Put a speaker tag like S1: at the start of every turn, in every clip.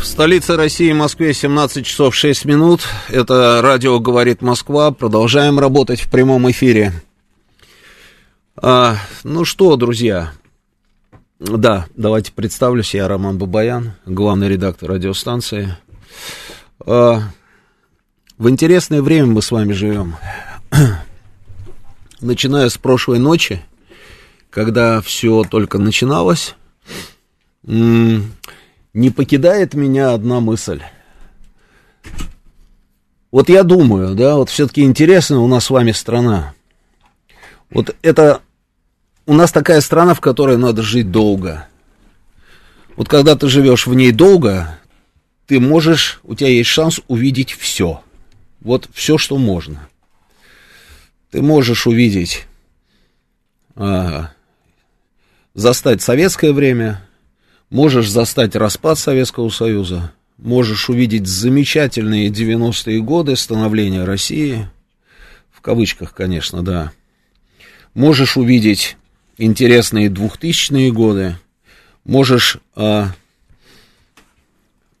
S1: В столице России, Москве, 17 часов 6 минут. Это радио «Говорит Москва». Продолжаем работать в прямом эфире. А, ну что, друзья, да, давайте представлюсь. Я Роман Бабаян, главный редактор радиостанции. А, в интересное время мы с вами живем. Начиная с прошлой ночи, когда все только начиналось, не покидает меня одна мысль. Вот я думаю, да, вот все-таки интересно у нас с вами страна. Вот это у нас такая страна, в которой надо жить долго. Вот когда ты живешь в ней долго, ты можешь, у тебя есть шанс увидеть все. Вот все, что можно. Ты можешь увидеть, а, застать советское время, Можешь застать распад Советского Союза, можешь увидеть замечательные 90-е годы становления России, в кавычках, конечно, да. Можешь увидеть интересные 2000-е годы, можешь а,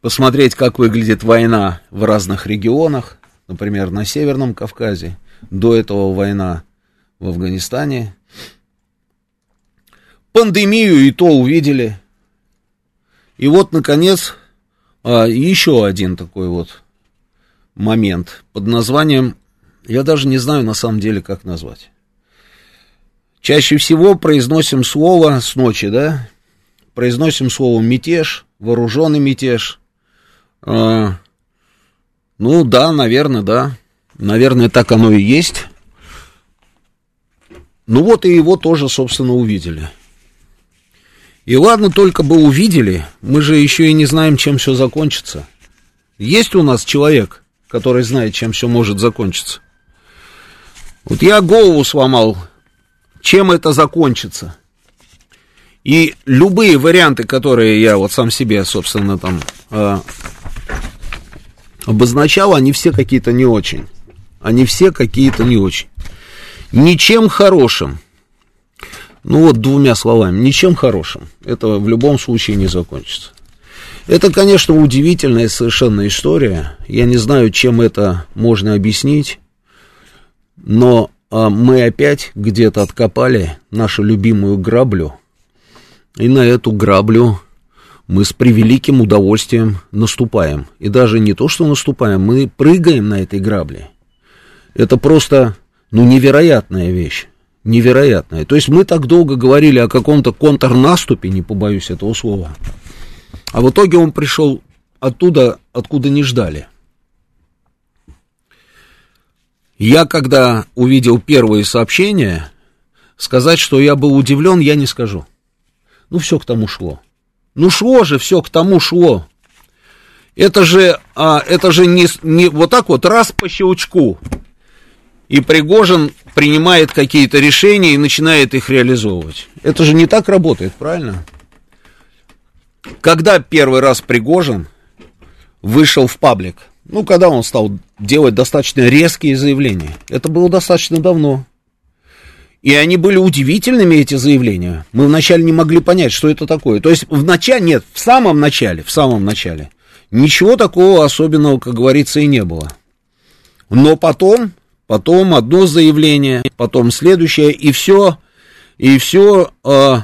S1: посмотреть, как выглядит война в разных регионах, например, на Северном Кавказе, до этого война в Афганистане. Пандемию и то увидели, и вот, наконец, а, еще один такой вот момент под названием, я даже не знаю на самом деле, как назвать. Чаще всего произносим слово с ночи, да, произносим слово мятеж, вооруженный мятеж. А, ну да, наверное, да. Наверное, так оно и есть. Ну вот и его тоже, собственно, увидели. И ладно, только бы увидели, мы же еще и не знаем, чем все закончится. Есть у нас человек, который знает, чем все может закончиться. Вот я голову сломал, чем это закончится. И любые варианты, которые я вот сам себе, собственно, там э, обозначал, они все какие-то не очень. Они все какие-то не очень. Ничем хорошим ну вот двумя словами, ничем хорошим. Это в любом случае не закончится. Это, конечно, удивительная совершенно история. Я не знаю, чем это можно объяснить, но а, мы опять где-то откопали нашу любимую граблю, и на эту граблю мы с превеликим удовольствием наступаем. И даже не то, что наступаем, мы прыгаем на этой грабле. Это просто, ну, невероятная вещь невероятное. То есть мы так долго говорили о каком-то контрнаступе, не побоюсь этого слова, а в итоге он пришел оттуда, откуда не ждали. Я, когда увидел первые сообщения, сказать, что я был удивлен, я не скажу. Ну, все к тому шло. Ну, шло же, все к тому шло. Это же, а, это же не, не вот так вот раз по щелчку. И Пригожин принимает какие-то решения и начинает их реализовывать. Это же не так работает, правильно? Когда первый раз Пригожин вышел в паблик, ну, когда он стал делать достаточно резкие заявления, это было достаточно давно. И они были удивительными, эти заявления. Мы вначале не могли понять, что это такое. То есть в начале, нет, в самом начале, в самом начале, ничего такого особенного, как говорится, и не было. Но потом потом одно заявление, потом следующее, и все, и все э,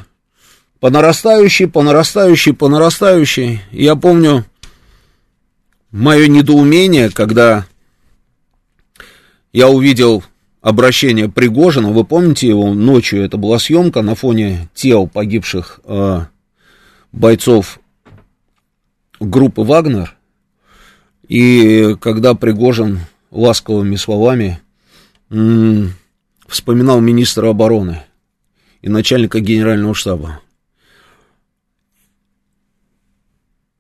S1: по нарастающей, по нарастающей, по нарастающей. Я помню мое недоумение, когда я увидел обращение Пригожина, вы помните его? Ночью, это была съемка на фоне тел погибших э, бойцов группы Вагнер, и когда Пригожин ласковыми словами вспоминал министра обороны и начальника генерального штаба.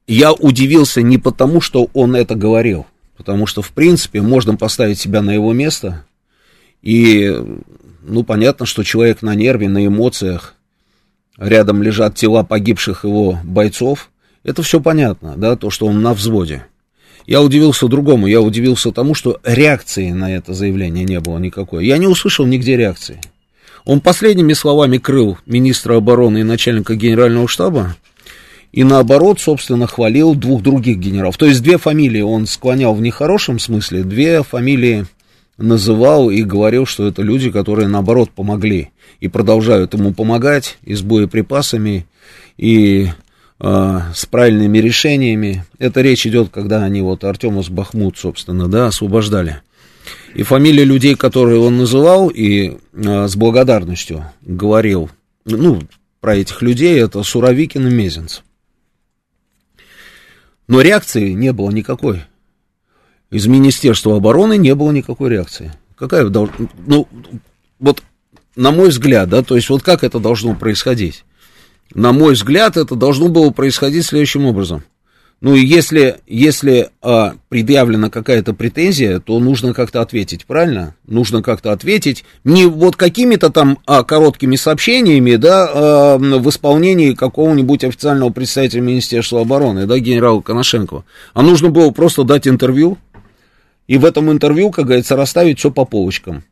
S1: я удивился не потому, что он это говорил, потому что, в принципе, можно поставить себя на его место, и, ну, понятно, что человек на нерве, на эмоциях, рядом лежат тела погибших его бойцов, это все понятно, да, то, что он на взводе. Я удивился другому, я удивился тому, что реакции на это заявление не было никакой. Я не услышал нигде реакции. Он последними словами крыл министра обороны и начальника генерального штаба, и наоборот, собственно, хвалил двух других генералов. То есть две фамилии он склонял в нехорошем смысле, две фамилии называл и говорил, что это люди, которые, наоборот, помогли и продолжают ему помогать и с боеприпасами, и с правильными решениями. Это речь идет, когда они вот Артема с Бахмут, собственно, да, освобождали. И фамилии людей, которые он называл, и э, с благодарностью говорил, ну, про этих людей, это Суровикин и Мезенцев. Но реакции не было никакой. Из Министерства обороны не было никакой реакции. Какая ну, вот на мой взгляд, да, то есть вот как это должно происходить? На мой взгляд, это должно было происходить следующим образом – ну и если, если а, предъявлена какая-то претензия, то нужно как-то ответить, правильно? Нужно как-то ответить не вот какими-то там а, короткими сообщениями, да, а, в исполнении какого-нибудь официального представителя Министерства обороны, да, генерала Коношенкова, а нужно было просто дать интервью, и в этом интервью, как говорится, расставить все по полочкам.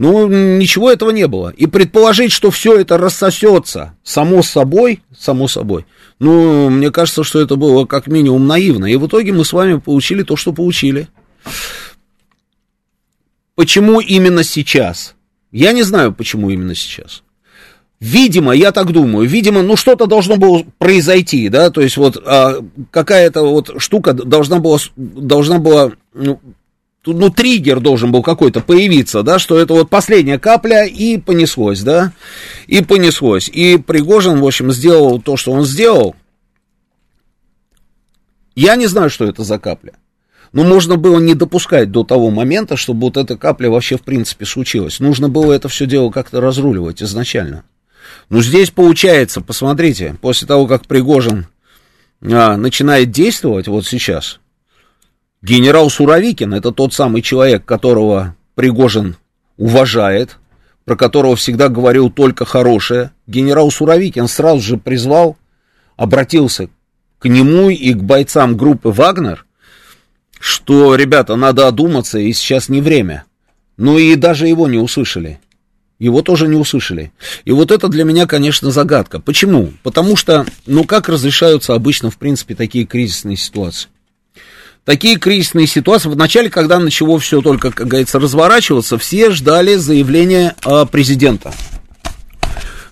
S1: Ну, ничего этого не было. И предположить, что все это рассосется само собой, само собой, ну, мне кажется, что это было как минимум наивно. И в итоге мы с вами получили то, что получили. Почему именно сейчас? Я не знаю, почему именно сейчас. Видимо, я так думаю, видимо, ну что-то должно было произойти, да, то есть вот а, какая-то вот штука должна была, должна была ну, ну, триггер должен был какой-то появиться, да, что это вот последняя капля, и понеслось, да, и понеслось. И Пригожин, в общем, сделал то, что он сделал. Я не знаю, что это за капля. Но можно было не допускать до того момента, чтобы вот эта капля вообще в принципе случилась. Нужно было это все дело как-то разруливать изначально. Но здесь получается, посмотрите, после того, как Пригожин а, начинает действовать вот сейчас, Генерал Суровикин, это тот самый человек, которого Пригожин уважает, про которого всегда говорил только хорошее. Генерал Суровикин сразу же призвал, обратился к нему и к бойцам группы «Вагнер», что, ребята, надо одуматься, и сейчас не время. Ну и даже его не услышали. Его тоже не услышали. И вот это для меня, конечно, загадка. Почему? Потому что, ну как разрешаются обычно, в принципе, такие кризисные ситуации? Такие кризисные ситуации. В начале, когда начало все только, как говорится, разворачиваться, все ждали заявления э, президента.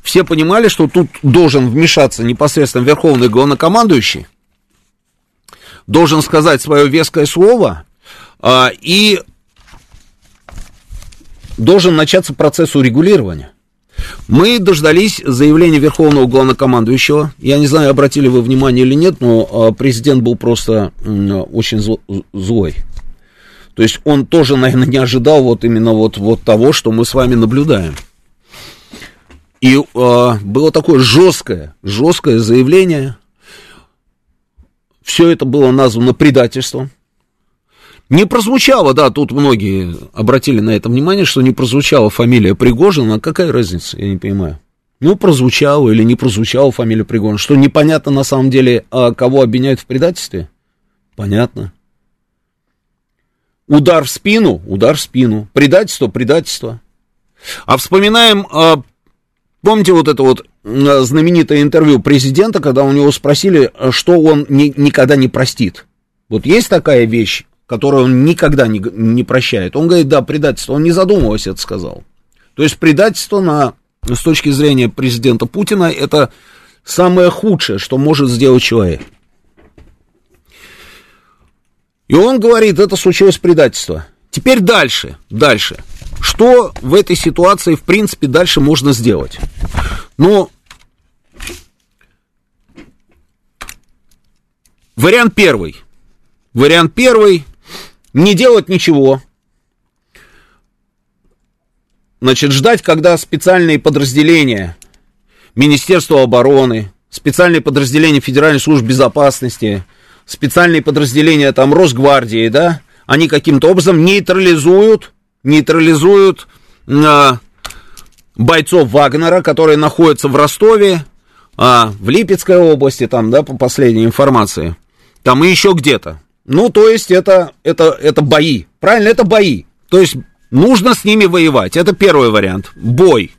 S1: Все понимали, что тут должен вмешаться непосредственно верховный главнокомандующий, должен сказать свое веское слово э, и должен начаться процесс урегулирования. Мы дождались заявления Верховного Главнокомандующего. Я не знаю, обратили вы внимание или нет, но а, президент был просто очень злой. То есть он тоже, наверное, не ожидал вот именно вот, вот того, что мы с вами наблюдаем. И э, было такое жесткое, жесткое заявление. Все это было названо предательством. Не прозвучало, да, тут многие обратили на это внимание, что не прозвучала фамилия Пригожина, а какая разница, я не понимаю. Ну, прозвучала или не прозвучала фамилия Пригожина, что непонятно на самом деле, а кого обвиняют в предательстве? Понятно. Удар в спину, удар в спину. Предательство, предательство. А вспоминаем, а, помните вот это вот знаменитое интервью президента, когда у него спросили, что он ни, никогда не простит. Вот есть такая вещь, которое он никогда не, не прощает. Он говорит, да, предательство. Он не задумываясь это сказал. То есть предательство на, с точки зрения президента Путина это самое худшее, что может сделать человек. И он говорит, это случилось предательство. Теперь дальше, дальше. Что в этой ситуации, в принципе, дальше можно сделать? Ну, вариант первый. Вариант первый не делать ничего. Значит, ждать, когда специальные подразделения Министерства обороны, специальные подразделения Федеральной службы безопасности, специальные подразделения там Росгвардии, да, они каким-то образом нейтрализуют, нейтрализуют э, бойцов Вагнера, которые находятся в Ростове, э, в Липецкой области, там, да, по последней информации, там и еще где-то. Ну, то есть это, это, это бои, правильно, это бои. То есть нужно с ними воевать, это первый вариант, бой.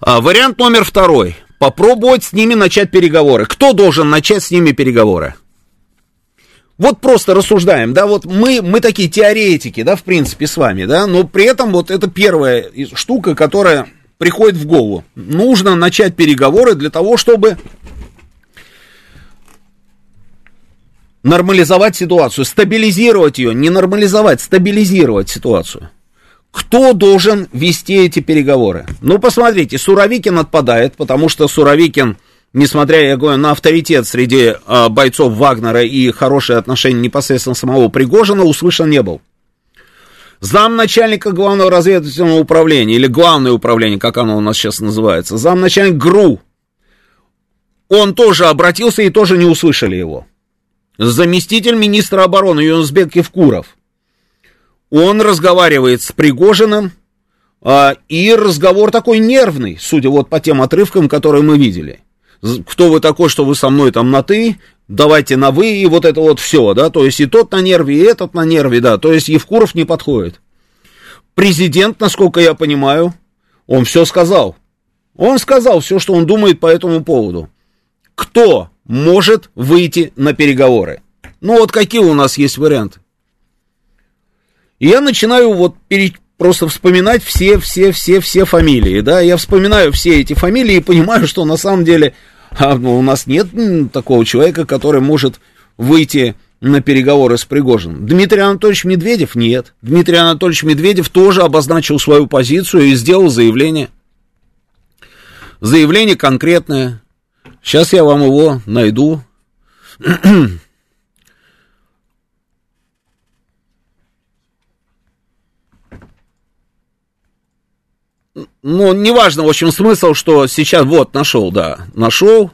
S1: А, вариант номер второй. Попробовать с ними начать переговоры. Кто должен начать с ними переговоры? Вот просто рассуждаем, да, вот мы, мы такие теоретики, да, в принципе, с вами, да, но при этом вот это первая штука, которая приходит в голову. Нужно начать переговоры для того, чтобы нормализовать ситуацию, стабилизировать ее, не нормализовать, стабилизировать ситуацию. Кто должен вести эти переговоры? Ну, посмотрите, Суровикин отпадает, потому что Суровикин, несмотря, я говорю, на авторитет среди э, бойцов Вагнера и хорошие отношения непосредственно самого Пригожина, услышан не был. Зам начальника главного разведывательного управления, или главное управление, как оно у нас сейчас называется, зам ГРУ, он тоже обратился и тоже не услышали его. Заместитель министра обороны Юнусбек Евкуров, он разговаривает с Пригожиным, а, и разговор такой нервный, судя вот по тем отрывкам, которые мы видели. Кто вы такой, что вы со мной там на «ты», давайте на «вы», и вот это вот все, да, то есть и тот на нерве, и этот на нерве, да, то есть Евкуров не подходит. Президент, насколько я понимаю, он все сказал. Он сказал все, что он думает по этому поводу. Кто может выйти на переговоры? Ну вот какие у нас есть варианты? И я начинаю вот пере, просто вспоминать все, все, все, все фамилии, да, я вспоминаю все эти фамилии и понимаю, что на самом деле а, ну, у нас нет такого человека, который может выйти на переговоры с Пригожиным. Дмитрий Анатольевич Медведев нет. Дмитрий Анатольевич Медведев тоже обозначил свою позицию и сделал заявление. Заявление конкретное. Сейчас я вам его найду. ну, неважно, в общем, смысл, что сейчас, вот, нашел, да, нашел,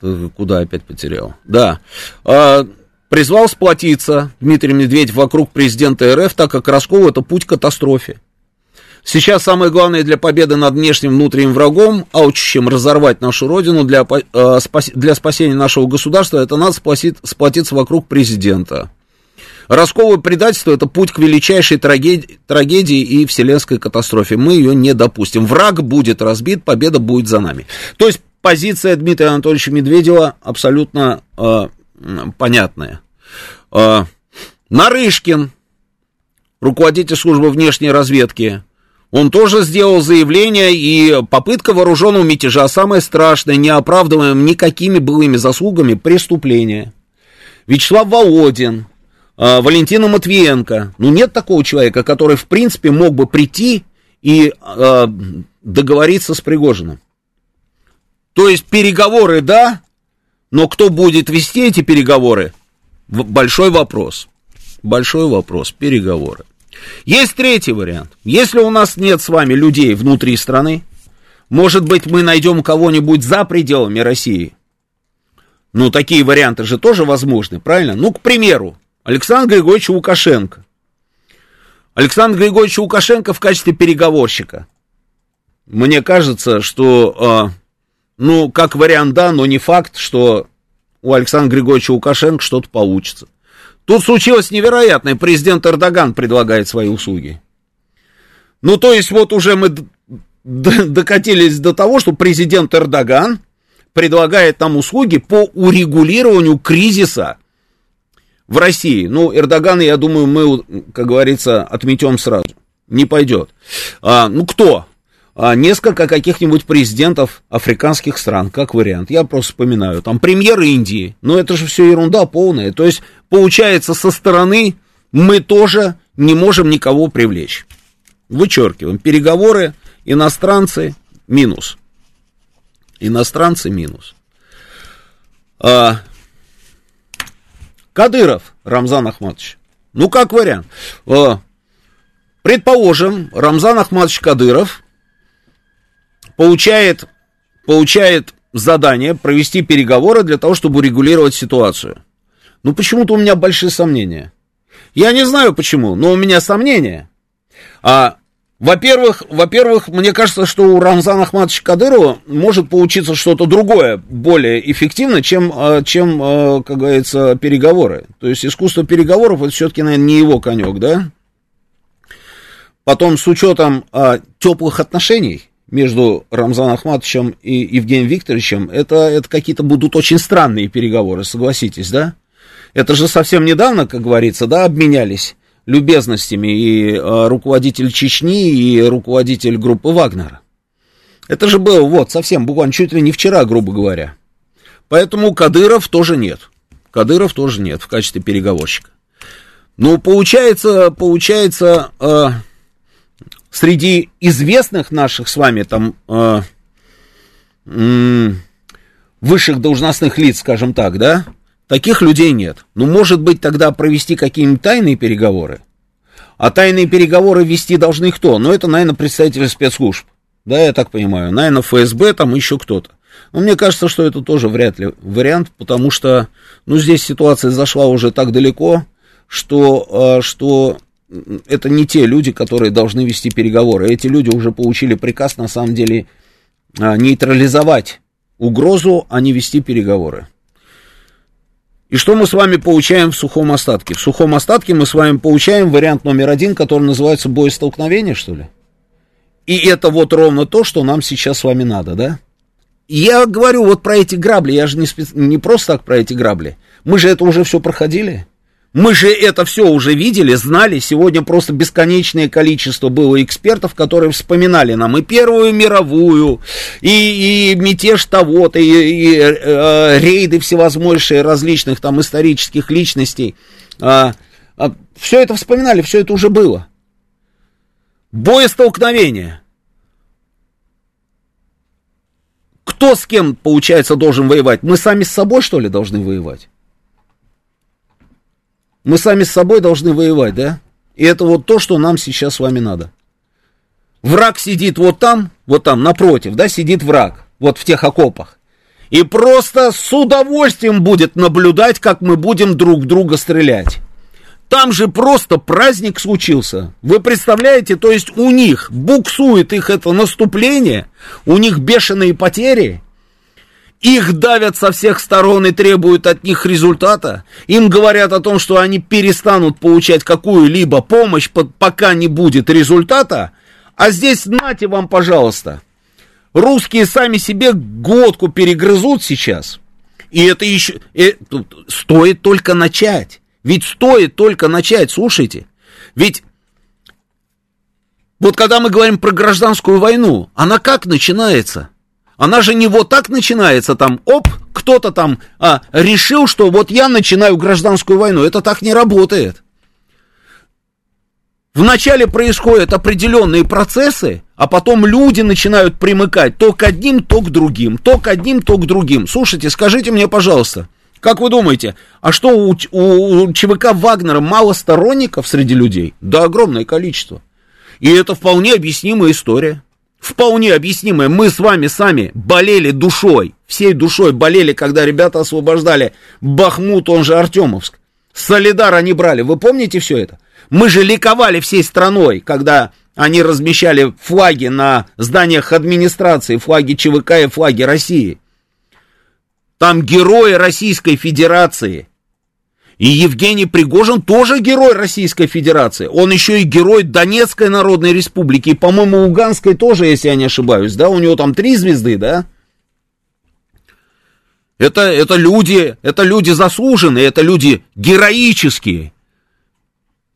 S1: куда опять потерял, да, а, призвал сплотиться Дмитрий Медведев вокруг президента РФ, так как Роскову это путь к катастрофе. Сейчас самое главное для победы над внешним внутренним врагом, аучащим разорвать нашу родину для, э, для спасения нашего государства, это надо сплотиться вокруг президента. Росковое предательство – это путь к величайшей трагедии, трагедии и вселенской катастрофе. Мы ее не допустим. Враг будет разбит, победа будет за нами. То есть позиция Дмитрия Анатольевича Медведева абсолютно э, понятная. Э, Нарышкин, руководитель службы внешней разведки, он тоже сделал заявление, и попытка вооруженного мятежа, самое страшное, неоправдываемое никакими былыми заслугами, преступление. Вячеслав Володин, э, Валентина Матвиенко. Ну, нет такого человека, который, в принципе, мог бы прийти и э, договориться с Пригожиным. То есть переговоры, да, но кто будет вести эти переговоры? Большой вопрос. Большой вопрос. Переговоры. Есть третий вариант. Если у нас нет с вами людей внутри страны, может быть, мы найдем кого-нибудь за пределами России. Ну, такие варианты же тоже возможны, правильно? Ну, к примеру, Александр Григорьевич Лукашенко. Александр Григорьевич Лукашенко в качестве переговорщика. Мне кажется, что, э, ну, как вариант, да, но не факт, что у Александра Григорьевича Лукашенко что-то получится. Тут случилось невероятное. Президент Эрдоган предлагает свои услуги. Ну, то есть, вот уже мы докатились до того, что президент Эрдоган предлагает нам услуги по урегулированию кризиса в России. Ну, Эрдогана, я думаю, мы, как говорится, отметем сразу. Не пойдет. А, ну, кто? А, несколько каких-нибудь президентов африканских стран, как вариант. Я просто вспоминаю. Там премьер Индии. Но это же все ерунда полная. То есть, получается, со стороны мы тоже не можем никого привлечь. Вычеркиваем. Переговоры, иностранцы, минус. Иностранцы, минус. А, Кадыров Рамзан Ахматович. Ну, как вариант. Э, предположим, Рамзан Ахматович Кадыров получает получает задание провести переговоры для того, чтобы урегулировать ситуацию. Ну, почему-то у меня большие сомнения. Я не знаю почему, но у меня сомнения. А, во-первых, во-первых, мне кажется, что у Рамзана Ахматовича Кадырова может получиться что-то другое, более эффективно, чем, а, чем, а, как говорится, переговоры. То есть искусство переговоров, это все-таки, наверное, не его конек, да? Потом, с учетом а, теплых отношений, между Рамзаном Ахматовичем и Евгением Викторовичем, это, это какие-то будут очень странные переговоры, согласитесь, да? Это же совсем недавно, как говорится, да, обменялись любезностями и э, руководитель Чечни, и руководитель группы Вагнера. Это же было вот совсем, буквально чуть ли не вчера, грубо говоря. Поэтому Кадыров тоже нет. Кадыров тоже нет в качестве переговорщика. Ну, получается, получается, э, среди известных наших с вами там э, э, высших должностных лиц, скажем так, да, таких людей нет. Ну, может быть, тогда провести какие-нибудь тайные переговоры? А тайные переговоры вести должны кто? Ну, это, наверное, представители спецслужб. Да, я так понимаю. Наверное, ФСБ, там еще кто-то. Но мне кажется, что это тоже вряд ли вариант, потому что, ну, здесь ситуация зашла уже так далеко, что, э, что это не те люди, которые должны вести переговоры. Эти люди уже получили приказ, на самом деле, а, нейтрализовать угрозу, а не вести переговоры. И что мы с вами получаем в сухом остатке? В сухом остатке мы с вами получаем вариант номер один, который называется боестолкновение, что ли? И это вот ровно то, что нам сейчас с вами надо, да? Я говорю вот про эти грабли, я же не, специ... не просто так про эти грабли. Мы же это уже все проходили. Мы же это все уже видели, знали. Сегодня просто бесконечное количество было экспертов, которые вспоминали нам и Первую мировую, и, и мятеж того-то, и, и э, рейды всевозможные различных там исторических личностей. А, а, все это вспоминали, все это уже было. Боестолкновение. Кто с кем, получается, должен воевать? Мы сами с собой, что ли, должны воевать? Мы сами с собой должны воевать, да? И это вот то, что нам сейчас с вами надо. Враг сидит вот там, вот там, напротив, да, сидит враг, вот в тех окопах. И просто с удовольствием будет наблюдать, как мы будем друг друга стрелять. Там же просто праздник случился. Вы представляете, то есть у них буксует их это наступление, у них бешеные потери, их давят со всех сторон и требуют от них результата. Им говорят о том, что они перестанут получать какую-либо помощь, пока не будет результата. А здесь, нате вам, пожалуйста. Русские сами себе глотку перегрызут сейчас. И это еще... И, стоит только начать. Ведь стоит только начать, слушайте. Ведь вот когда мы говорим про гражданскую войну, она как начинается? Она же не вот так начинается там, оп, кто-то там а, решил, что вот я начинаю гражданскую войну. Это так не работает. Вначале происходят определенные процессы, а потом люди начинают примыкать то к одним, то к другим, то к одним, то к другим. Слушайте, скажите мне, пожалуйста, как вы думаете, а что у, у, ЧВК Вагнера мало сторонников среди людей? Да, огромное количество. И это вполне объяснимая история вполне объяснимое. Мы с вами сами болели душой, всей душой болели, когда ребята освобождали Бахмут, он же Артемовск. Солидар они брали, вы помните все это? Мы же ликовали всей страной, когда они размещали флаги на зданиях администрации, флаги ЧВК и флаги России. Там герои Российской Федерации – и Евгений Пригожин тоже герой Российской Федерации. Он еще и герой Донецкой Народной Республики. И, по-моему, Луганской тоже, если я не ошибаюсь. Да, у него там три звезды, да? Это, это люди, это люди заслуженные, это люди героические.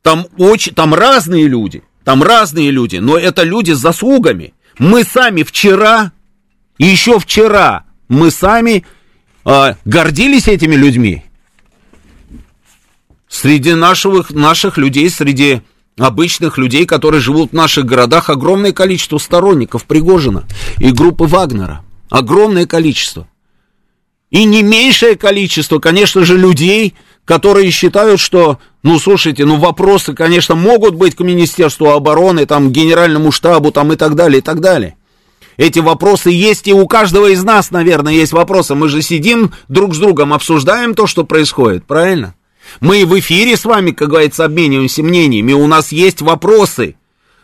S1: Там очень, там разные люди, там разные люди, но это люди с заслугами. Мы сами вчера, еще вчера, мы сами э, гордились этими людьми. Среди наших, наших людей, среди обычных людей, которые живут в наших городах, огромное количество сторонников Пригожина и группы Вагнера. Огромное количество. И не меньшее количество, конечно же, людей, которые считают, что, ну, слушайте, ну, вопросы, конечно, могут быть к Министерству обороны, там, Генеральному штабу, там, и так далее, и так далее. Эти вопросы есть и у каждого из нас, наверное, есть вопросы. Мы же сидим друг с другом, обсуждаем то, что происходит, правильно? Мы в эфире с вами, как говорится, обмениваемся мнениями, у нас есть вопросы.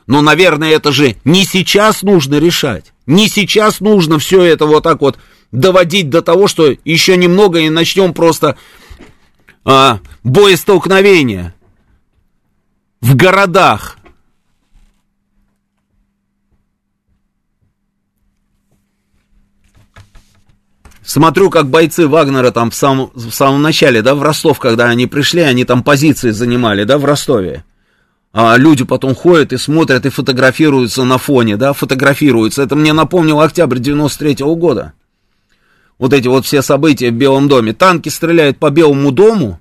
S1: Но, наверное, это же не сейчас нужно решать. Не сейчас нужно все это вот так вот доводить до того, что еще немного и начнем просто а, боестолкновения в городах. Смотрю, как бойцы Вагнера там в самом, в самом начале, да, в Ростов, когда они пришли, они там позиции занимали, да, в Ростове. А люди потом ходят и смотрят и фотографируются на фоне, да, фотографируются. Это мне напомнило октябрь 93 -го года. Вот эти вот все события в Белом доме. Танки стреляют по Белому дому,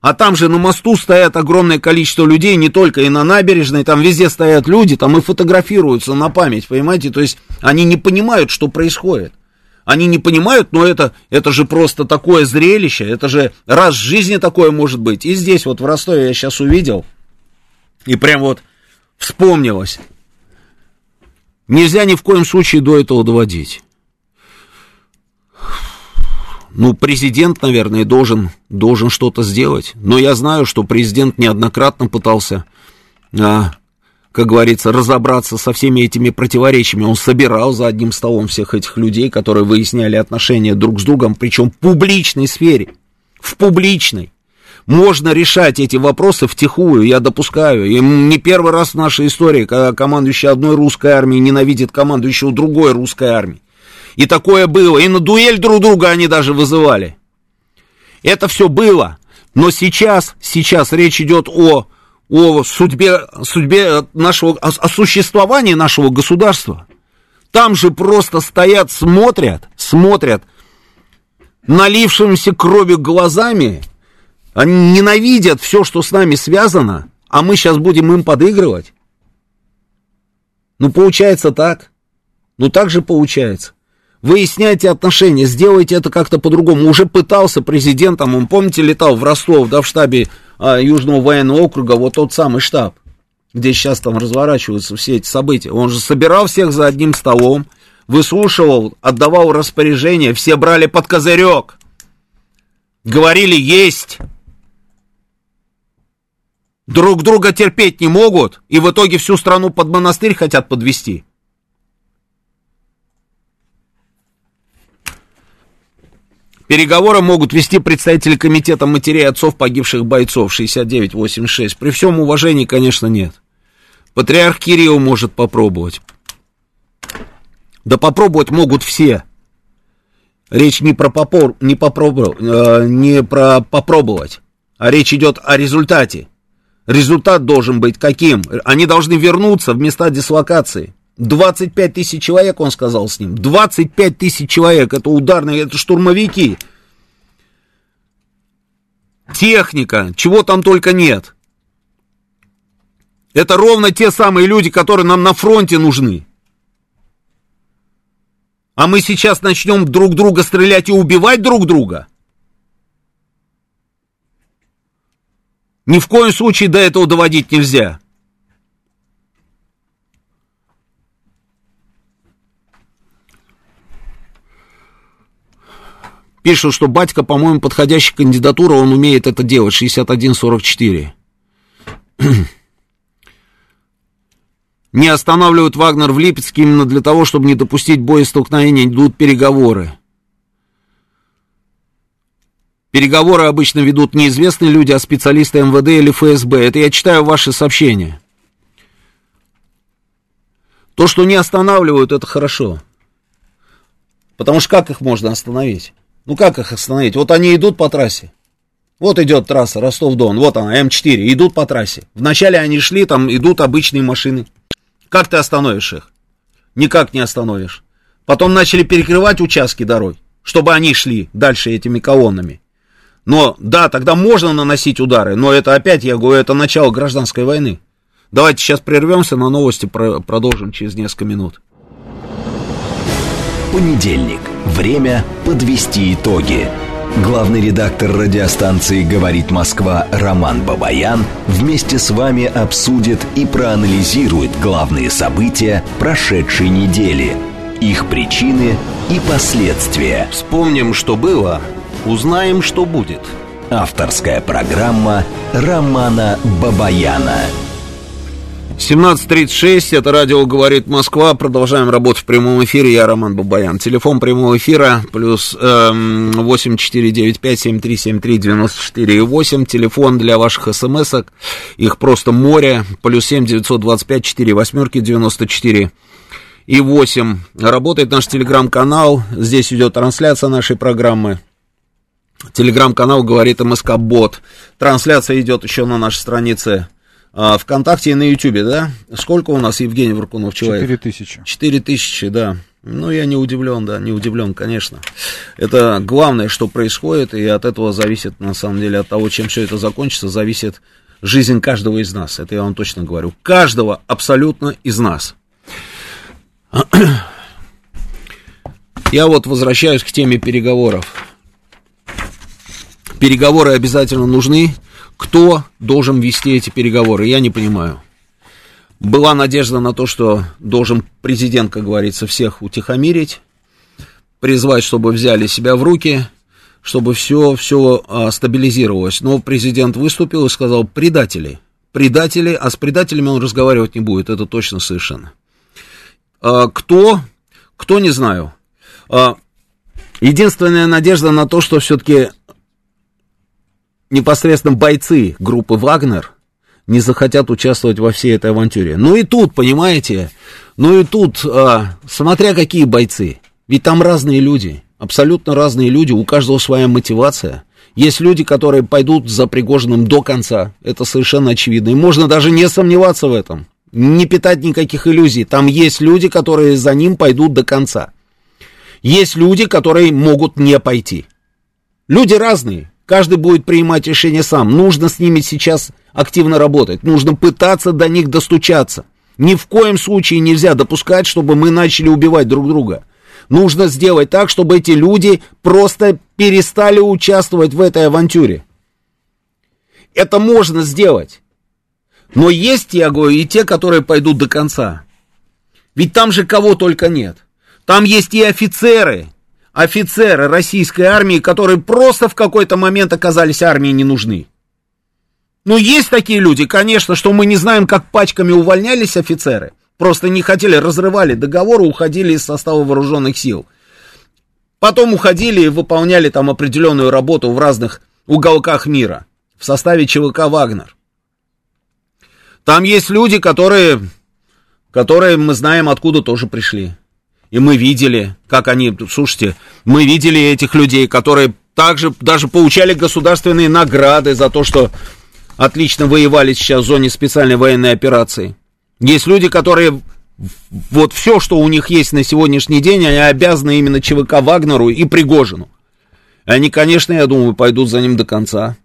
S1: а там же на мосту стоят огромное количество людей, не только и на набережной, там везде стоят люди, там и фотографируются на память, понимаете? То есть они не понимают, что происходит. Они не понимают, но это, это же просто такое зрелище, это же раз в жизни такое может быть. И здесь вот в Ростове я сейчас увидел, и прям вот вспомнилось. Нельзя ни в коем случае до этого доводить. Ну, президент, наверное, должен, должен что-то сделать. Но я знаю, что президент неоднократно пытался а, как говорится, разобраться со всеми этими противоречиями. Он собирал за одним столом всех этих людей, которые выясняли отношения друг с другом, причем в публичной сфере. В публичной. Можно решать эти вопросы втихую, я допускаю. И не первый раз в нашей истории, когда командующий одной русской армией ненавидит командующего другой русской армии. И такое было. И на дуэль друг друга они даже вызывали. Это все было. Но сейчас, сейчас речь идет о о судьбе, судьбе нашего, о, о существовании нашего государства. Там же просто стоят, смотрят, смотрят налившимися кровью глазами, они ненавидят все, что с нами связано, а мы сейчас будем им подыгрывать. Ну, получается так. Ну, так же получается. Выясняйте отношения, сделайте это как-то по-другому. Уже пытался президентом, он, помните, летал в Ростов, да, в штабе Южного военного округа, вот тот самый штаб, где сейчас там разворачиваются все эти события. Он же собирал всех за одним столом, выслушивал, отдавал распоряжения, все брали под козырек. Говорили есть. Друг друга терпеть не могут, и в итоге всю страну под монастырь хотят подвести. Переговоры могут вести представители комитета матерей отцов погибших бойцов 6986. При всем уважении, конечно, нет. Патриарх Кирилл может попробовать. Да попробовать могут все. Речь не про, попор, не, попробовать, э, не про попробовать, а речь идет о результате. Результат должен быть каким? Они должны вернуться в места дислокации. 25 тысяч человек, он сказал с ним. 25 тысяч человек, это ударные, это штурмовики. Техника, чего там только нет. Это ровно те самые люди, которые нам на фронте нужны. А мы сейчас начнем друг друга стрелять и убивать друг друга? Ни в коем случае до этого доводить нельзя. Пишут, что батька, по-моему, подходящая кандидатура, он умеет это делать, 61-44. Не останавливают Вагнер в Липецке именно для того, чтобы не допустить боестолкновения, идут переговоры. Переговоры обычно ведут неизвестные люди, а специалисты МВД или ФСБ. Это я читаю ваши сообщения. То, что не останавливают, это хорошо. Потому что как их можно остановить? Ну как их остановить? Вот они идут по трассе. Вот идет трасса Ростов-Дон, вот она, М4, идут по трассе. Вначале они шли, там идут обычные машины. Как ты остановишь их? Никак не остановишь. Потом начали перекрывать участки дорог, чтобы они шли дальше этими колоннами. Но да, тогда можно наносить удары, но это опять, я говорю, это начало гражданской войны. Давайте сейчас прервемся на новости, продолжим через несколько минут.
S2: Понедельник. Время подвести итоги. Главный редактор радиостанции «Говорит Москва» Роман Бабаян вместе с вами обсудит и проанализирует главные события прошедшей недели. их причины и последствия.
S1: Вспомним, что было, узнаем, что будет.
S2: Авторская программа Романа Бабаяна.
S1: 17.36, это радио «Говорит Москва». Продолжаем работать в прямом эфире. Я Роман Бабаян. Телефон прямого эфира плюс эм, 8495-7373-94,8. Телефон для ваших смс-ок. Их просто море. Плюс 7 925 4 восьмерки 94 и 8. Работает наш телеграм-канал. Здесь идет трансляция нашей программы. Телеграм-канал «Говорит МСК Бот». Трансляция идет еще на нашей странице а, ВКонтакте и на Ютубе, да? Сколько у нас, Евгений Варкунов, человек?
S3: Четыре тысячи.
S1: Четыре тысячи, да. Ну, я не удивлен, да, не удивлен, конечно. Это главное, что происходит, и от этого зависит, на самом деле, от того, чем все это закончится, зависит жизнь каждого из нас. Это я вам точно говорю. Каждого абсолютно из нас. Я вот возвращаюсь к теме переговоров. Переговоры обязательно нужны, кто должен вести эти переговоры, я не понимаю. Была надежда на то, что должен президент, как говорится, всех утихомирить, призвать, чтобы взяли себя в руки, чтобы все, все а, стабилизировалось. Но президент выступил и сказал, предатели, предатели, а с предателями он разговаривать не будет, это точно совершенно. А, кто, кто, не знаю. А, единственная надежда на то, что все-таки непосредственно бойцы группы «Вагнер» не захотят участвовать во всей этой авантюре. Ну и тут, понимаете, ну и тут, а, смотря какие бойцы, ведь там разные люди, абсолютно разные люди, у каждого своя мотивация. Есть люди, которые пойдут за Пригожиным до конца, это совершенно очевидно, и можно даже не сомневаться в этом, не питать никаких иллюзий. Там есть люди, которые за ним пойдут до конца. Есть люди, которые могут не пойти. Люди разные, Каждый будет принимать решение сам. Нужно с ними сейчас активно работать. Нужно пытаться до них достучаться. Ни в коем случае нельзя допускать, чтобы мы начали убивать друг друга. Нужно сделать так, чтобы эти люди просто перестали участвовать в этой авантюре. Это можно сделать. Но есть, я говорю, и те, которые пойдут до конца. Ведь там же кого только нет. Там есть и офицеры, офицеры российской армии, которые просто в какой-то момент оказались армии не нужны. Ну, есть такие люди, конечно, что мы не знаем, как пачками увольнялись офицеры. Просто не хотели, разрывали договор, уходили из состава вооруженных сил. Потом уходили и выполняли там определенную работу в разных уголках мира в составе ЧВК «Вагнер». Там есть люди, которые, которые мы знаем, откуда тоже пришли. И мы видели, как они, слушайте, мы видели этих людей, которые также даже получали государственные награды за то, что отлично воевали сейчас в зоне специальной военной операции. Есть люди, которые вот все, что у них есть на сегодняшний день, они обязаны именно ЧВК Вагнеру и Пригожину. Они, конечно, я думаю, пойдут за ним до конца.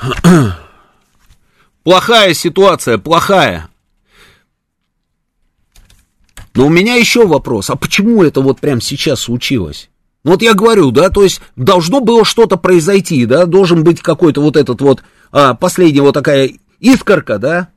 S1: Плохая ситуация, плохая. Но у меня еще вопрос, а почему это вот прямо сейчас случилось? Ну вот я говорю, да, то есть должно было что-то произойти, да, должен быть какой-то вот этот вот, а, последняя вот такая искорка, да,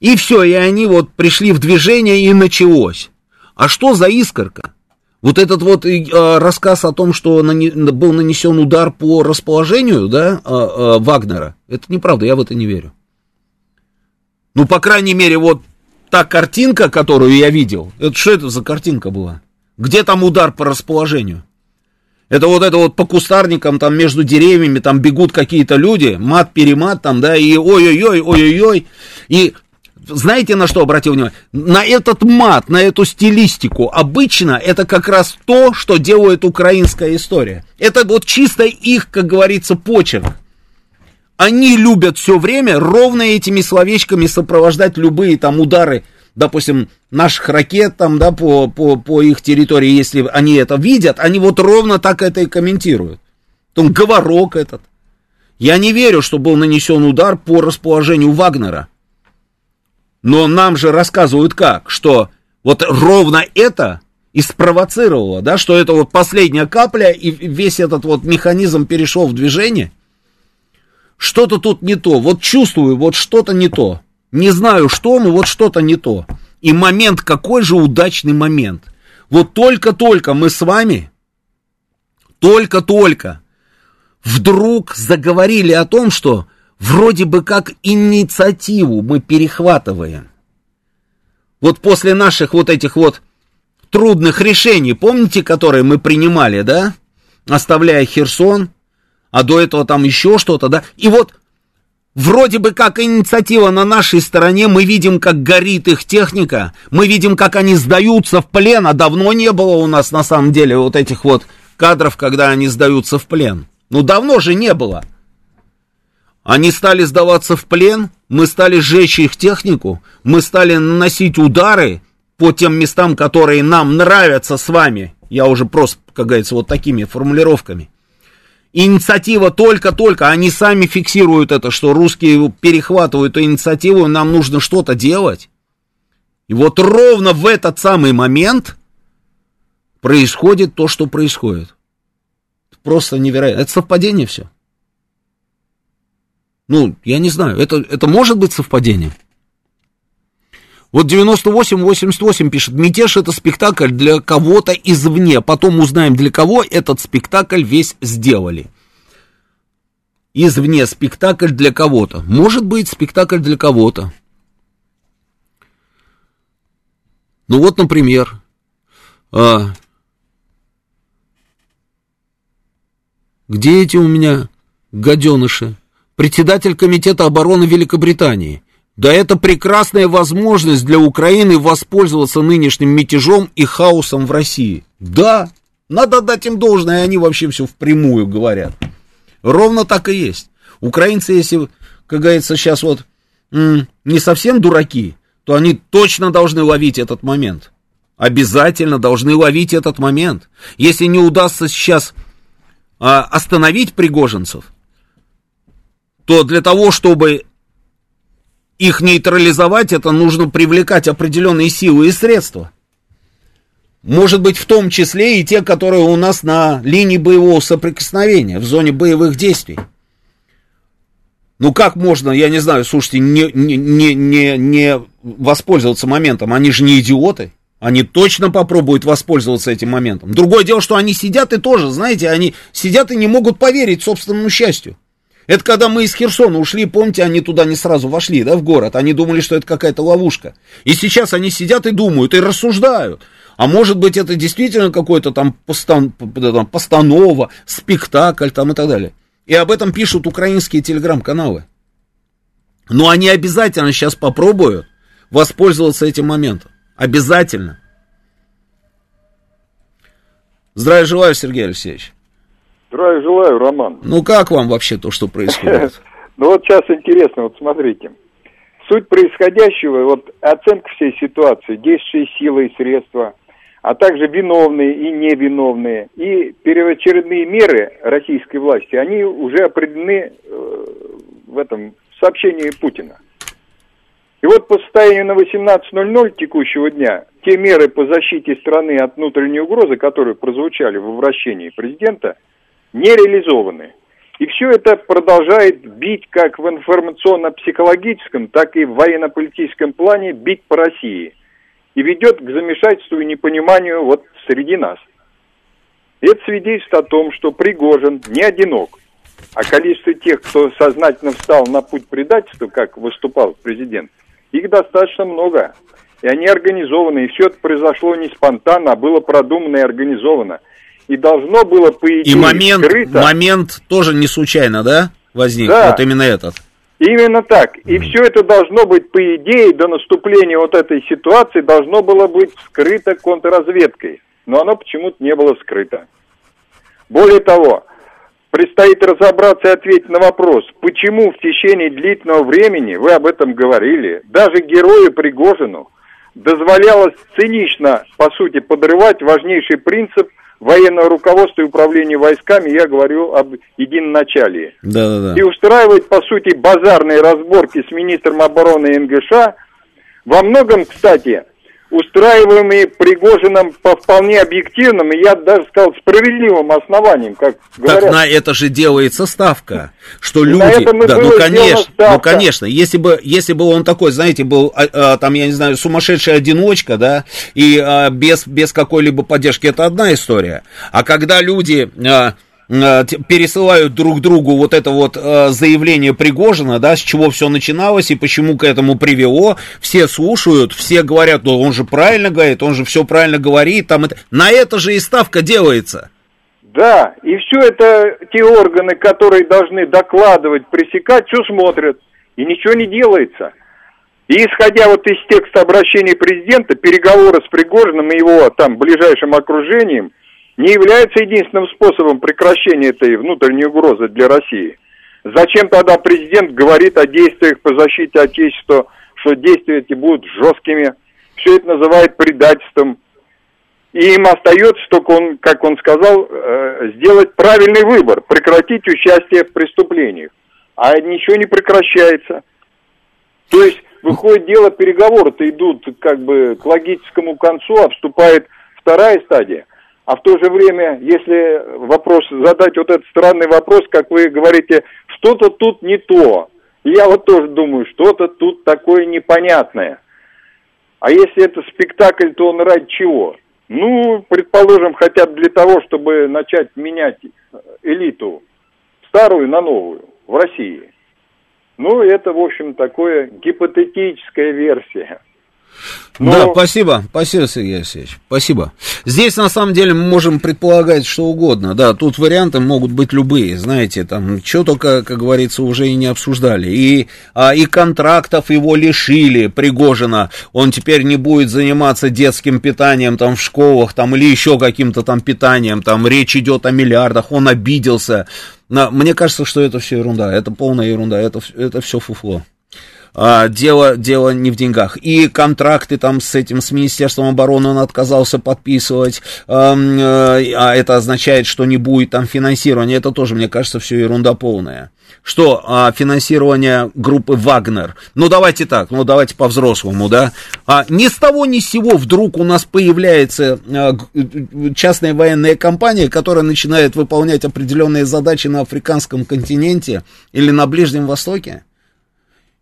S1: и все, и они вот пришли в движение, и началось. А что за искорка? Вот этот вот э, рассказ о том, что нани, был нанесен удар по расположению, да, э, э, Вагнера, это неправда, я в это не верю. Ну, по крайней мере, вот та картинка, которую я видел, это что это за картинка была? Где там удар по расположению? Это вот это вот по кустарникам, там между деревьями, там бегут какие-то люди, мат-перемат там, да, и ой-ой-ой, ой-ой-ой. И знаете, на что обратил внимание? На этот мат, на эту стилистику. Обычно это как раз то, что делает украинская история. Это вот чисто их, как говорится, почерк. Они любят все время ровно этими словечками сопровождать любые там удары, допустим, наших ракет там, да, по, по, по их территории, если они это видят, они вот ровно так это и комментируют. Там говорок этот. Я не верю, что был нанесен удар по расположению Вагнера. Но нам же рассказывают как, что вот ровно это и спровоцировало, да, что это вот последняя капля, и весь этот вот механизм перешел в движение – что-то тут не то. Вот чувствую, вот что-то не то. Не знаю что, но вот что-то не то. И момент, какой же удачный момент. Вот только-только мы с вами, только-только вдруг заговорили о том, что вроде бы как инициативу мы перехватываем. Вот после наших вот этих вот трудных решений, помните, которые мы принимали, да? Оставляя Херсон, а до этого там еще что-то, да? И вот Вроде бы как инициатива на нашей стороне, мы видим, как горит их техника, мы видим, как они сдаются в плен, а давно не было у нас на самом деле вот этих вот кадров, когда они сдаются в плен. Ну давно же не было. Они стали сдаваться в плен, мы стали сжечь их технику, мы стали наносить удары по тем местам, которые нам нравятся с вами. Я уже просто, как говорится, вот такими формулировками инициатива только-только, они сами фиксируют это, что русские перехватывают инициативу, нам нужно что-то делать. И вот ровно в этот самый момент происходит то, что происходит. Просто невероятно. Это совпадение все. Ну, я не знаю, это, это может быть совпадение? Вот 98-88 пишет, мятеж это спектакль для кого-то извне. Потом узнаем, для кого этот спектакль весь сделали. Извне спектакль для кого-то. Может быть, спектакль для кого-то. Ну вот, например, а, где эти у меня гаденыши? Председатель Комитета обороны Великобритании. Да это прекрасная возможность для Украины воспользоваться нынешним мятежом и хаосом в России. Да, надо дать им должное, они вообще все впрямую говорят. Ровно так и есть. Украинцы, если, как говорится, сейчас вот не совсем дураки, то они точно должны ловить этот момент. Обязательно должны ловить этот момент. Если не удастся сейчас а, остановить пригожинцев, то для того, чтобы их нейтрализовать, это нужно привлекать определенные силы и средства. Может быть, в том числе и те, которые у нас на линии боевого соприкосновения, в зоне боевых действий. Ну как можно, я не знаю, слушайте, не, не, не, не, воспользоваться моментом? Они же не идиоты. Они точно попробуют воспользоваться этим моментом. Другое дело, что они сидят и тоже, знаете, они сидят и не могут поверить собственному счастью. Это когда мы из Херсона ушли, помните, они туда не сразу вошли, да, в город. Они думали, что это какая-то ловушка. И сейчас они сидят и думают, и рассуждают. А может быть, это действительно какой-то там, постан, постанова, спектакль там и так далее. И об этом пишут украинские телеграм-каналы. Но они обязательно сейчас попробуют воспользоваться этим моментом. Обязательно. Здравия желаю, Сергей Алексеевич.
S3: Здравия желаю, Роман.
S1: Ну как вам вообще то, что происходит?
S3: Ну вот сейчас интересно, вот смотрите. Суть происходящего, вот оценка всей ситуации, действующие силы и средства, а также виновные и невиновные, и первоочередные меры российской власти, они уже определены э, в этом сообщении Путина. И вот по состоянию на 18.00 текущего дня, те меры по защите страны от внутренней угрозы, которые прозвучали в обращении президента – не реализованы. И все это продолжает бить как в информационно-психологическом, так и в военно-политическом плане, бить по России. И ведет к замешательству и непониманию вот среди нас. Это свидетельствует о том, что Пригожин не одинок, а количество тех, кто сознательно встал на путь предательства, как выступал президент, их достаточно много. И они организованы, и все это произошло не спонтанно, а было продумано и организовано – и должно было, по идее,
S1: И момент, скрыто... момент тоже не случайно, да, возник? Да. Вот именно этот.
S3: Именно так. И все это должно быть, по идее, до наступления вот этой ситуации должно было быть скрыто контрразведкой. Но оно почему-то не было скрыто. Более того, предстоит разобраться и ответить на вопрос, почему в течение длительного времени, вы об этом говорили, даже герою Пригожину дозволялось цинично, по сути, подрывать важнейший принцип – военного руководства и управления войсками, я говорю об единоначалии. Да, да, да. И устраивать, по сути, базарные разборки с министром обороны НГШ, во многом, кстати, устраиваемые Пригожином по вполне объективным, и я даже сказал, справедливым основаниям, как говорят.
S1: Так на это же делается ставка, что люди... На это да, ну, конечно, ну, конечно, если бы, если бы он такой, знаете, был, а, а, там, я не знаю, сумасшедший одиночка, да, и а, без, без какой-либо поддержки, это одна история. А когда люди... А, пересылают друг другу вот это вот э, заявление Пригожина, да, с чего все начиналось и почему к этому привело, все слушают, все говорят, ну он же правильно говорит, он же все правильно говорит, там это... на это же и ставка делается.
S3: Да, и все это те органы, которые должны докладывать, пресекать, все смотрят, и ничего не делается. И исходя вот из текста обращения президента, переговоры с Пригожиным и его там ближайшим окружением – не является единственным способом прекращения этой внутренней угрозы для России. Зачем тогда президент говорит о действиях по защите Отечества, что действия эти будут жесткими? Все это называет предательством. И им остается только, он, как он сказал, э, сделать правильный выбор, прекратить участие в преступлениях. А ничего не прекращается. То есть, выходит дело, переговоры-то идут как бы к логическому концу, а вступает вторая стадия – а в то же время, если вопрос задать вот этот странный вопрос, как вы говорите, что-то тут не то. Я вот тоже думаю, что-то тут такое непонятное. А если это спектакль, то он ради чего? Ну, предположим, хотят для того, чтобы начать менять элиту старую на новую в России. Ну, это, в общем, такое гипотетическая версия.
S1: Но... Да, спасибо, спасибо, Сергей Алексеевич, спасибо. Здесь, на самом деле, мы можем предполагать что угодно, да, тут варианты могут быть любые, знаете, там, что только, как говорится, уже и не обсуждали, и, а, и контрактов его лишили, Пригожина, он теперь не будет заниматься детским питанием, там, в школах, там, или еще каким-то там питанием, там, речь идет о миллиардах, он обиделся, но мне кажется, что это все ерунда, это полная ерунда, это, это все фуфло а, дело, дело не в деньгах. И контракты там с этим, с Министерством обороны он отказался подписывать, а, а это означает, что не будет там финансирования. Это тоже, мне кажется, все ерунда полная. Что а, финансирование группы Вагнер? Ну, давайте так, ну, давайте по-взрослому, да. А, ни с того, ни с сего вдруг у нас появляется а, частная военная компания, которая начинает выполнять определенные задачи на африканском континенте или на Ближнем Востоке.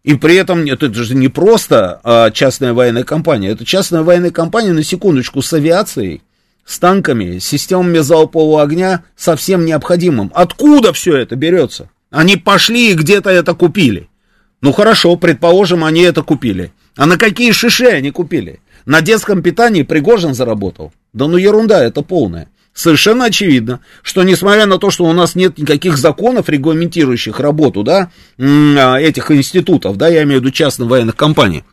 S1: И при этом это же не просто а, частная военная компания, это частная военная компания, на секундочку, с авиацией, с танками, с системами залпового огня, совсем необходимым. Откуда все это берется? Они пошли и где-то это купили. Ну хорошо, предположим, они это купили. А на какие шиши они купили? На детском питании Пригожин заработал. Да ну ерунда, это полная совершенно очевидно, что несмотря на то, что у нас нет никаких законов, регламентирующих работу, да, а, этих институтов, да, я имею в виду частных военных компаний,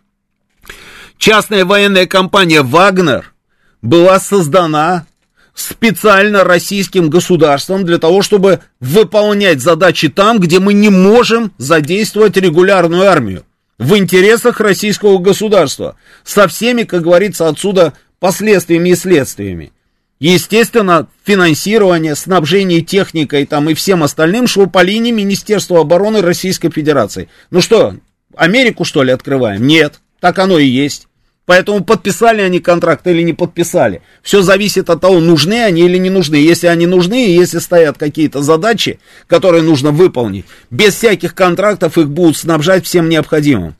S1: частная военная компания «Вагнер» была создана специально российским государством для того, чтобы выполнять задачи там, где мы не можем задействовать регулярную армию в интересах российского государства, со всеми, как говорится, отсюда последствиями и следствиями. Естественно, финансирование, снабжение техникой там и всем остальным шло по линии Министерства обороны Российской Федерации. Ну что, Америку что ли открываем? Нет, так оно и есть. Поэтому подписали они контракт или не подписали. Все зависит от того, нужны они или не нужны. Если они нужны, и если стоят какие-то задачи, которые нужно выполнить, без всяких контрактов их будут снабжать всем необходимым.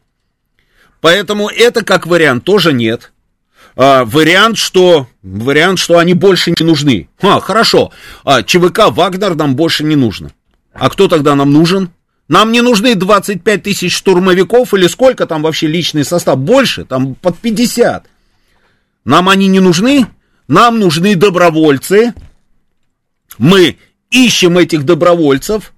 S1: Поэтому это как вариант тоже нет а, вариант, что, вариант, что они больше не нужны. А, хорошо, а, ЧВК Вагнер нам больше не нужно. А кто тогда нам нужен? Нам не нужны 25 тысяч штурмовиков или сколько там вообще личный состав? Больше, там под 50. Нам они не нужны, нам нужны добровольцы. Мы ищем этих добровольцев,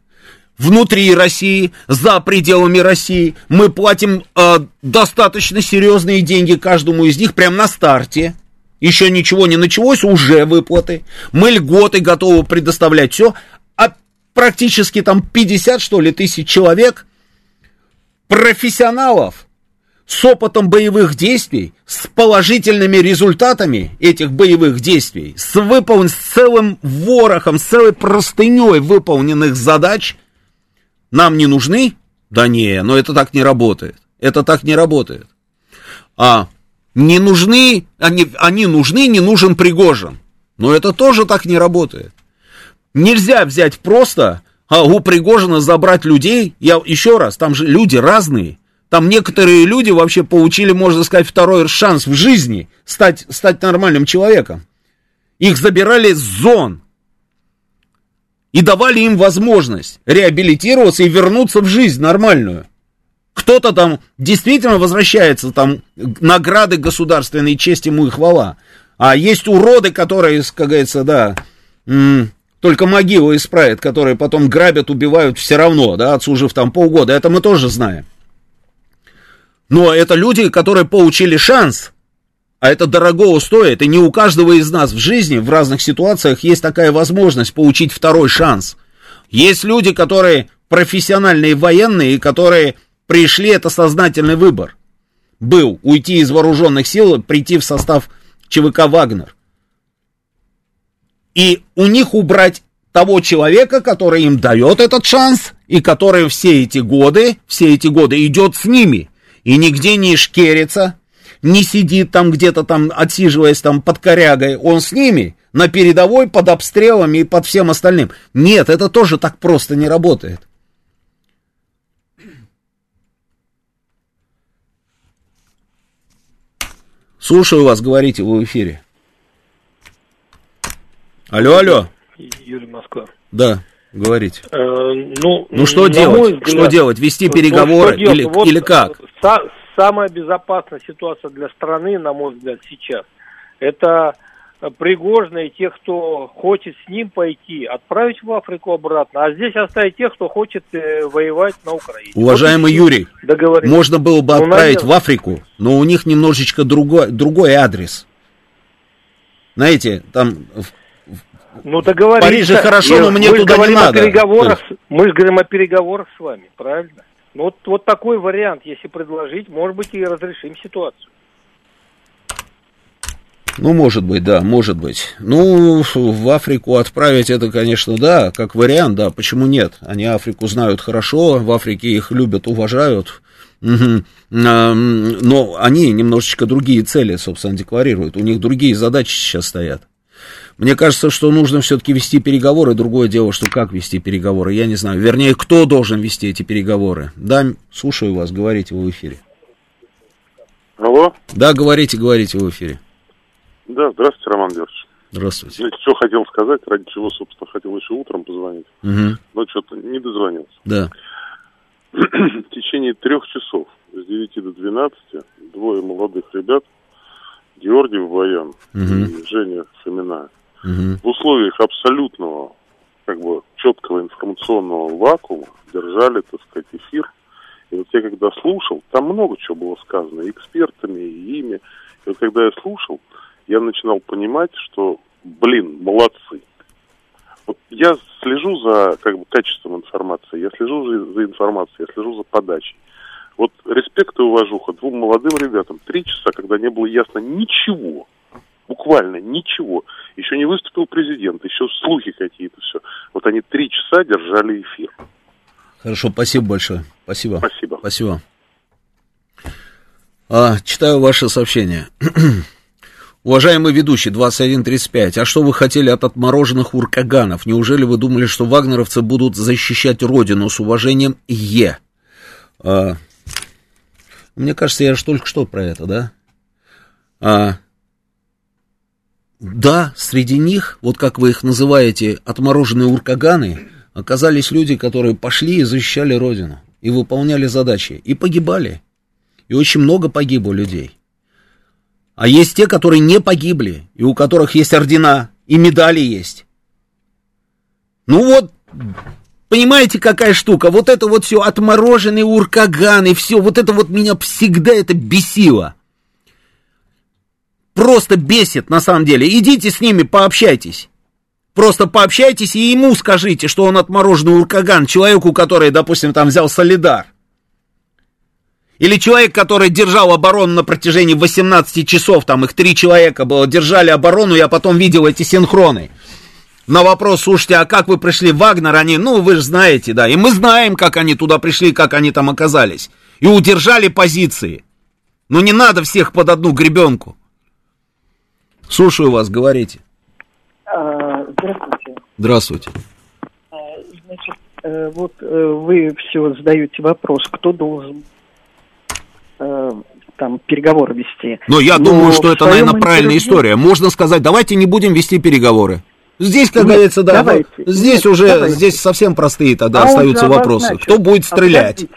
S1: внутри России, за пределами России. Мы платим э, достаточно серьезные деньги каждому из них прямо на старте. Еще ничего не началось, уже выплаты. Мы льготы готовы предоставлять все. А практически там 50, что ли, тысяч человек, профессионалов, с опытом боевых действий, с положительными результатами этих боевых действий, с, выпол... с целым ворохом, с целой простыней выполненных задач – нам не нужны? Да не, но это так не работает. Это так не работает. А Не нужны, они, они нужны, не нужен Пригожин. Но это тоже так не работает. Нельзя взять просто, а у Пригожина забрать людей. Я еще раз, там же люди разные. Там некоторые люди вообще получили, можно сказать, второй шанс в жизни стать, стать нормальным человеком. Их забирали с зон. И давали им возможность реабилитироваться и вернуться в жизнь нормальную. Кто-то там действительно возвращается, там награды государственной честь ему и хвала. А есть уроды, которые, как говорится, да, только могилу исправят, которые потом грабят, убивают все равно, да, отслужив там полгода. Это мы тоже знаем. Но это люди, которые получили шанс, а это дорого стоит, и не у каждого из нас в жизни, в разных ситуациях есть такая возможность получить второй шанс. Есть люди, которые профессиональные военные, которые пришли, это сознательный выбор. Был уйти из вооруженных сил, прийти в состав ЧВК «Вагнер». И у них убрать того человека, который им дает этот шанс, и который все эти годы, все эти годы идет с ними – и нигде не шкерится, не сидит там где-то там, отсиживаясь там под корягой, он с ними, на передовой, под обстрелами и под всем остальным. Нет, это тоже так просто не работает. Слушаю вас, говорите вы в эфире. Алло, алло.
S4: Юрий Москва.
S1: Да. Говорить.
S4: Э, ну,
S1: ну что делать? Взгляд, что делать? Вести ну, переговоры ну, или, вот, или как?
S4: Са, самая безопасная ситуация для страны, на мой взгляд, сейчас, это Пригожные, тех, кто хочет с ним пойти, отправить в Африку обратно, а здесь оставить тех, кто хочет э, воевать на Украине.
S1: Уважаемый вот Юрий, можно было бы ну, отправить в Африку, но у них немножечко другой, другой адрес. Знаете, там
S4: ну договориться.
S1: Париже хорошо, но мне мы туда не надо.
S4: О переговорах, мы же говорим о переговорах с вами, правильно? Ну вот, вот такой вариант, если предложить, может быть, и разрешим ситуацию.
S1: Ну, может быть, да, может быть. Ну, в Африку отправить это, конечно, да, как вариант, да, почему нет? Они Африку знают хорошо, в Африке их любят, уважают. Угу. Но они немножечко другие цели, собственно, декларируют. У них другие задачи сейчас стоят. Мне кажется, что нужно все-таки вести переговоры. Другое дело, что как вести переговоры, я не знаю. Вернее, кто должен вести эти переговоры. Да, слушаю вас, говорите вы в эфире.
S5: Алло?
S1: Да, говорите, говорите вы в эфире.
S5: Да, здравствуйте, Роман Георгиевич.
S1: Здравствуйте.
S5: Знаете, что хотел сказать, ради чего, собственно, хотел еще утром позвонить, угу. но что-то не дозвонился.
S1: Да.
S5: В течение трех часов, с 9 до 12, двое молодых ребят, Георгий Баян угу. и Женя Фомина, в условиях абсолютного, как бы, четкого информационного вакуума держали, так сказать, эфир. И вот я когда слушал, там много чего было сказано, и экспертами, и ими. И вот когда я слушал, я начинал понимать, что, блин, молодцы. Вот я слежу за как бы, качеством информации, я слежу за, за информацией, я слежу за подачей. Вот респект и уважуха двум молодым ребятам. Три часа, когда не было ясно ничего, буквально ничего. Еще не выступил президент, еще слухи какие-то, все. Вот они три часа держали эфир.
S1: Хорошо, спасибо большое. Спасибо.
S5: Спасибо.
S1: Спасибо. А, читаю ваше сообщение. Уважаемый ведущий, 2135, а что вы хотели от отмороженных уркаганов? Неужели вы думали, что вагнеровцы будут защищать родину с уважением Е? А, мне кажется, я же только что про это, да? А, да, среди них, вот как вы их называете, отмороженные уркаганы, оказались люди, которые пошли и защищали Родину, и выполняли задачи, и погибали. И очень много погибло людей. А есть те, которые не погибли, и у которых есть ордена, и медали есть. Ну вот, понимаете, какая штука? Вот это вот все отмороженные уркаганы, все, вот это вот меня всегда это бесило просто бесит на самом деле. Идите с ними, пообщайтесь. Просто пообщайтесь и ему скажите, что он отмороженный уркаган, человеку, который, допустим, там взял солидар. Или человек, который держал оборону на протяжении 18 часов, там их три человека было, держали оборону, я потом видел эти синхроны. На вопрос, слушайте, а как вы пришли в Вагнер? Они, ну, вы же знаете, да. И мы знаем, как они туда пришли, как они там оказались. И удержали позиции. Ну не надо всех под одну гребенку. Слушаю вас, говорите.
S6: А, здравствуйте.
S1: Здравствуйте.
S6: А, значит, э, вот э, вы все задаете вопрос, кто должен э, там переговоры вести.
S1: Но я Но думаю, что это, наверное, правильная история. Можно сказать, давайте не будем вести переговоры. Здесь, как Нет, говорится, да, давайте. здесь Нет, уже, давайте. здесь совсем простые тогда а остаются вопросы. Кто будет стрелять?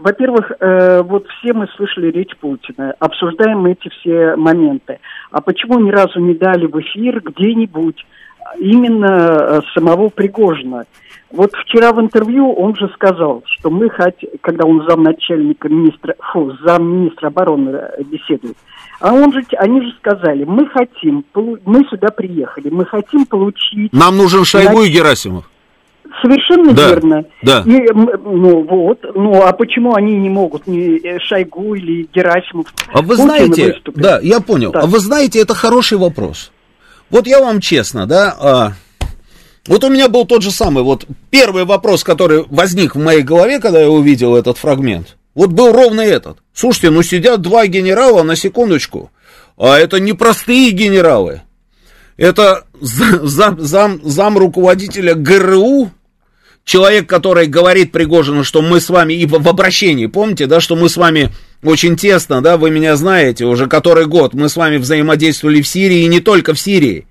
S6: Во-первых, э, вот все мы слышали речь Путина, обсуждаем эти все моменты. А почему ни разу не дали в эфир где-нибудь именно э, самого Пригожина? Вот вчера в интервью он же сказал, что мы хотим, когда он замначальника министра, фу, замминистра обороны э, беседует, а он же, они же сказали, мы хотим, мы сюда приехали, мы хотим получить...
S1: Нам нужен Шойгу и Герасимов.
S6: Совершенно да, верно.
S1: Да.
S6: И, ну вот, ну а почему они не могут, не э, Шойгу или Герасимов?
S1: А вы Путин знаете, выступить? да, я понял. Да. А вы знаете, это хороший вопрос. Вот я вам честно, да, а, вот у меня был тот же самый, вот первый вопрос, который возник в моей голове, когда я увидел этот фрагмент. Вот был ровно этот. Слушайте, ну сидят два генерала на секундочку, а это не простые генералы. Это зам, зам, зам руководителя ГРУ, человек, который говорит Пригожину, что мы с вами, и в, обращении, помните, да, что мы с вами очень тесно, да, вы меня знаете, уже который год мы с вами взаимодействовали в Сирии, и не только в Сирии.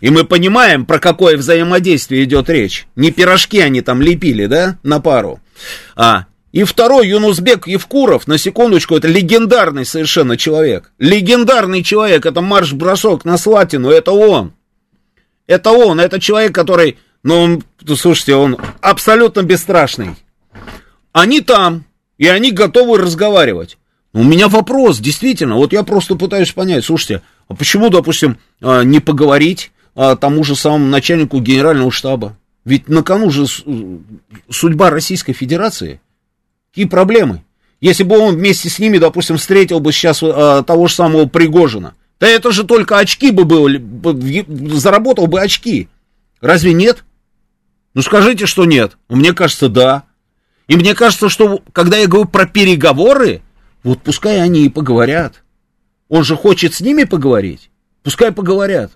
S1: И мы понимаем, про какое взаимодействие идет речь. Не пирожки они там лепили, да, на пару. А, и второй, Юнусбек Евкуров, на секундочку, это легендарный совершенно человек. Легендарный человек, это марш-бросок на Слатину, это он. Это он, это человек, который, ну, он, слушайте, он абсолютно бесстрашный. Они там, и они готовы разговаривать. У меня вопрос, действительно, вот я просто пытаюсь понять, слушайте, а почему, допустим, а, не поговорить а, тому же самому начальнику генерального штаба? Ведь на кону же судьба Российской Федерации. Какие проблемы? Если бы он вместе с ними, допустим, встретил бы сейчас а, того же самого Пригожина, да это же только очки бы были, заработал бы очки. Разве нет? Ну скажите, что нет. Мне кажется, да. И мне кажется, что когда я говорю про переговоры, вот пускай они и поговорят. Он же хочет с ними поговорить. Пускай поговорят.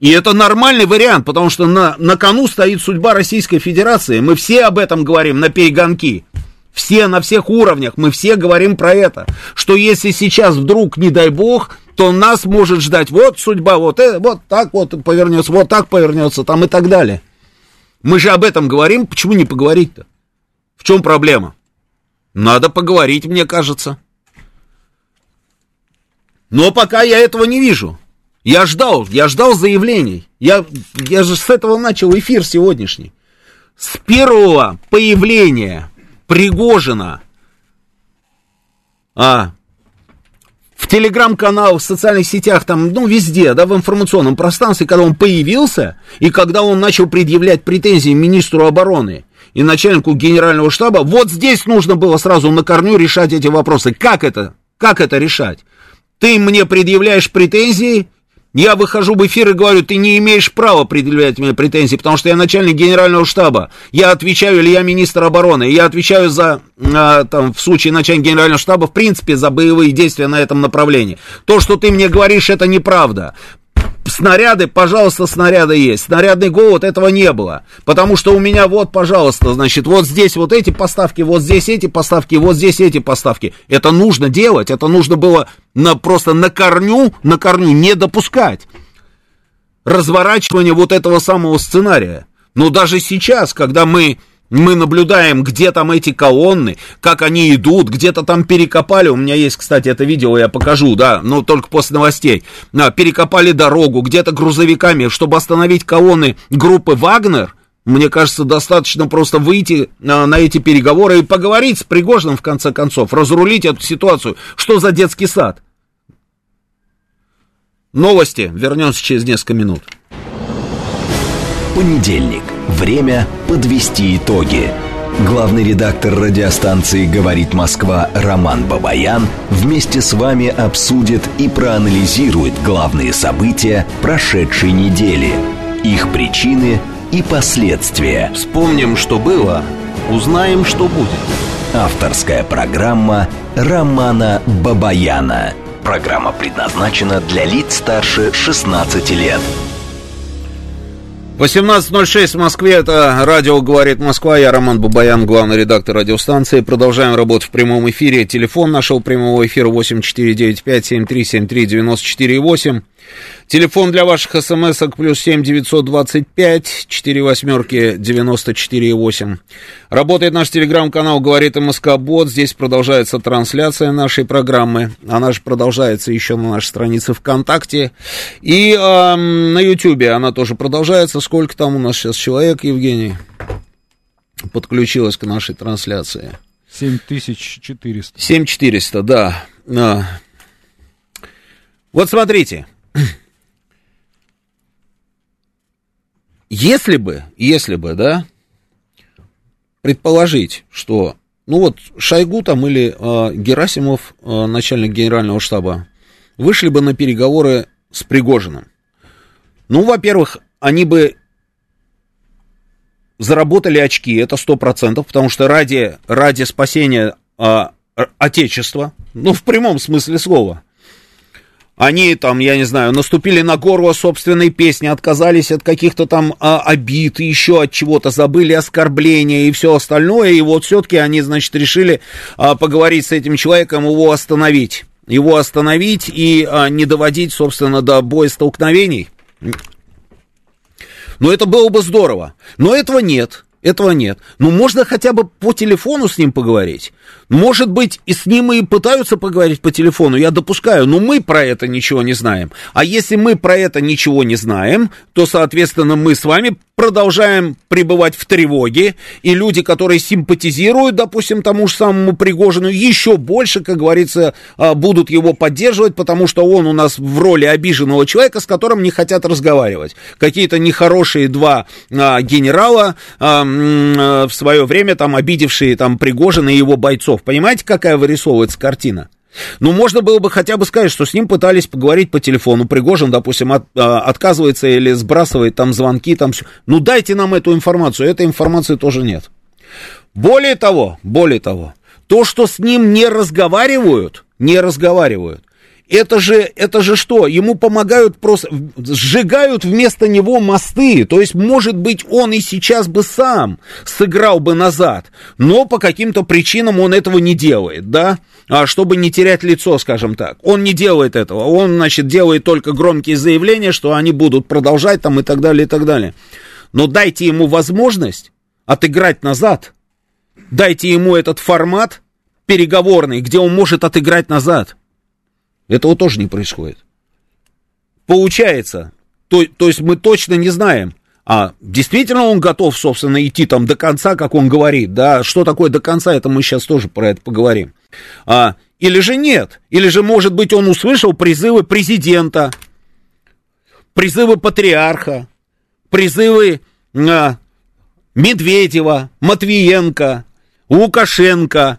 S1: И это нормальный вариант, потому что на, на кону стоит судьба Российской Федерации. Мы все об этом говорим на перегонки. Все на всех уровнях, мы все говорим про это. Что если сейчас вдруг, не дай бог, то нас может ждать вот судьба, вот, э, вот так вот повернется, вот так повернется, там и так далее. Мы же об этом говорим, почему не поговорить-то? В чем проблема? Надо поговорить, мне кажется. Но пока я этого не вижу. Я ждал, я ждал заявлений. Я, я же с этого начал эфир сегодняшний. С первого появления Пригожина а, в телеграм-канал, в социальных сетях, там, ну, везде, да, в информационном пространстве, когда он появился, и когда он начал предъявлять претензии министру обороны и начальнику генерального штаба, вот здесь нужно было сразу на корню решать эти вопросы. Как это? Как это решать? Ты мне предъявляешь претензии, я выхожу в эфир и говорю, ты не имеешь права предъявлять мне претензии, потому что я начальник генерального штаба. Я отвечаю, или я министр обороны, я отвечаю за, а, там, в случае начальника генерального штаба, в принципе, за боевые действия на этом направлении. То, что ты мне говоришь, это неправда снаряды, пожалуйста, снаряды есть. Снарядный голод этого не было. Потому что у меня вот, пожалуйста, значит, вот здесь вот эти поставки, вот здесь эти поставки, вот здесь эти поставки. Это нужно делать, это нужно было на, просто на корню, на корню не допускать. Разворачивание вот этого самого сценария. Но даже сейчас, когда мы мы наблюдаем, где там эти колонны, как они идут, где-то там перекопали. У меня есть, кстати, это видео, я покажу, да, но только после новостей. А, перекопали дорогу, где-то грузовиками, чтобы остановить колонны группы «Вагнер». Мне кажется, достаточно просто выйти а, на эти переговоры и поговорить с Пригожным, в конце концов, разрулить эту ситуацию. Что за детский сад? Новости. Вернемся через несколько минут.
S2: Понедельник. Время подвести итоги. Главный редактор радиостанции «Говорит Москва» Роман Бабаян вместе с вами обсудит и проанализирует главные события прошедшей недели, их причины и последствия.
S1: Вспомним, что было, узнаем, что будет.
S2: Авторская программа Романа Бабаяна. Программа предназначена для лиц старше 16 лет.
S1: 18.06 в Москве, это радио «Говорит Москва», я Роман Бабаян, главный редактор радиостанции. Продолжаем работу в прямом эфире. Телефон нашего прямого эфира 8495-7373-94-8. Телефон для ваших смс-ок плюс семь девятьсот двадцать пять четыре восьмерки девяносто четыре восемь. Работает наш телеграм-канал «Говорит МСК Бот». Здесь продолжается трансляция нашей программы. Она же продолжается еще на нашей странице ВКонтакте. И э, на Ютьюбе она тоже продолжается. Сколько там у нас сейчас человек, Евгений, подключилось к нашей трансляции?
S7: 7400.
S1: 7400, да. А. Вот смотрите. Если бы, если бы, да, предположить, что, ну вот, Шойгу там или э, Герасимов, э, начальник генерального штаба, вышли бы на переговоры с Пригожиным. Ну, во-первых, они бы заработали очки, это сто процентов, потому что ради, ради спасения э, Отечества, ну, в прямом смысле слова, они там, я не знаю, наступили на горло собственной песни, отказались от каких-то там а, обид, еще от чего-то, забыли оскорбления и все остальное, и вот все-таки они, значит, решили а, поговорить с этим человеком, его остановить, его остановить и а, не доводить, собственно, до боестолкновений. Но это было бы здорово. Но этого нет. Этого нет. Ну, можно хотя бы по телефону с ним поговорить. Может быть, и с ним и пытаются поговорить по телефону, я допускаю, но мы про это ничего не знаем. А если мы про это ничего не знаем, то, соответственно, мы с вами продолжаем пребывать в тревоге, и люди, которые симпатизируют, допустим, тому же самому Пригожину, еще больше, как говорится, а, будут его поддерживать, потому что он у нас в роли обиженного человека, с которым не хотят разговаривать. Какие-то нехорошие два а, генерала а, в свое время там обидевшие там Пригожина и его бойцов. Понимаете, какая вырисовывается картина? Ну, можно было бы хотя бы сказать, что с ним пытались поговорить по телефону. Пригожин, допустим, от, а, отказывается или сбрасывает там звонки, там все. Ну, дайте нам эту информацию. Этой информации тоже нет. Более того, более того, то, что с ним не разговаривают, не разговаривают, это же, это же что? Ему помогают просто, сжигают вместо него мосты. То есть, может быть, он и сейчас бы сам сыграл бы назад, но по каким-то причинам он этого не делает, да? А чтобы не терять лицо, скажем так. Он не делает этого. Он, значит, делает только громкие заявления, что они будут продолжать там и так далее, и так далее. Но дайте ему возможность отыграть назад. Дайте ему этот формат переговорный, где он может отыграть назад. Этого тоже не происходит. Получается, то, то есть мы точно не знаем, а действительно он готов, собственно, идти там до конца, как он говорит, да, что такое до конца, это мы сейчас тоже про это поговорим. А, или же нет, или же, может быть, он услышал призывы президента, призывы патриарха, призывы а, Медведева, Матвиенко, Лукашенко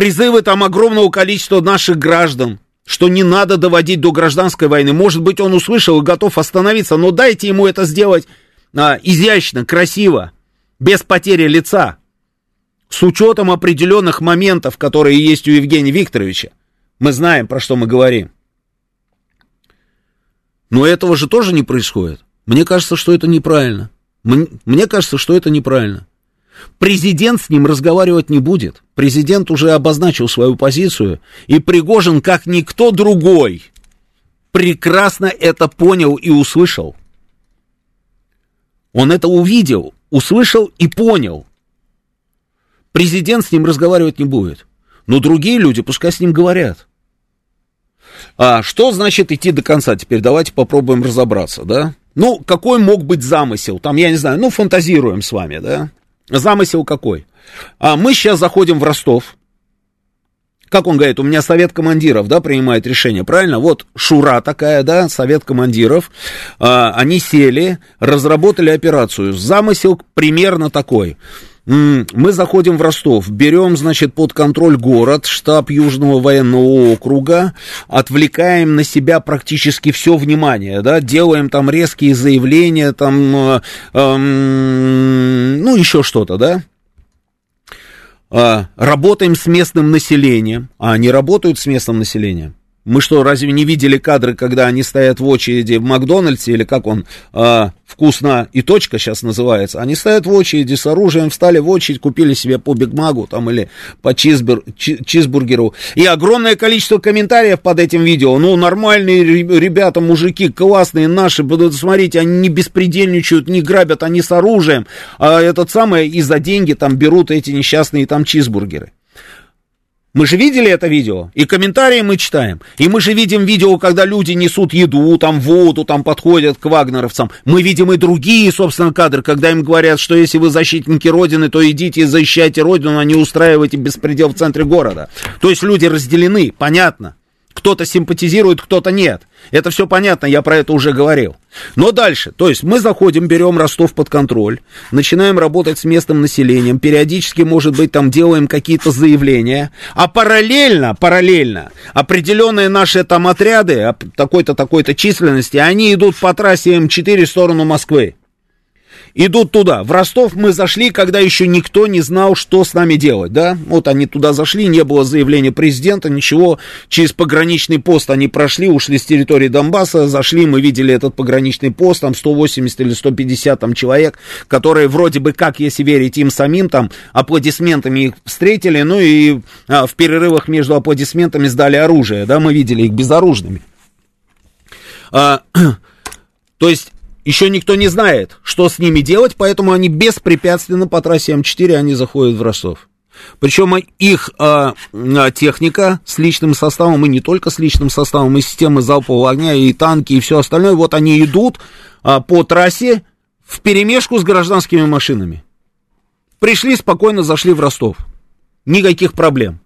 S1: призывы там огромного количества наших граждан, что не надо доводить до гражданской войны. Может быть, он услышал и готов остановиться, но дайте ему это сделать а, изящно, красиво, без потери лица, с учетом определенных моментов, которые есть у Евгения Викторовича. Мы знаем, про что мы говорим. Но этого же тоже не происходит. Мне кажется, что это неправильно. Мне кажется, что это неправильно. Президент с ним разговаривать не будет. Президент уже обозначил свою позицию, и Пригожин, как никто другой, прекрасно это понял и услышал. Он это увидел, услышал и понял. Президент с ним разговаривать не будет. Но другие люди пускай с ним говорят. А что значит идти до конца? Теперь давайте попробуем разобраться, да? Ну, какой мог быть замысел? Там, я не знаю, ну, фантазируем с вами, да? Замысел какой? А мы сейчас заходим в Ростов. Как он говорит, у меня совет командиров, да, принимает решение, правильно? Вот шура такая, да, совет командиров. А, они сели, разработали операцию. Замысел примерно такой мы заходим в Ростов, берем, значит, под контроль город, штаб Южного военного округа, отвлекаем на себя практически все внимание, да, делаем там резкие заявления, там, э, э, ну, еще что-то, да. а, работаем с местным населением, а они работают с местным населением. Мы что, разве не видели кадры, когда они стоят в очереди в Макдональдсе, или как он, э, вкусно и точка сейчас называется? Они стоят в очереди с оружием, встали в очередь, купили себе по Бигмагу там или по чизбур, чизбургеру. И огромное количество комментариев под этим видео. Ну, нормальные ребята, мужики, классные наши, смотрите, они не беспредельничают, не грабят, они с оружием. А этот самый, и за деньги там берут эти несчастные там чизбургеры. Мы же видели это видео, и комментарии мы читаем. И мы же видим видео, когда люди несут еду, там воду, там подходят к вагнеровцам. Мы видим и другие, собственно, кадры, когда им говорят, что если вы защитники Родины, то идите и защищайте Родину, а не устраивайте беспредел в центре города. То есть люди разделены, понятно. Кто-то симпатизирует, кто-то нет. Это все понятно, я про это уже говорил. Но дальше, то есть мы заходим, берем Ростов под контроль, начинаем работать с местным населением, периодически, может быть, там делаем какие-то заявления, а параллельно, параллельно, определенные наши там отряды, такой-то, такой-то численности, они идут по трассе М4 в сторону Москвы идут туда. В Ростов мы зашли, когда еще никто не знал, что с нами делать, да? Вот они туда зашли, не было заявления президента, ничего. Через пограничный пост они прошли, ушли с территории Донбасса, зашли, мы видели этот пограничный пост, там 180 или 150 там человек, которые вроде бы, как если верить им самим, там аплодисментами их встретили, ну и а, в перерывах между аплодисментами сдали оружие, да, мы видели их безоружными. А, то есть еще никто не знает, что с ними делать, поэтому они беспрепятственно по трассе М4 они заходят в Ростов. Причем их э, техника с личным составом, и не только с личным составом, и системы залпового огня, и танки, и все остальное, вот они идут э, по трассе в перемешку с гражданскими машинами. Пришли, спокойно зашли в Ростов. Никаких проблем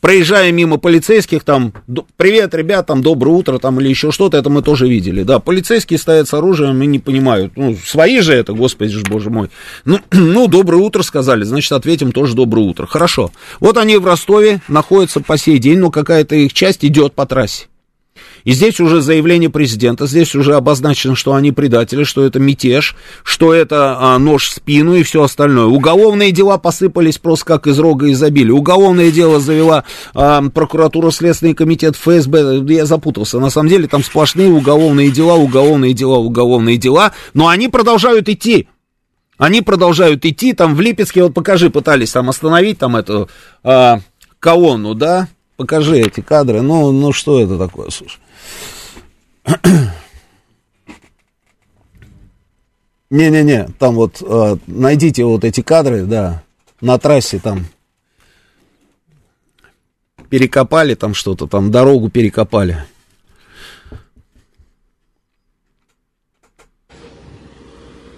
S1: проезжая мимо полицейских, там, привет, ребят, там, доброе утро, там, или еще что-то, это мы тоже видели, да, полицейские стоят с оружием и не понимают, ну, свои же это, господи же, боже мой, ну, ну, доброе утро сказали, значит, ответим тоже доброе утро, хорошо, вот они в Ростове находятся по сей день, но какая-то их часть идет по трассе, и здесь уже заявление президента, здесь уже обозначено, что они предатели, что это мятеж, что это а, нож в спину и все остальное. Уголовные дела посыпались просто как из рога изобилия. Уголовное дело завела а, прокуратура, Следственный комитет, ФСБ. Я запутался. На самом деле там сплошные уголовные дела, уголовные дела, уголовные дела. Но они продолжают идти. Они продолжают идти. Там в Липецке, вот покажи, пытались там остановить там эту а, колонну, да? Покажи эти кадры. Ну, ну что это такое, слушай? Не-не-не, там вот э, найдите вот эти кадры, да, на трассе там перекопали там что-то, там дорогу перекопали.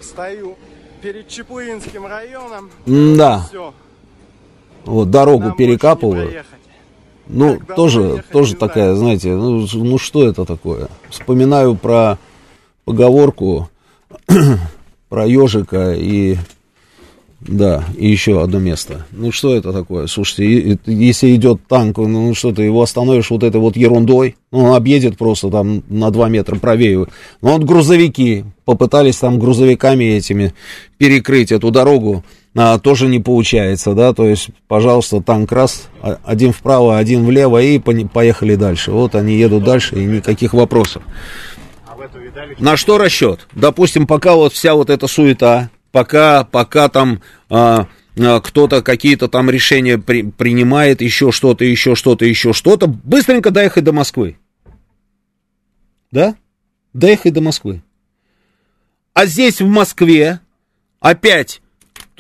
S8: Стою перед Чепуинским районом.
S1: Да. Все. Вот дорогу Нам перекапывают. Ну, тоже, тоже такая, знаете, ну, ну что это такое? Вспоминаю про поговорку про ежика и да, и еще одно место. Ну что это такое? Слушайте, если идет танк, ну что ты его остановишь вот этой вот ерундой, ну, он объедет просто там на 2 метра правее. Ну вот грузовики, попытались там грузовиками этими перекрыть эту дорогу, а, тоже не получается, да, то есть, пожалуйста, танк раз, а, один вправо, один влево и поехали дальше. Вот они едут дальше и никаких вопросов. На что расчет? Допустим, пока вот вся вот эта суета, пока, пока там а, а, кто-то какие-то там решения при, принимает, еще что-то, еще что-то, еще что-то, быстренько доехать до Москвы. Да? Доехать до Москвы. А здесь в Москве опять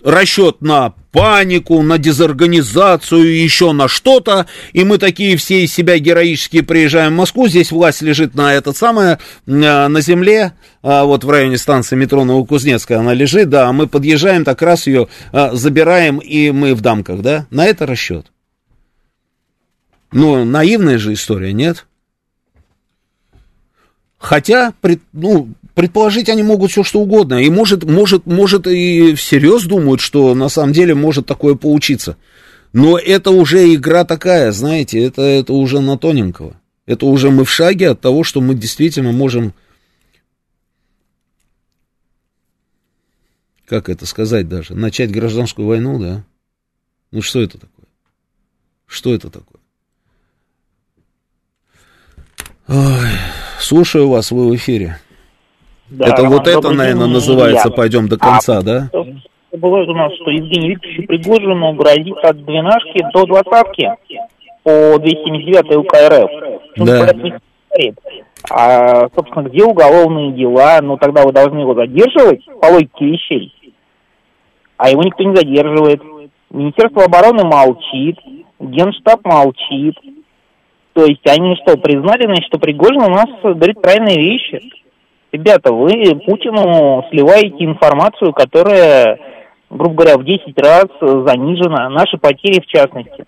S1: расчет на панику, на дезорганизацию, еще на что-то, и мы такие все из себя героически приезжаем в Москву, здесь власть лежит на это самое, э, на земле, а вот в районе станции метро Новокузнецкая она лежит, да, мы подъезжаем, так раз ее э, забираем, и мы в дамках, да, на это расчет. Ну, наивная же история, нет? Хотя, ну, предположить они могут все что угодно. И может, может, может и всерьез думают, что на самом деле может такое получиться. Но это уже игра такая, знаете, это, это уже на тоненького. Это уже мы в шаге от того, что мы действительно можем, как это сказать даже, начать гражданскую войну, да? Ну что это такое? Что это такое? Ой, слушаю вас, вы в эфире. Да, это Роман, вот это, наверное, называется я. «Пойдем до конца», а, да?
S9: Бывает у нас, что Евгений Викторович Пригожину грозит от двенашки до двадцатки по 279 УК РФ. Да. А, собственно, где уголовные дела? Ну, тогда вы должны его задерживать по логике вещей. А его никто не задерживает. Министерство обороны молчит, Генштаб молчит. То есть они что, признали, значит, что Пригожин у нас говорит правильные вещи? Ребята, вы Путину сливаете информацию, которая, грубо говоря, в 10 раз занижена, наши потери в частности.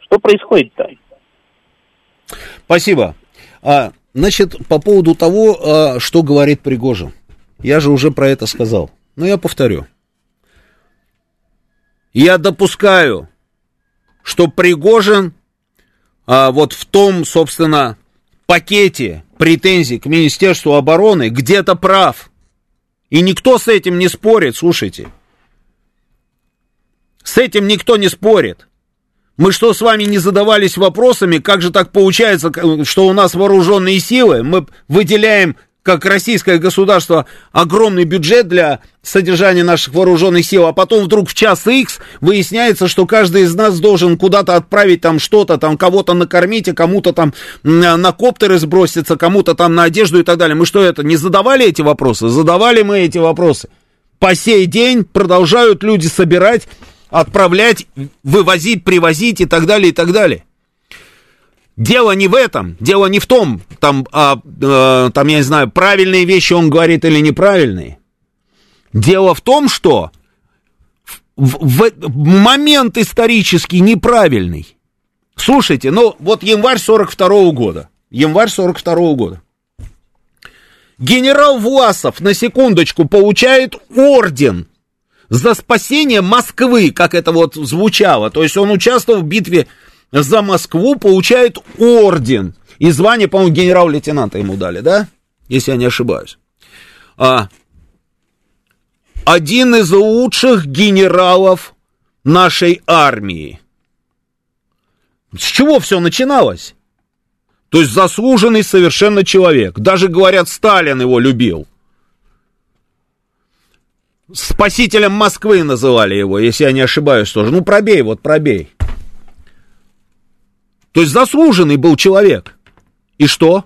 S9: Что происходит-то?
S1: Спасибо. А, значит, по поводу того, а, что говорит Пригожин. Я же уже про это сказал. Но я повторю. Я допускаю, что Пригожин а, вот в том, собственно, пакете претензий к Министерству обороны где-то прав. И никто с этим не спорит, слушайте. С этим никто не спорит. Мы что, с вами не задавались вопросами, как же так получается, что у нас вооруженные силы, мы выделяем как российское государство огромный бюджет для содержания наших вооруженных сил, а потом вдруг в час X выясняется, что каждый из нас должен куда-то отправить там что-то, там кого-то накормить, а кому-то там на коптеры сброситься, кому-то там на одежду и так далее. Мы что это, не задавали эти вопросы? Задавали мы эти вопросы. По сей день продолжают люди собирать, отправлять, вывозить, привозить и так далее, и так далее. Дело не в этом, дело не в том, там, а, э, там, я не знаю, правильные вещи он говорит или неправильные. Дело в том, что в, в момент исторически неправильный. Слушайте, ну вот январь 42 -го года. Январь 42 -го года. Генерал Власов, на секундочку, получает орден за спасение Москвы, как это вот звучало. То есть он участвовал в битве за Москву получает орден. И звание, по-моему, генерал-лейтенанта ему дали, да? Если я не ошибаюсь. А, один из лучших генералов нашей армии. С чего все начиналось? То есть заслуженный совершенно человек. Даже, говорят, Сталин его любил. Спасителем Москвы называли его, если я не ошибаюсь тоже. Ну, пробей, вот пробей. То есть заслуженный был человек. И что?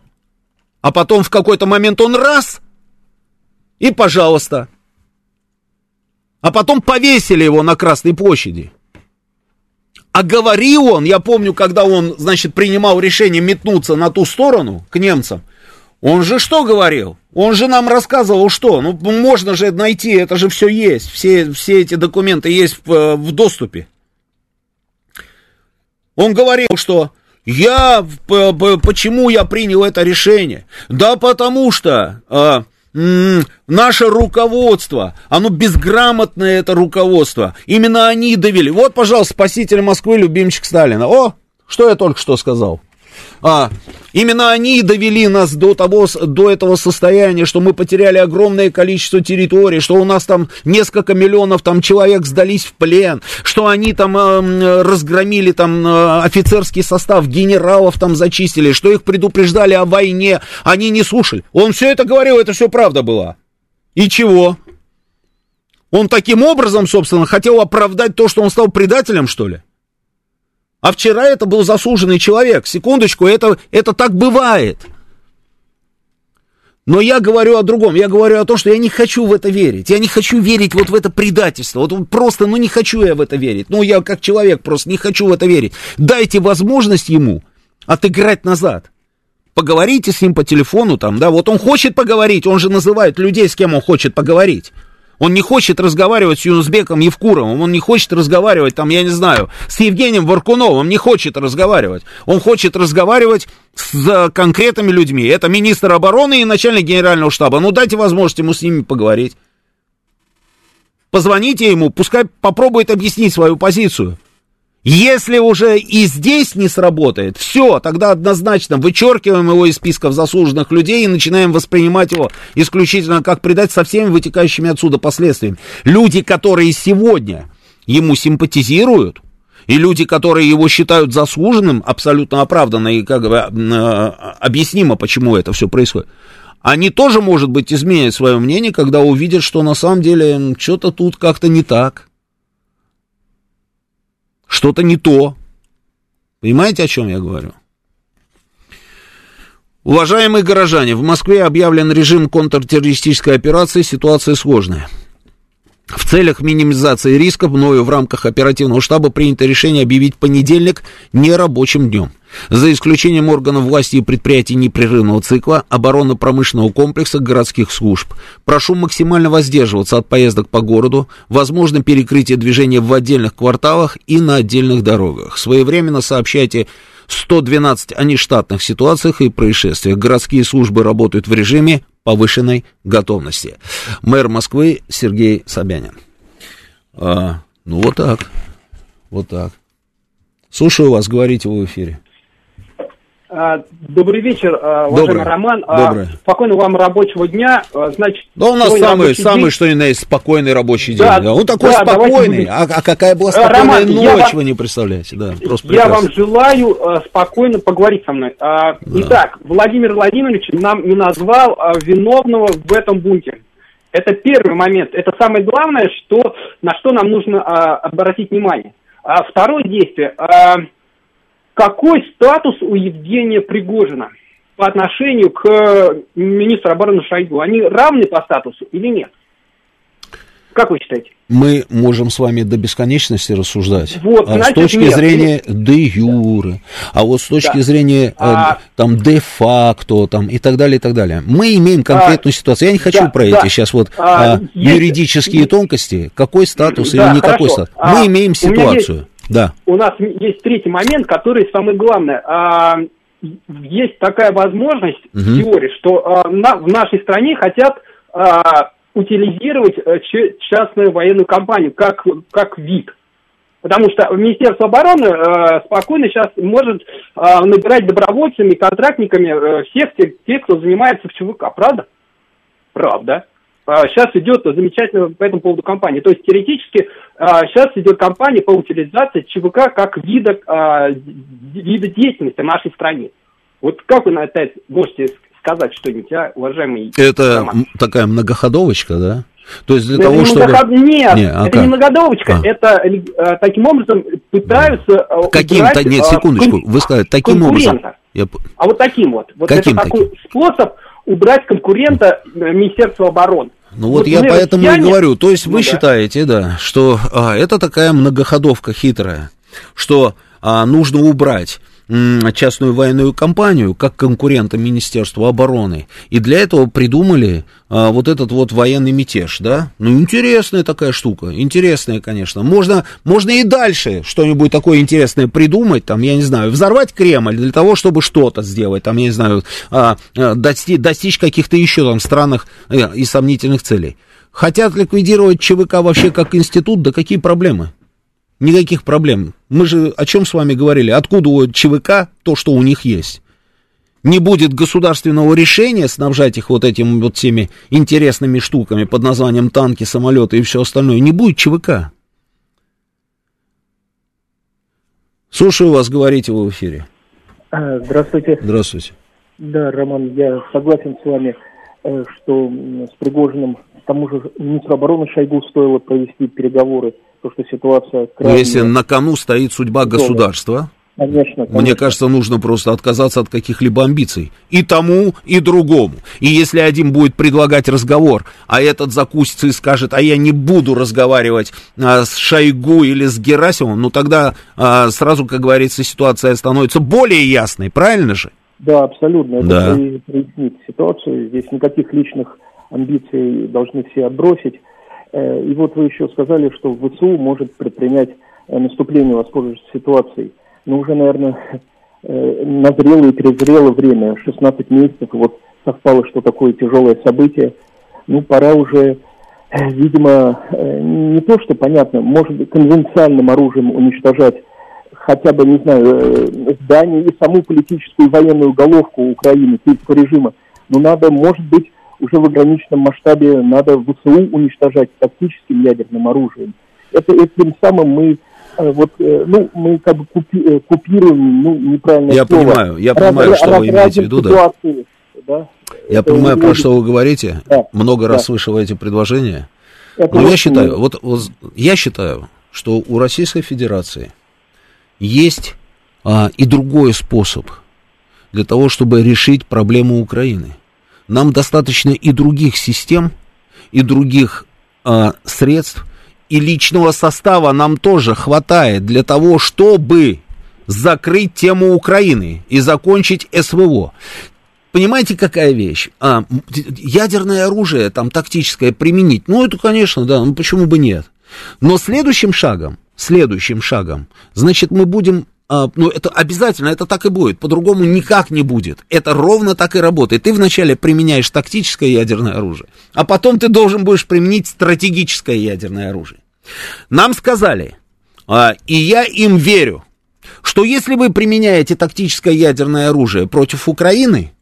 S1: А потом в какой-то момент он раз, и пожалуйста. А потом повесили его на Красной площади. А говорил он, я помню, когда он, значит, принимал решение метнуться на ту сторону, к немцам, он же что говорил? Он же нам рассказывал, что? Ну, можно же найти, это же все есть, все, все эти документы есть в, в доступе. Он говорил, что я, почему я принял это решение? Да потому что м- наше руководство, оно безграмотное это руководство. Именно они довели. Вот, пожалуйста, спаситель Москвы, любимчик Сталина. О, что я только что сказал. А, именно они довели нас до, того, до этого состояния, что мы потеряли огромное количество территорий, что у нас там несколько миллионов там человек сдались в плен, что они там э, разгромили там э, офицерский состав, генералов там зачистили, что их предупреждали о войне, они не слушали. Он все это говорил, это все правда было. И чего? Он таким образом, собственно, хотел оправдать то, что он стал предателем, что ли? А вчера это был заслуженный человек. Секундочку, это, это так бывает. Но я говорю о другом. Я говорю о том, что я не хочу в это верить. Я не хочу верить вот в это предательство. Вот просто, ну не хочу я в это верить. Ну я как человек просто не хочу в это верить. Дайте возможность ему отыграть назад. Поговорите с ним по телефону там, да, вот он хочет поговорить, он же называет людей, с кем он хочет поговорить. Он не хочет разговаривать с Юнусбеком Евкуровым, он не хочет разговаривать, там, я не знаю, с Евгением Варкуновым, не хочет разговаривать. Он хочет разговаривать с конкретными людьми. Это министр обороны и начальник генерального штаба. Ну, дайте возможность ему с ними поговорить. Позвоните ему, пускай попробует объяснить свою позицию. Если уже и здесь не сработает, все, тогда однозначно вычеркиваем его из списков заслуженных людей и начинаем воспринимать его исключительно как предать со всеми вытекающими отсюда последствиями. Люди, которые сегодня ему симпатизируют, И люди, которые его считают заслуженным, абсолютно оправданно и как бы объяснимо, почему это все происходит, они тоже, может быть, изменят свое мнение, когда увидят, что на самом деле что-то тут как-то не так. Что-то не то. Понимаете, о чем я говорю? Уважаемые горожане, в Москве объявлен режим контртеррористической операции, ситуация сложная. В целях минимизации рисков мною в рамках оперативного штаба принято решение объявить понедельник нерабочим днем. За исключением органов власти и предприятий непрерывного цикла, оборонно-промышленного комплекса, городских служб. Прошу максимально воздерживаться от поездок по городу, возможно перекрытие движения в отдельных кварталах и на отдельных дорогах. Своевременно сообщайте 112 о нештатных ситуациях и происшествиях. Городские службы работают в режиме повышенной готовности. Мэр Москвы Сергей Собянин. А, ну вот так. Вот так. Слушаю вас, говорите в эфире.
S10: А, добрый вечер, а, уважаемый Добрый. Роман. А, Добрый. Спокойного вам рабочего дня. Значит,
S1: да у нас самый, самый что ни на есть, спокойный рабочий день. Да, Он такой да, спокойный. А, а какая была спокойная Роман, ночь, вы не представляете. Да,
S10: просто я вам желаю спокойно поговорить со мной. Да. Итак, Владимир Владимирович нам не назвал виновного в этом бунте. Это первый момент. Это самое главное, что, на что нам нужно обратить внимание. Второе действие какой статус у Евгения Пригожина по отношению к э, министру обороны Шойгу? Они равны по статусу или нет? Как вы считаете?
S1: Мы можем с вами до бесконечности рассуждать. Вот, а, значит, с точки нет, зрения де юры, а вот с точки да. зрения а, э, там де факто там, и так далее, и так далее. Мы имеем конкретную а, ситуацию. Я не хочу да, про да. эти сейчас вот а, а, юридические есть, тонкости, какой статус да, или не какой статус. Мы а, имеем ситуацию.
S10: Да. У нас есть третий момент, который самый главный. А, есть такая возможность угу. в теории, что а, на, в нашей стране хотят а, утилизировать а, частную военную компанию как, как вид. Потому что Министерство обороны э, спокойно сейчас может э, набирать добровольцами, контрактниками э, всех тех, тех, кто занимается в ЧВК. Правда? Правда сейчас а, идет замечательная по этому поводу кампания. То есть теоретически сейчас а, идет кампания по утилизации ЧВК как вида, а, вида деятельности нашей стране. Вот как вы на это можете сказать что-нибудь, а, уважаемый
S1: Это Роман? такая многоходовочка, да? То есть для
S10: это
S1: того,
S10: не
S1: чтобы...
S10: Многоход... Нет, не, а это как? не многодовочка, а. это э, таким образом пытаются
S1: э, Каким? Убрать, Нет, э, секундочку, вы сказали, таким образом.
S10: Я... А вот таким вот. Вот каким это таким? такой способ убрать конкурента Министерства обороны.
S1: Ну вот, вот я поэтому и говорю, то есть ну, вы да. считаете, да, что а, это такая многоходовка хитрая, что а, нужно убрать частную военную компанию как конкурента Министерства обороны. И для этого придумали а, вот этот вот военный мятеж, да? Ну, интересная такая штука, интересная, конечно. Можно, можно и дальше что-нибудь такое интересное придумать, там, я не знаю, взорвать Кремль для того, чтобы что-то сделать, там, я не знаю, а, а, достичь, каких-то еще там странных э, и сомнительных целей. Хотят ликвидировать ЧВК вообще как институт, да какие проблемы? Никаких проблем. Мы же о чем с вами говорили? Откуда у ЧВК то, что у них есть? Не будет государственного решения снабжать их вот этими вот всеми интересными штуками под названием танки, самолеты и все остальное. Не будет ЧВК. Слушаю вас, говорите вы в эфире.
S11: А, здравствуйте.
S1: Здравствуйте.
S11: Да, Роман, я согласен с вами, э, что с Пригожиным, тому же министру обороны Шойгу стоило провести переговоры то, что ситуация...
S1: Крайне... Но если на кону стоит судьба государства, Конечно, конечно. Мне кажется, нужно просто отказаться от каких-либо амбиций. И тому, и другому. И если один будет предлагать разговор, а этот закусится и скажет, а я не буду разговаривать а, с Шойгу или с Герасимовым, ну тогда а, сразу, как говорится, ситуация становится более ясной, правильно же?
S11: Да, абсолютно. Это да. прояснит ситуацию. Здесь никаких личных амбиций должны все отбросить. Э, и вот вы еще сказали, что ВСУ может предпринять э, наступление, воспользовавшись ситуацией. Но уже, наверное, э, назрело и перезрело время, 16 месяцев, вот совпало, что такое тяжелое событие. Ну, пора уже, видимо, не то, что понятно, может быть, конвенциальным оружием уничтожать хотя бы, не знаю, здание и саму политическую и военную головку Украины, киевского режима, но надо, может быть, уже в ограниченном масштабе надо ВСУ уничтожать тактическим ядерным оружием. Это, этим самым мы вот, ну, мы как бы купи, купируем, ну, неправильно
S1: Я слово. понимаю, я понимаю, раз, что раз, вы имеете в виду, да. да. Я Это понимаю, про что вы говорите. Да. Много да. раз слышал эти предложения. Это Но я считаю, вот, вот я считаю, что у Российской Федерации есть а, и другой способ для того, чтобы решить проблему Украины. Нам достаточно и других систем, и других а, средств, и личного состава нам тоже хватает для того, чтобы закрыть тему Украины и закончить СВО. Понимаете, какая вещь? А, ядерное оружие, там, тактическое применить, ну, это, конечно, да, ну, почему бы нет? Но следующим шагом, следующим шагом, значит, мы будем ну, это обязательно, это так и будет, по-другому никак не будет. Это ровно так и работает. Ты вначале применяешь тактическое ядерное оружие, а потом ты должен будешь применить стратегическое ядерное оружие. Нам сказали, а, и я им верю, что если вы применяете тактическое ядерное оружие против Украины,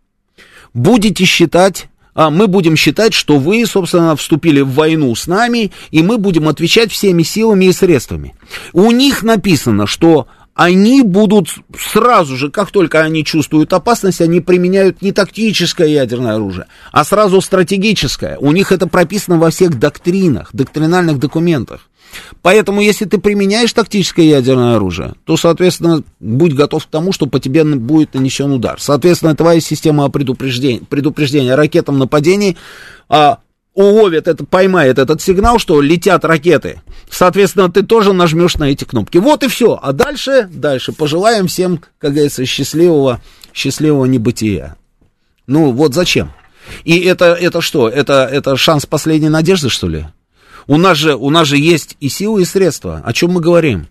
S1: будете считать а мы будем считать, что вы, собственно, вступили в войну с нами, и мы будем отвечать всеми силами и средствами. У них написано, что они будут сразу же, как только они чувствуют опасность, они применяют не тактическое ядерное оружие, а сразу стратегическое. У них это прописано во всех доктринах, доктринальных документах. Поэтому, если ты применяешь тактическое ядерное оружие, то, соответственно, будь готов к тому, что по тебе будет нанесен удар. Соответственно, твоя система предупреждения, предупреждения ракетам нападений а, уловит, это, поймает этот сигнал, что летят ракеты. Соответственно, ты тоже нажмешь на эти кнопки. Вот и все. А дальше, дальше пожелаем всем, как говорится, счастливого, счастливого небытия. Ну, вот зачем? И это, это что? Это, это шанс последней надежды, что ли? У нас, же, у нас же есть и силы, и средства. О чем мы говорим?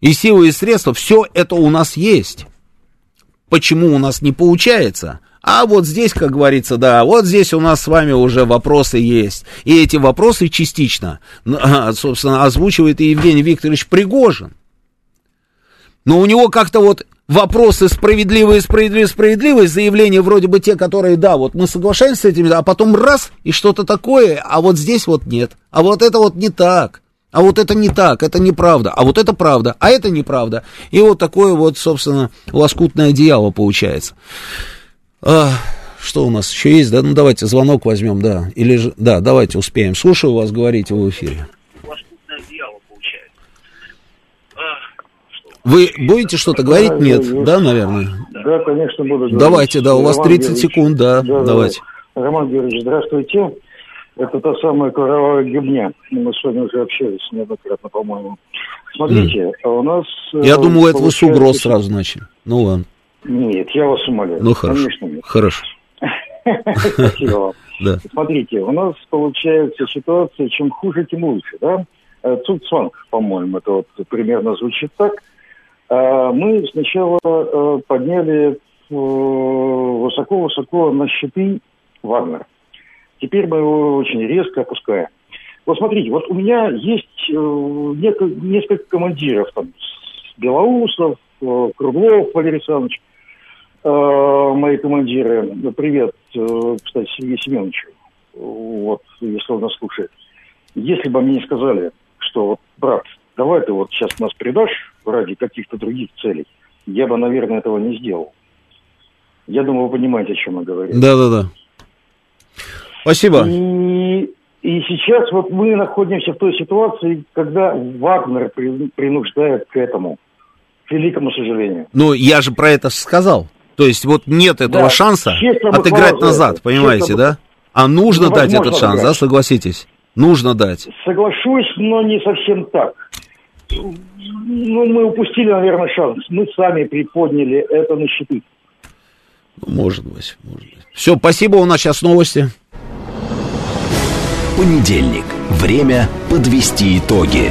S1: И силы, и средства, все это у нас есть. Почему у нас не получается? А вот здесь, как говорится, да, вот здесь у нас с вами уже вопросы есть. И эти вопросы частично, собственно, озвучивает и Евгений Викторович Пригожин. Но у него как-то вот вопросы справедливые, справедливые, справедливые, заявления вроде бы те, которые, да, вот мы соглашаемся с этим, а потом раз, и что-то такое, а вот здесь вот нет, а вот это вот не так, а вот это не так, это неправда, а вот это правда, а это неправда. И вот такое вот, собственно, лоскутное одеяло получается. А, что у нас еще есть, да? Ну, давайте звонок возьмем, да. Или же, да, давайте успеем. Слушаю вас, говорите в эфире. Вы будете что-то говорить? Нет, да, наверное?
S12: Да, конечно, буду говорить.
S1: Давайте, да, у вас 30 секунд, да, да давайте.
S12: Да. Роман Георгиевич, здравствуйте. Это та самая кровавая гибня. Мы с вами уже общались неоднократно, по-моему. Смотрите, mm. у нас...
S1: Я э, думаю, это вы с угроз сразу начали. Ну ладно.
S12: Нет, я вас умоляю.
S1: Ну хорошо. Конечно, нет. Хорошо.
S12: Спасибо вам. Да. Смотрите, у нас получается ситуация, чем хуже, тем лучше, да? Э, Цуцванг, по-моему, это вот примерно звучит так. А, мы сначала э, подняли э, высоко-высоко на щиты Вагнер. Теперь мы его очень резко опускаем. Вот смотрите, вот у меня есть несколько командиров, там, Белоусов, Круглов Валерий Александрович, Э, мои командиры. Привет, э, кстати, Сергею Семеновичу. Вот, если он нас слушает. Если бы мне не сказали, что вот, брат, давай ты вот сейчас нас предашь ради каких-то других целей, я бы, наверное, этого не сделал. Я думаю, вы понимаете, о чем я говорю.
S1: Да-да-да. Спасибо.
S12: И, и сейчас вот мы находимся в той ситуации, когда Вагнер принуждает к этому, к великому сожалению.
S1: Ну, я же про это сказал. То есть вот нет этого да, шанса отыграть назад, понимаете, да? А нужно дать этот шанс, отыграть. да, согласитесь? Нужно дать.
S12: Соглашусь, но не совсем так. Ну, мы упустили, наверное, шанс. Мы сами приподняли это на щиты.
S1: Ну, может быть, может быть. Все, спасибо, у нас сейчас новости.
S2: Понедельник. Время подвести итоги.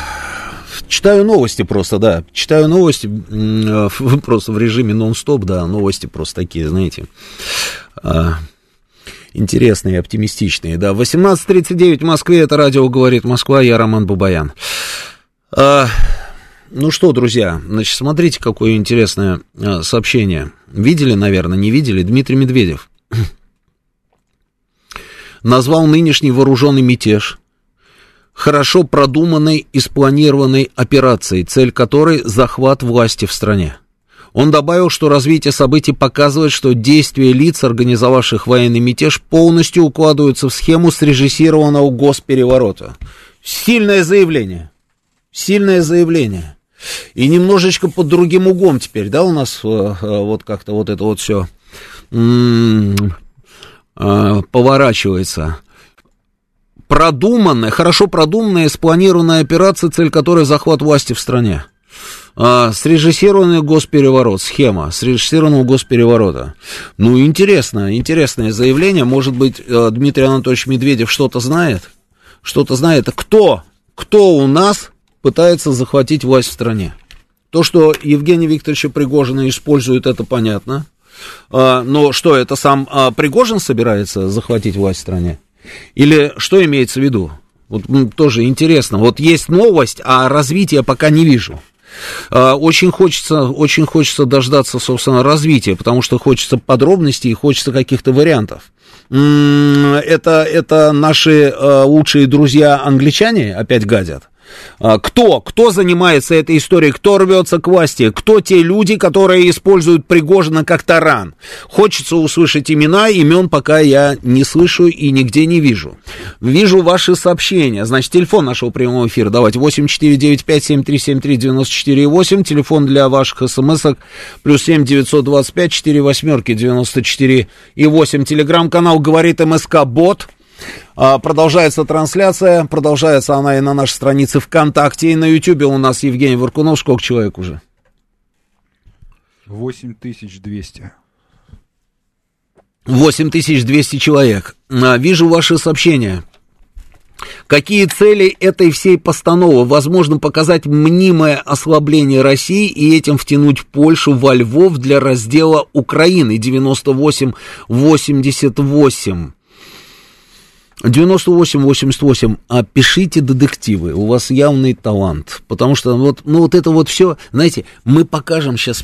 S1: Читаю новости просто, да. Читаю новости просто в режиме нон-стоп, да. Новости просто такие, знаете. А, интересные, оптимистичные, да. 18.39 в Москве, это радио «Говорит Москва», я Роман Бабаян. А, ну что, друзья, значит, смотрите, какое интересное а, сообщение. Видели, наверное, не видели? Дмитрий Медведев назвал нынешний вооруженный мятеж хорошо продуманной и спланированной операцией, цель которой – захват власти в стране. Он добавил, что развитие событий показывает, что действия лиц, организовавших военный мятеж, полностью укладываются в схему срежиссированного госпереворота. Сильное заявление. Сильное заявление. И немножечко под другим углом теперь, да, у нас э, э, вот как-то вот это вот все э, поворачивается продуманная, хорошо продуманная, спланированная операция, цель которой захват власти в стране. А, срежиссированный госпереворот, схема срежиссированного госпереворота. Ну, интересно, интересное заявление. Может быть, э, Дмитрий Анатольевич Медведев что-то знает? Что-то знает. Кто? Кто у нас пытается захватить власть в стране? То, что Евгений Викторович Пригожина использует, это понятно. А, но что, это сам а, Пригожин собирается захватить власть в стране? Или что имеется в виду? Вот тоже интересно. Вот есть новость, а развития пока не вижу. А, очень хочется, очень хочется дождаться, собственно, развития, потому что хочется подробностей и хочется каких-то вариантов. Это, это наши а, лучшие друзья англичане опять гадят. А, кто? Кто занимается этой историей? Кто рвется к власти? Кто те люди, которые используют Пригожина как таран? Хочется услышать имена, имен пока я не слышу и нигде не вижу. Вижу ваши сообщения. Значит, телефон нашего прямого эфира. Давайте 8495-7373-94,8. Телефон для ваших смс-ок. Плюс 7 925 4 восьмерки 94 и 8. Телеграм-канал говорит МСК Бот. А, продолжается трансляция, продолжается она и на нашей странице ВКонтакте, и на Ютьюбе у нас Евгений Варкунов. Сколько человек уже?
S7: 8200.
S1: 8200 человек. А, вижу ваши сообщения. Какие цели этой всей постановы? Возможно, показать мнимое ослабление России и этим втянуть Польшу во Львов для раздела Украины 98-88. 98-88, а пишите детективы, у вас явный талант, потому что вот, ну вот это вот все, знаете, мы покажем сейчас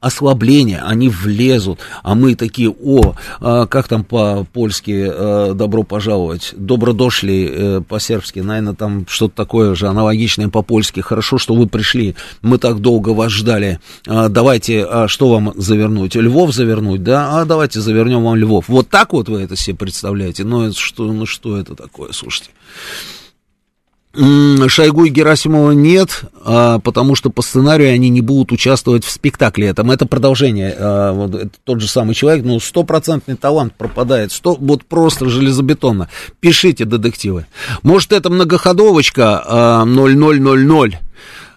S1: ослабление, они влезут, а мы такие, о, а как там по-польски э, добро пожаловать, добро дошли э, по-сербски, наверное, там что-то такое же аналогичное по-польски, хорошо, что вы пришли, мы так долго вас ждали, а, давайте, а что вам завернуть, Львов завернуть, да, а давайте завернем вам Львов, вот так вот вы это себе представляете, ну, это что, ну, что это такое, слушайте. Шойгу и Герасимова нет, а, потому что по сценарию они не будут участвовать в спектакле этом. Это продолжение. А, это тот же самый человек, но стопроцентный талант пропадает. 100, вот просто железобетонно. Пишите детективы. Может, это многоходовочка а, 0000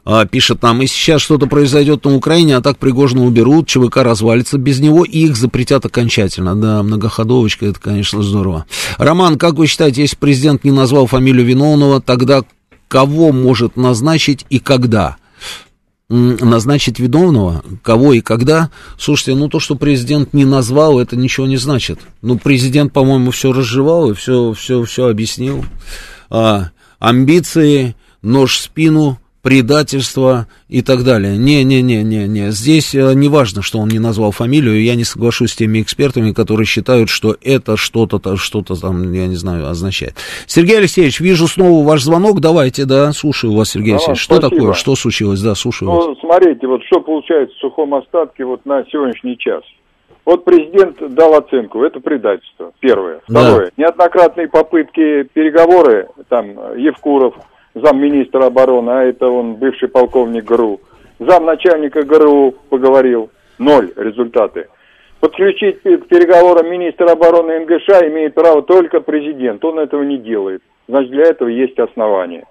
S1: а, пишет нам, и сейчас что-то произойдет на Украине, а так Пригожина уберут, ЧВК развалится без него, и их запретят окончательно. Да, многоходовочка, это, конечно, здорово. Роман, как вы считаете, если президент не назвал фамилию виновного, тогда кого может назначить и когда? назначить виновного, кого и когда. Слушайте, ну то, что президент не назвал, это ничего не значит. Ну, президент, по-моему, все разжевал и все, все, все объяснил. А, амбиции, нож в спину, предательство и так далее. Не-не-не-не-не. Здесь э, не важно, что он не назвал фамилию. Я не соглашусь с теми экспертами, которые считают, что это что-то, что-то там, я не знаю, означает. Сергей Алексеевич, вижу снова ваш звонок. Давайте, да, слушаю вас, Сергей да, Алексеевич. Что спасибо. такое? Что случилось? Да, слушаю
S3: ну, вас. смотрите, вот что получается в сухом остатке вот на сегодняшний час. Вот президент дал оценку, это предательство, первое. Второе, да. неоднократные попытки переговоры, там, Евкуров, замминистра обороны, а это он бывший полковник ГРУ. Замначальника ГРУ поговорил, ноль результаты. Подключить к переговорам министра обороны НГШ имеет право только президент, он этого не делает. Значит, для этого есть основания.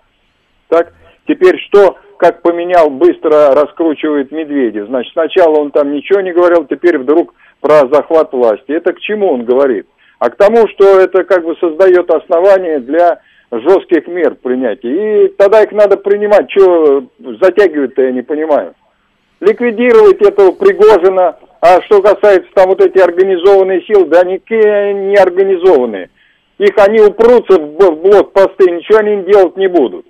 S3: Так, теперь что, как поменял, быстро раскручивает Медведев. Значит, сначала он там ничего не говорил, теперь вдруг про захват власти. Это к чему он говорит? А к тому, что это как бы создает основания для жестких мер принятия. И тогда их надо принимать. Что затягивать-то, я не понимаю. Ликвидировать этого Пригожина, А что касается там вот эти организованные силы, да никакие не организованные. Их они упрутся в блокпосты, ничего они делать не будут.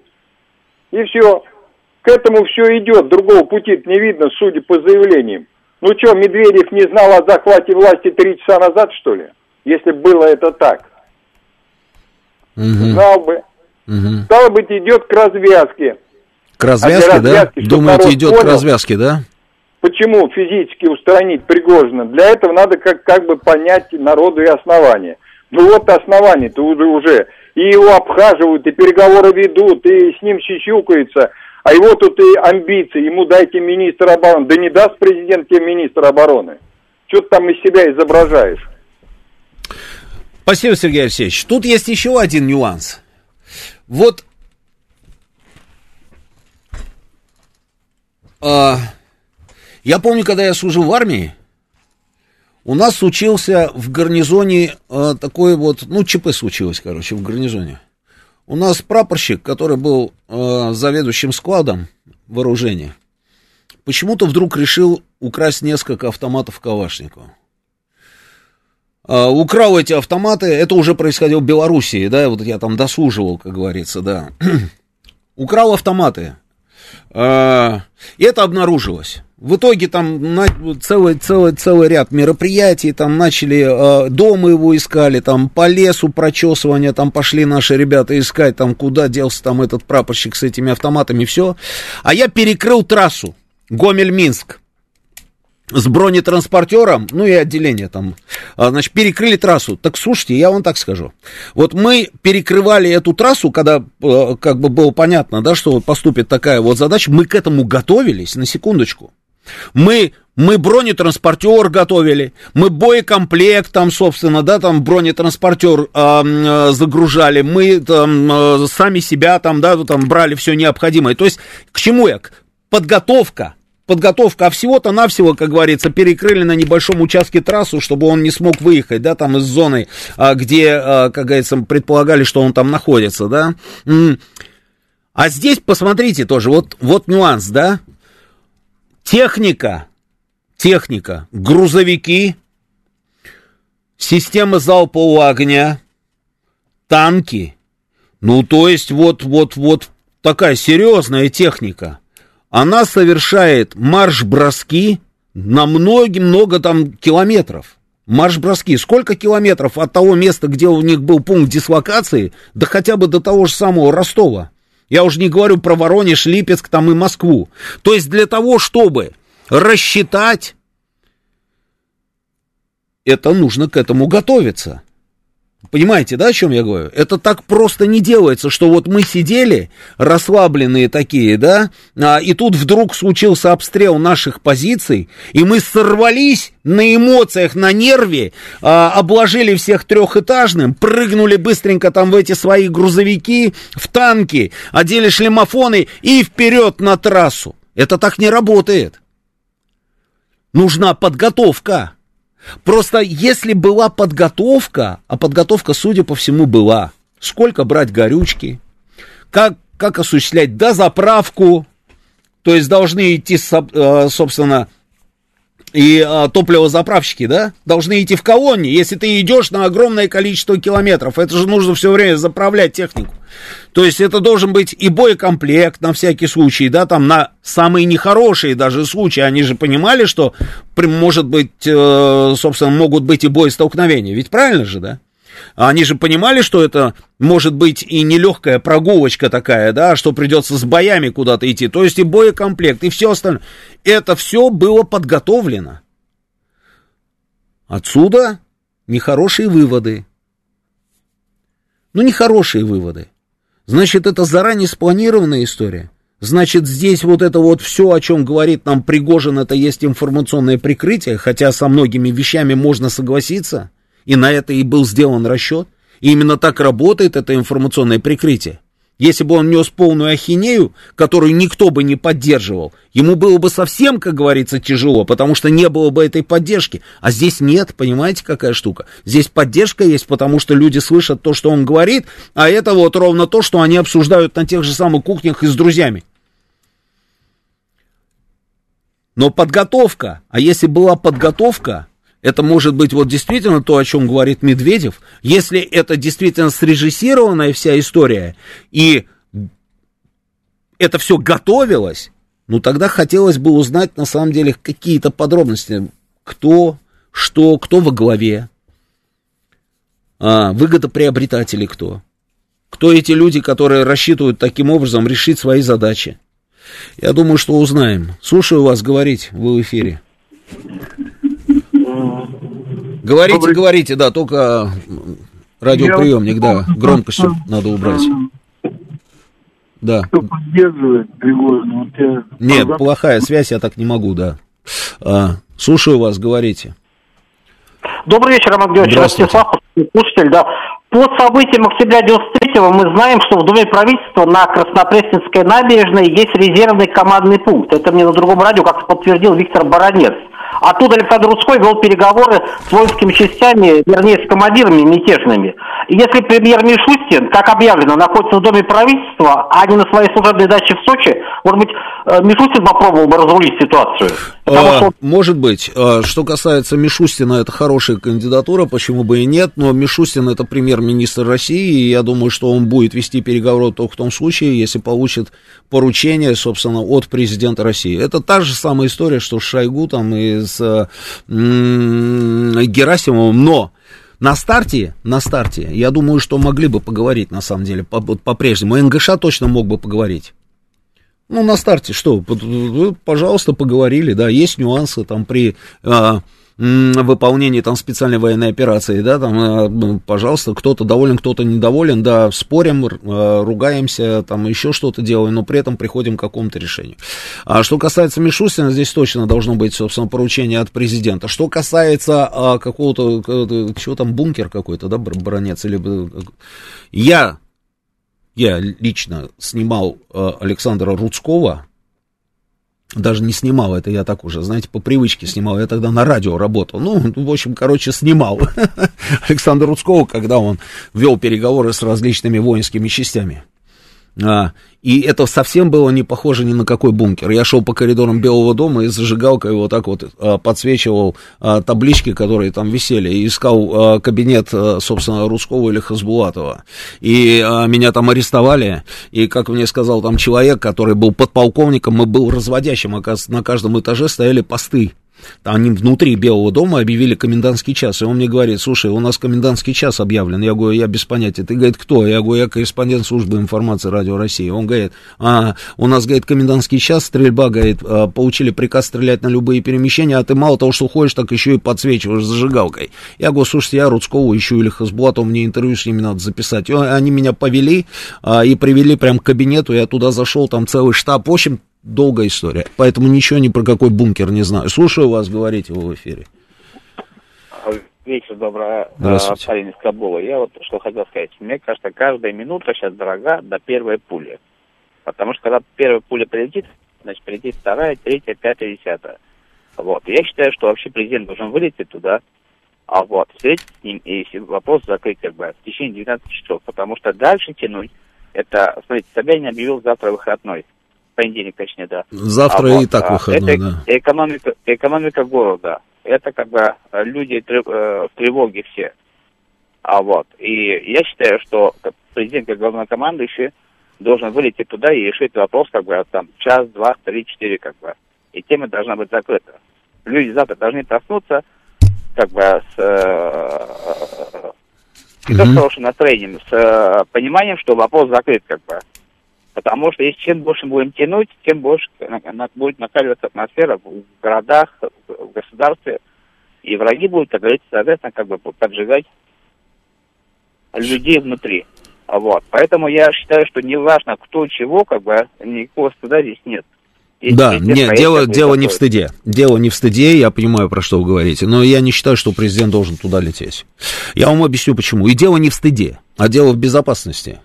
S3: И все. К этому все идет, другого пути не видно, судя по заявлениям. Ну что, Медведев не знал о захвате власти три часа назад, что ли? Если было это так. Угу. Знал бы. Угу. Стало быть, идет к развязке.
S1: К развязке, а развязки, да? Думаете, идет понял, к развязке, да?
S3: Почему физически устранить Пригожина? Для этого надо как, как бы понять народу и основания. Ну вот основание-то уже. И его обхаживают, и переговоры ведут, и с ним щищукаются. А его тут и амбиции, ему дайте министра обороны. Да не даст президент тебе министра обороны. Что ты там из себя изображаешь?
S1: Спасибо, Сергей Алексеевич. Тут есть еще один нюанс. Вот а, я помню, когда я служил в армии, у нас случился в гарнизоне э, такой вот, ну, ЧП случилось, короче, в гарнизоне. У нас прапорщик, который был э, заведующим складом вооружения, почему-то вдруг решил украсть несколько автоматов Калашникова. Э, украл эти автоматы, это уже происходило в Белоруссии, да, вот я там дослуживал, как говорится, да. украл автоматы. Э, и это обнаружилось. В итоге там целый, целый, целый ряд мероприятий, там начали, э, дома его искали, там по лесу прочесывания, там пошли наши ребята искать, там куда делся там этот прапорщик с этими автоматами, все. А я перекрыл трассу Гомель-Минск с бронетранспортером, ну и отделение там, а, значит, перекрыли трассу. Так слушайте, я вам так скажу. Вот мы перекрывали эту трассу, когда э, как бы было понятно, да, что поступит такая вот задача, мы к этому готовились, на секундочку. Мы, мы бронетранспортер готовили, мы боекомплект там, собственно, да, там бронетранспортер э, загружали, мы там э, сами себя там, да, там брали все необходимое. То есть, к чему я? Подготовка подготовка, а всего-то навсего, как говорится, перекрыли на небольшом участке трассу, чтобы он не смог выехать, да, там из зоны, а, где, а, как говорится, предполагали, что он там находится, да. А здесь, посмотрите тоже, вот, вот нюанс, да, Техника, техника, грузовики, системы залпового огня, танки. Ну, то есть вот, вот, вот такая серьезная техника. Она совершает марш-броски на много-много там километров. Марш-броски. Сколько километров от того места, где у них был пункт дислокации, да хотя бы до того же самого Ростова. Я уже не говорю про Воронеж, Липецк там и Москву. То есть для того, чтобы рассчитать, это нужно к этому готовиться. Понимаете, да, о чем я говорю? Это так просто не делается, что вот мы сидели, расслабленные такие, да, а, и тут вдруг случился обстрел наших позиций, и мы сорвались на эмоциях, на нерве, а, обложили всех трехэтажным, прыгнули быстренько там в эти свои грузовики, в танки, одели шлемофоны и вперед на трассу. Это так не работает. Нужна подготовка. Просто если была подготовка, а подготовка, судя по всему, была, сколько брать горючки, как, как осуществлять дозаправку, то есть должны идти, э, собственно, и а, топливозаправщики, да, должны идти в колонне, если ты идешь на огромное количество километров. Это же нужно все время заправлять технику. То есть это должен быть и боекомплект на всякий случай, да, там на самые нехорошие даже случаи. Они же понимали, что может быть, э, собственно, могут быть и боестолкновения. Ведь правильно же, да? Они же понимали, что это может быть и нелегкая прогулочка такая, да, что придется с боями куда-то идти. То есть и боекомплект, и все остальное. Это все было подготовлено. Отсюда нехорошие выводы. Ну, нехорошие выводы. Значит, это заранее спланированная история. Значит, здесь вот это вот все, о чем говорит нам Пригожин, это есть информационное прикрытие, хотя со многими вещами можно согласиться. И на это и был сделан расчет. И именно так работает это информационное прикрытие. Если бы он нес полную ахинею, которую никто бы не поддерживал, ему было бы совсем, как говорится, тяжело, потому что не было бы этой поддержки. А здесь нет, понимаете, какая штука? Здесь поддержка есть, потому что люди слышат то, что он говорит, а это вот ровно то, что они обсуждают на тех же самых кухнях и с друзьями. Но подготовка, а если была подготовка, это может быть вот действительно то, о чем говорит Медведев, если это действительно срежиссированная вся история, и это все готовилось, ну тогда хотелось бы узнать на самом деле какие-то подробности, кто, что, кто во главе, а, выгодоприобретатели кто, кто эти люди, которые рассчитывают таким образом решить свои задачи. Я думаю, что узнаем. Слушаю вас, говорить, вы в эфире. Говорите, Добрый... говорите, да, только радиоприемник, да, громкость надо убрать. Да. Кто поддерживает Пригожина? Вот я... Нет, плохая связь, я так не могу, да. А, слушаю вас, говорите.
S13: Добрый вечер, Роман Георгиевич. Ростислав, слушатель, да. По событиям октября 93-го мы знаем, что в Доме правительства на Краснопресненской набережной есть резервный командный пункт. Это мне на другом радио как-то подтвердил Виктор Баранец. Оттуда Александр Рудской вел переговоры с воинскими частями, вернее, с командирами мятежными. И если премьер Мишустин, как объявлено, находится в Доме правительства, а не на своей служебной даче в Сочи, может быть, э, Мишустин попробовал бы разрулить ситуацию?
S1: А. Может быть. А, что касается Мишустина, это хорошая кандидатура, почему бы и нет, но Мишустин это премьер-министр России, и я думаю, что он будет вести переговоры только в том случае, если получит поручение, собственно, от президента России. Это та же самая история, что с Шойгу там и с Герасимовым, но на старте, на старте, я думаю, что могли бы поговорить, на самом деле, по-прежнему. НГШ точно мог бы поговорить. Ну, на старте что, пожалуйста, поговорили, да, есть нюансы там при а, выполнении там специальной военной операции, да, там, а, ну, пожалуйста, кто-то доволен, кто-то недоволен, да, спорим, а, ругаемся, там, еще что-то делаем, но при этом приходим к какому-то решению. А что касается Мишустина, здесь точно должно быть, собственно, поручение от президента. Что касается а, какого-то, чего там, бункер какой-то, да, бронец, или... Я я лично снимал э, Александра Рудского, даже не снимал, это я так уже, знаете, по привычке снимал, я тогда на радио работал, ну, в общем, короче, снимал Александра Рудского, когда он вел переговоры с различными воинскими частями. А, и это совсем было не похоже ни на какой бункер. Я шел по коридорам Белого дома и зажигалкой вот так вот а, подсвечивал а, таблички, которые там висели, и искал а, кабинет, собственно, Русского или Хасбулатова. И меня там арестовали, и, как мне сказал там человек, который был подполковником и был разводящим, оказывается, на каждом этаже стояли посты они внутри Белого дома объявили комендантский час. И он мне говорит, слушай, у нас комендантский час объявлен. Я говорю, я без понятия. Ты, говорит, кто? Я говорю, я корреспондент службы информации Радио России. Он говорит, а, у нас, говорит, комендантский час, стрельба, говорит, а, получили приказ стрелять на любые перемещения, а ты мало того, что ходишь, так еще и подсвечиваешь зажигалкой. Я говорю, слушайте, я Рудского ищу или Хасбулатова, мне интервью с ними надо записать. И они меня повели а, и привели прям к кабинету, я туда зашел, там целый штаб. В общем, долгая история. Поэтому ничего ни про какой бункер не знаю. Слушаю вас, говорите вы в эфире.
S14: Вечер добрый, Здравствуйте. парень из Кабула. Я вот что хотел сказать. Мне кажется, каждая минута сейчас дорога до первой пули. Потому что когда первая пуля прилетит, значит, прилетит вторая, третья, пятая, десятая. Вот. Я считаю, что вообще президент должен вылететь туда, а вот, встретиться с ним и вопрос закрыть как бы в течение 12 часов. Потому что дальше тянуть, это, смотрите, Собянин объявил завтра выходной понедельник, точнее, да.
S1: Завтра а, и вот, так а, выходной,
S14: это
S1: да.
S14: Экономика, экономика города. Это как бы э, люди э, в тревоге все. А вот. И я считаю, что президент, как главнокомандующий, должен вылететь туда и решить вопрос, как бы, там, час, два, три, четыре, как бы. И тема должна быть закрыта. Люди завтра должны проснуться, как бы, с, э, с хорошим настроением, с пониманием, что вопрос закрыт, как бы. Потому что если чем больше будем тянуть, тем больше будет накаливаться атмосфера в городах, в государстве. И враги будут, как говорится, соответственно, как бы поджигать людей внутри. Вот. Поэтому я считаю, что неважно кто чего, как бы никакого стыда здесь нет.
S1: Есть да, нет, дело, дело не в стыде. Дело не в стыде, я понимаю, про что вы говорите, но я не считаю, что президент должен туда лететь. Я вам объясню почему. И дело не в стыде, а дело в безопасности.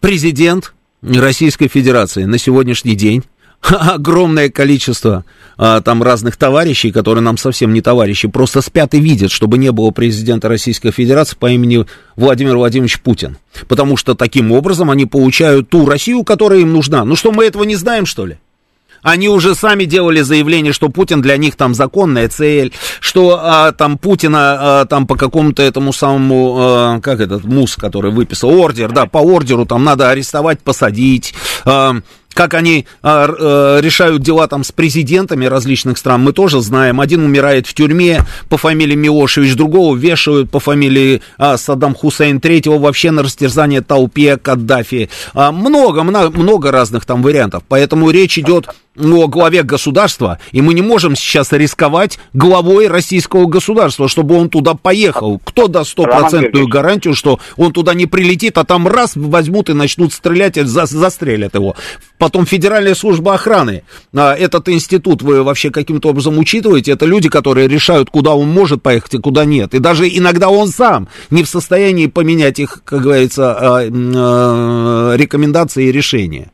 S1: Президент Российской Федерации на сегодняшний день огромное количество а, там разных товарищей, которые нам совсем не товарищи, просто спят и видят, чтобы не было президента Российской Федерации по имени Владимир Владимирович Путин. Потому что таким образом они получают ту Россию, которая им нужна. Ну что, мы этого не знаем, что ли? Они уже сами делали заявление, что Путин для них там законная цель, что а, там Путина а, там по какому-то этому самому, а, как этот МУС, который выписал ордер, да, по ордеру там надо арестовать, посадить. А, как они а, а, решают дела там с президентами различных стран, мы тоже знаем. Один умирает в тюрьме по фамилии Милошевич, другого вешают по фамилии а, Саддам Хусейн, третьего вообще на растерзание толпе Каддафи. А, много, много, много разных там вариантов. Поэтому речь идет о главе государства, и мы не можем сейчас рисковать главой российского государства, чтобы он туда поехал. Кто даст стопроцентную гарантию, что он туда не прилетит, а там раз возьмут и начнут стрелять, и за, застрелят его. Потом Федеральная служба охраны. А, этот институт вы вообще каким-то образом учитываете? Это люди, которые решают, куда он может поехать и куда нет. И даже иногда он сам не в состоянии поменять их, как говорится, а, а, рекомендации и решения.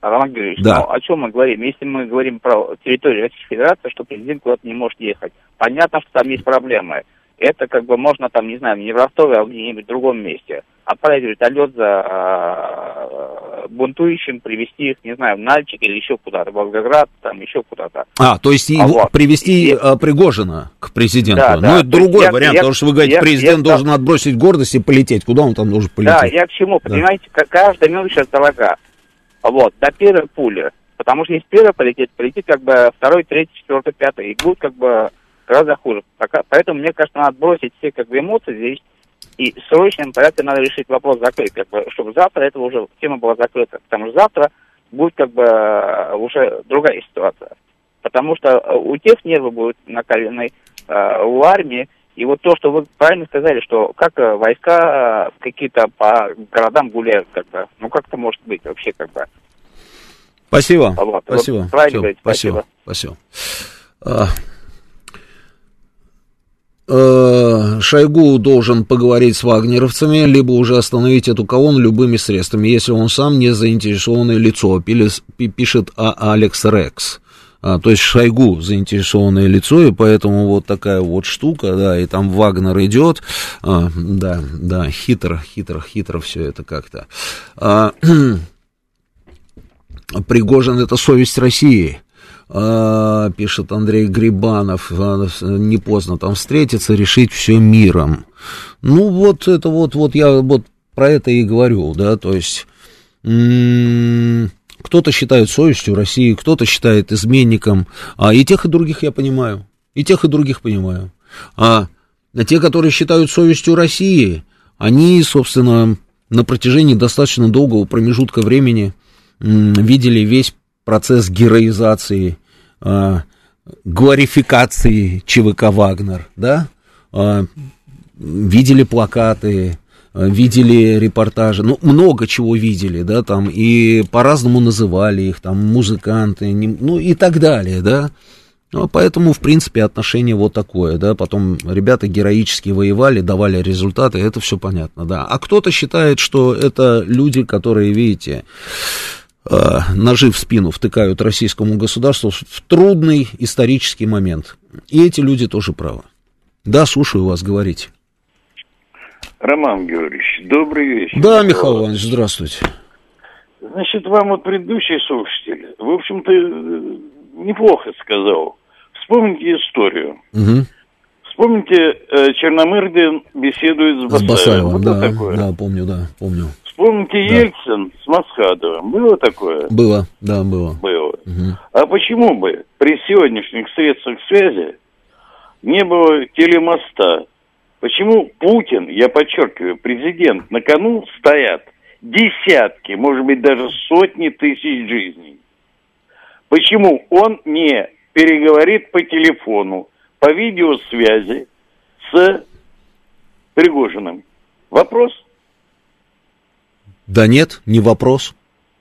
S14: Роман Георгиевич,
S1: Да.
S14: ну, о чем мы говорим? Если мы говорим про территорию Российской Федерации, что президент куда-то не может ехать, понятно, что там есть проблемы. Это как бы можно там, не знаю, не в Ростове, а где-нибудь в другом месте. Отправить вертолет за э, бунтующим, привезти их, не знаю, в Нальчик или еще куда-то, в Волгоград, там еще куда-то.
S1: А, то есть
S14: А
S1: его
S14: вот.
S1: привести
S14: И-
S1: а, Пригожина к президенту.
S14: Да,
S1: ну,
S14: да,
S1: это
S14: то
S1: другой
S14: я-
S1: вариант,
S14: я-
S1: потому что вы говорите,
S14: я-
S1: президент
S14: я-
S1: должен отбросить гордость и полететь. Куда он там должен полететь?
S14: Да, я к чему,
S1: Да.
S14: понимаете, каждая мелочь сейчас дорога. Вот, до первой пули. Потому что если первая полетит, полетит как бы второй, третий, четвертый, пятый. И будет как бы гораздо хуже. Пока- Поэтому, мне кажется, надо бросить все как бы эмоции здесь. И в срочном порядке надо решить вопрос закрыть, как бы, чтобы завтра этого уже тема была закрыта. Потому что завтра будет как бы э, уже другая ситуация. Потому что э, у тех нервы будут накалены, э, у армии. И вот то, что вы правильно сказали, что как э, войска э, какие-то по городам гуляют, как бы, ну как это может быть вообще, как бы.
S1: Спасибо.
S14: Вот, вот
S1: Спасибо.
S14: правильно
S1: Всё,
S14: говорите,
S1: спасибо. Спасибо. А, э, Шойгу должен поговорить с вагнеровцами, либо уже остановить эту колонну любыми средствами, если он сам не заинтересованное лицо, пишет А. Алекс Рекс. А, то есть Шойгу заинтересованное лицо, и поэтому вот такая вот штука, да, и там Вагнер идет, А, да, да, хитро, хитро, хитро все это как-то. А, Пригожин это совесть России. А, пишет Андрей Грибанов, а, не поздно там встретиться, решить все миром. Ну, вот это вот, вот я вот про это и говорю, да, то есть кто-то считает совестью России, кто-то считает изменником, а и тех, и других я понимаю, и тех, и других понимаю. А те, которые считают совестью России, они, собственно, на протяжении достаточно долгого промежутка времени видели весь процесс героизации, а, глорификации ЧВК «Вагнер», да, А, видели плакаты, а, видели репортажи, ну, много чего видели, да, там, и по-разному называли их, там, музыканты, не- ну, и так далее, да, ну, поэтому, в принципе, отношение вот такое, да, потом ребята героически воевали, давали результаты, это все понятно, да. А кто-то считает, что это люди, которые, видите, э, ножи в спину втыкают российскому государству в трудный исторический момент. И эти люди тоже правы. Да, слушаю вас, говорите.
S15: Роман Георгиевич, добрый вечер.
S1: Да, Михаил Иванович, здравствуйте.
S15: Значит, вам вот предыдущий слушатель, в общем-то, э, неплохо сказал. Вспомните историю.
S1: Мгм.
S15: Вспомните, э, Черномырдин беседует с
S1: С
S15: Басаевым.
S1: Басаевым,
S15: Было
S1: да,
S15: такое?
S1: да, помню, да, помню.
S15: Вспомните Ельцин с Масхадовым. Было такое?
S1: Было, да, было.
S15: Было. А почему бы при сегодняшних средствах связи не было телемоста? Почему Путин, я подчеркиваю, президент, на кону стоят десятки, может быть, даже сотни тысяч жизней? Почему он не переговорит по телефону, по видеосвязи с Пригожиным? Вопрос?
S1: Да нет, не вопрос.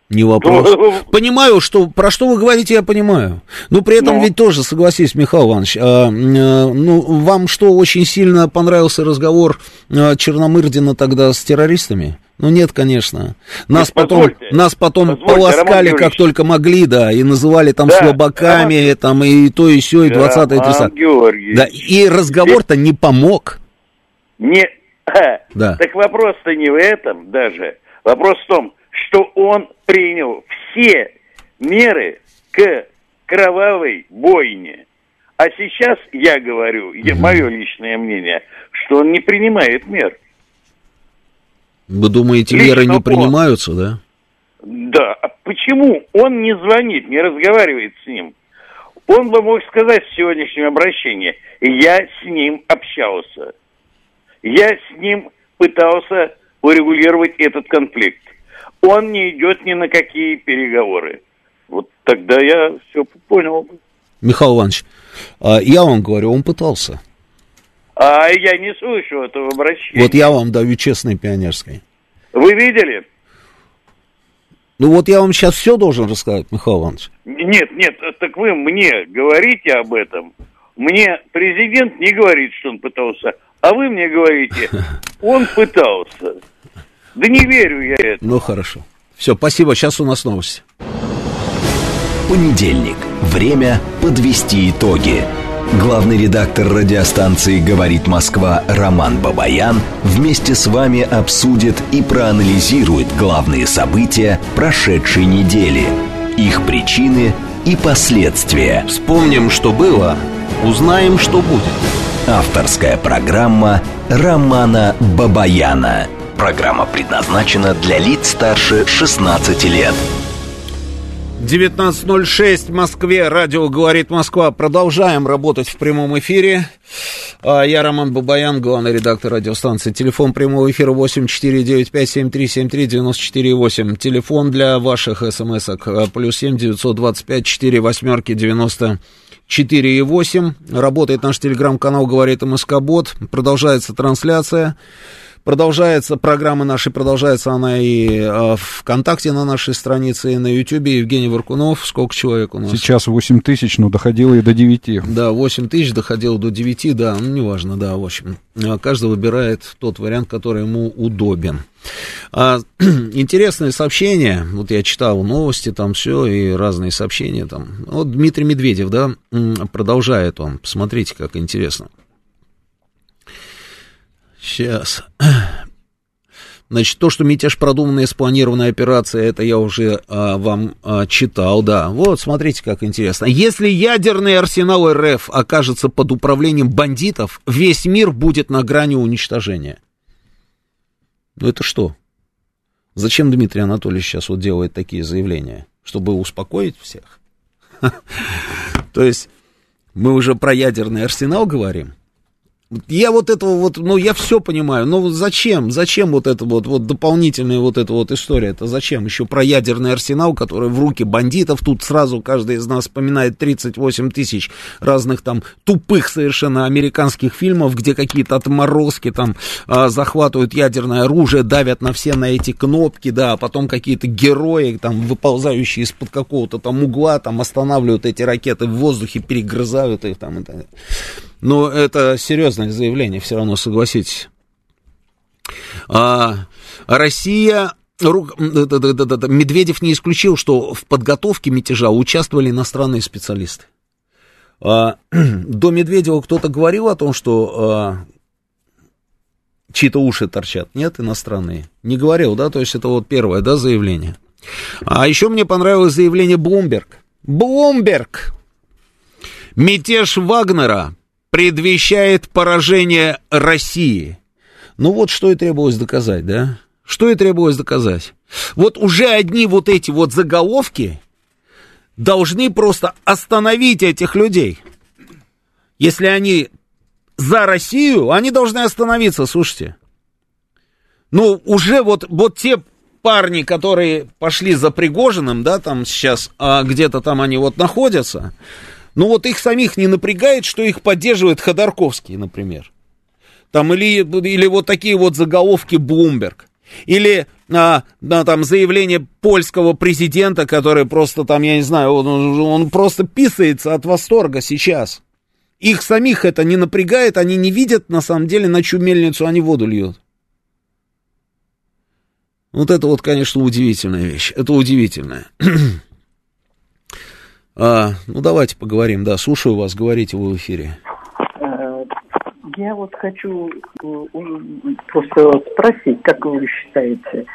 S1: Не вопрос. Понимаю, что про что вы говорите, я понимаю. Но при этом
S15: Ну.
S1: ведь тоже, согласись, Михаил Иванович, м, э, ну, вам что, очень сильно понравился разговор э, Черномырдина тогда с террористами? Ну нет, конечно. Нас
S15: Нет,
S1: потом,
S15: позвольте.
S1: нас потом
S15: Позвольте,
S1: полоскали
S15: Роман
S1: как только могли, да, и называли там
S15: Да,
S1: слабаками, там и то, и все, и 20 и
S15: Роман
S1: 30
S15: Георгиевич.
S1: Да, и разговор-то не помог.
S15: Не,
S1: Да.
S15: так вопрос-то не в этом даже. Вопрос в том, что он принял все меры к кровавой бойне. А сейчас я говорю, я, мое личное мнение, что он не принимает мер.
S1: Вы думаете, Лично меры не он. принимаются, да?
S15: Да. А почему он не звонит, не разговаривает с ним? Он бы мог сказать в сегодняшнем обращении, я с ним общался. Я с ним пытался урегулировать этот конфликт. Он не идет ни на какие переговоры. Вот тогда я все понял.
S1: Михаил Иванович, а я вам говорю, он пытался.
S15: А я не слышу этого обращения.
S1: Вот я вам даю честной пионерской.
S15: Вы видели?
S1: Ну вот я вам сейчас все должен рассказать, Михаил Иванович.
S15: Нет, нет, так вы мне говорите об этом. Мне президент не говорит, что он пытался, а вы мне говорите, он пытался. Да не верю я этому.
S1: Ну хорошо. Все, спасибо. Сейчас у нас новости.
S2: Понедельник. Время подвести итоги. Главный редактор радиостанции «Говорит Москва» Роман Бабаян вместе с вами обсудит и проанализирует главные события прошедшей недели, их причины и последствия.
S1: Вспомним, что было, узнаем, что будет.
S2: Авторская программа Романа Бабаяна. Программа предназначена для лиц старше 16 лет.
S1: 19.06 в Москве. Радио «Говорит Москва». Продолжаем работать в прямом эфире. А, я Роман Бабаян, главный редактор радиостанции. Телефон прямого эфира 8495-7373-94-8. Телефон для ваших смс-ок. А, плюс 7 925 4 восьмерки 90 4,8. Работает наш телеграм-канал «Говорит МСК Бот». Продолжается трансляция. Продолжается, программа наша продолжается, она и э, ВКонтакте на нашей странице, и на Ютьюбе. Евгений Варкунов, сколько человек у нас?
S7: Сейчас 8 тысяч, но доходило и до 9.
S1: Да, 8 тысяч доходило до 9, да, ну, неважно, да, в общем. А, каждый выбирает тот вариант, который ему удобен. А, интересное сообщение, вот я читал новости, там все, и разные сообщения там. Вот Дмитрий Медведев, да, продолжает он, посмотрите, как интересно. Сейчас. Значит, то, что мятеж продуманная спланированная операция, это я уже а, вам а, читал, да. Вот, смотрите, как интересно. Если ядерный арсенал РФ окажется под управлением бандитов, весь мир будет на грани уничтожения. Ну это что? Зачем Дмитрий Анатольевич сейчас вот делает такие заявления? Чтобы успокоить всех? То есть мы уже про ядерный арсенал говорим? Я вот этого вот, ну, я все понимаю, но зачем, зачем вот это вот, вот дополнительная вот эта вот история, это зачем? Еще про ядерный арсенал, который в руки бандитов, тут сразу каждый из нас вспоминает 38 тысяч разных там тупых совершенно американских фильмов, где какие-то отморозки там а, захватывают ядерное оружие, давят на все на эти кнопки, да, а потом какие-то герои там, выползающие из-под какого-то там угла, там останавливают эти ракеты в воздухе, перегрызают их там и так далее. Но это серьезное заявление, все равно согласитесь. А, Россия Медведев не исключил, что в подготовке мятежа участвовали иностранные специалисты. А, до Медведева кто-то говорил о том, что а, чьи-то уши торчат. Нет, иностранные. Не говорил, да, то есть это вот первое, да, заявление. А еще мне понравилось заявление Блумберг. Блумберг! Мятеж Вагнера предвещает поражение России. Ну вот что и требовалось доказать, да? Что и требовалось доказать. Вот уже одни вот эти вот заголовки должны просто остановить этих людей. Если они за Россию, они должны остановиться, слушайте. Ну, уже вот, вот те парни, которые пошли за Пригожиным, да, там сейчас, а где-то там они вот находятся, ну вот их самих не напрягает, что их поддерживает Ходорковский, например. Там или, или вот такие вот заголовки Блумберг. Или а, а, там заявление польского президента, который просто там, я не знаю, он, он просто писается от восторга сейчас. Их самих это не напрягает, они не видят на самом деле, на чью мельницу они воду льют. Вот это вот, конечно, удивительная вещь. Это удивительная. А, ну, давайте поговорим, да, слушаю вас, говорите вы в эфире.
S6: Э, я вот хочу э, просто спросить, как вы считаете,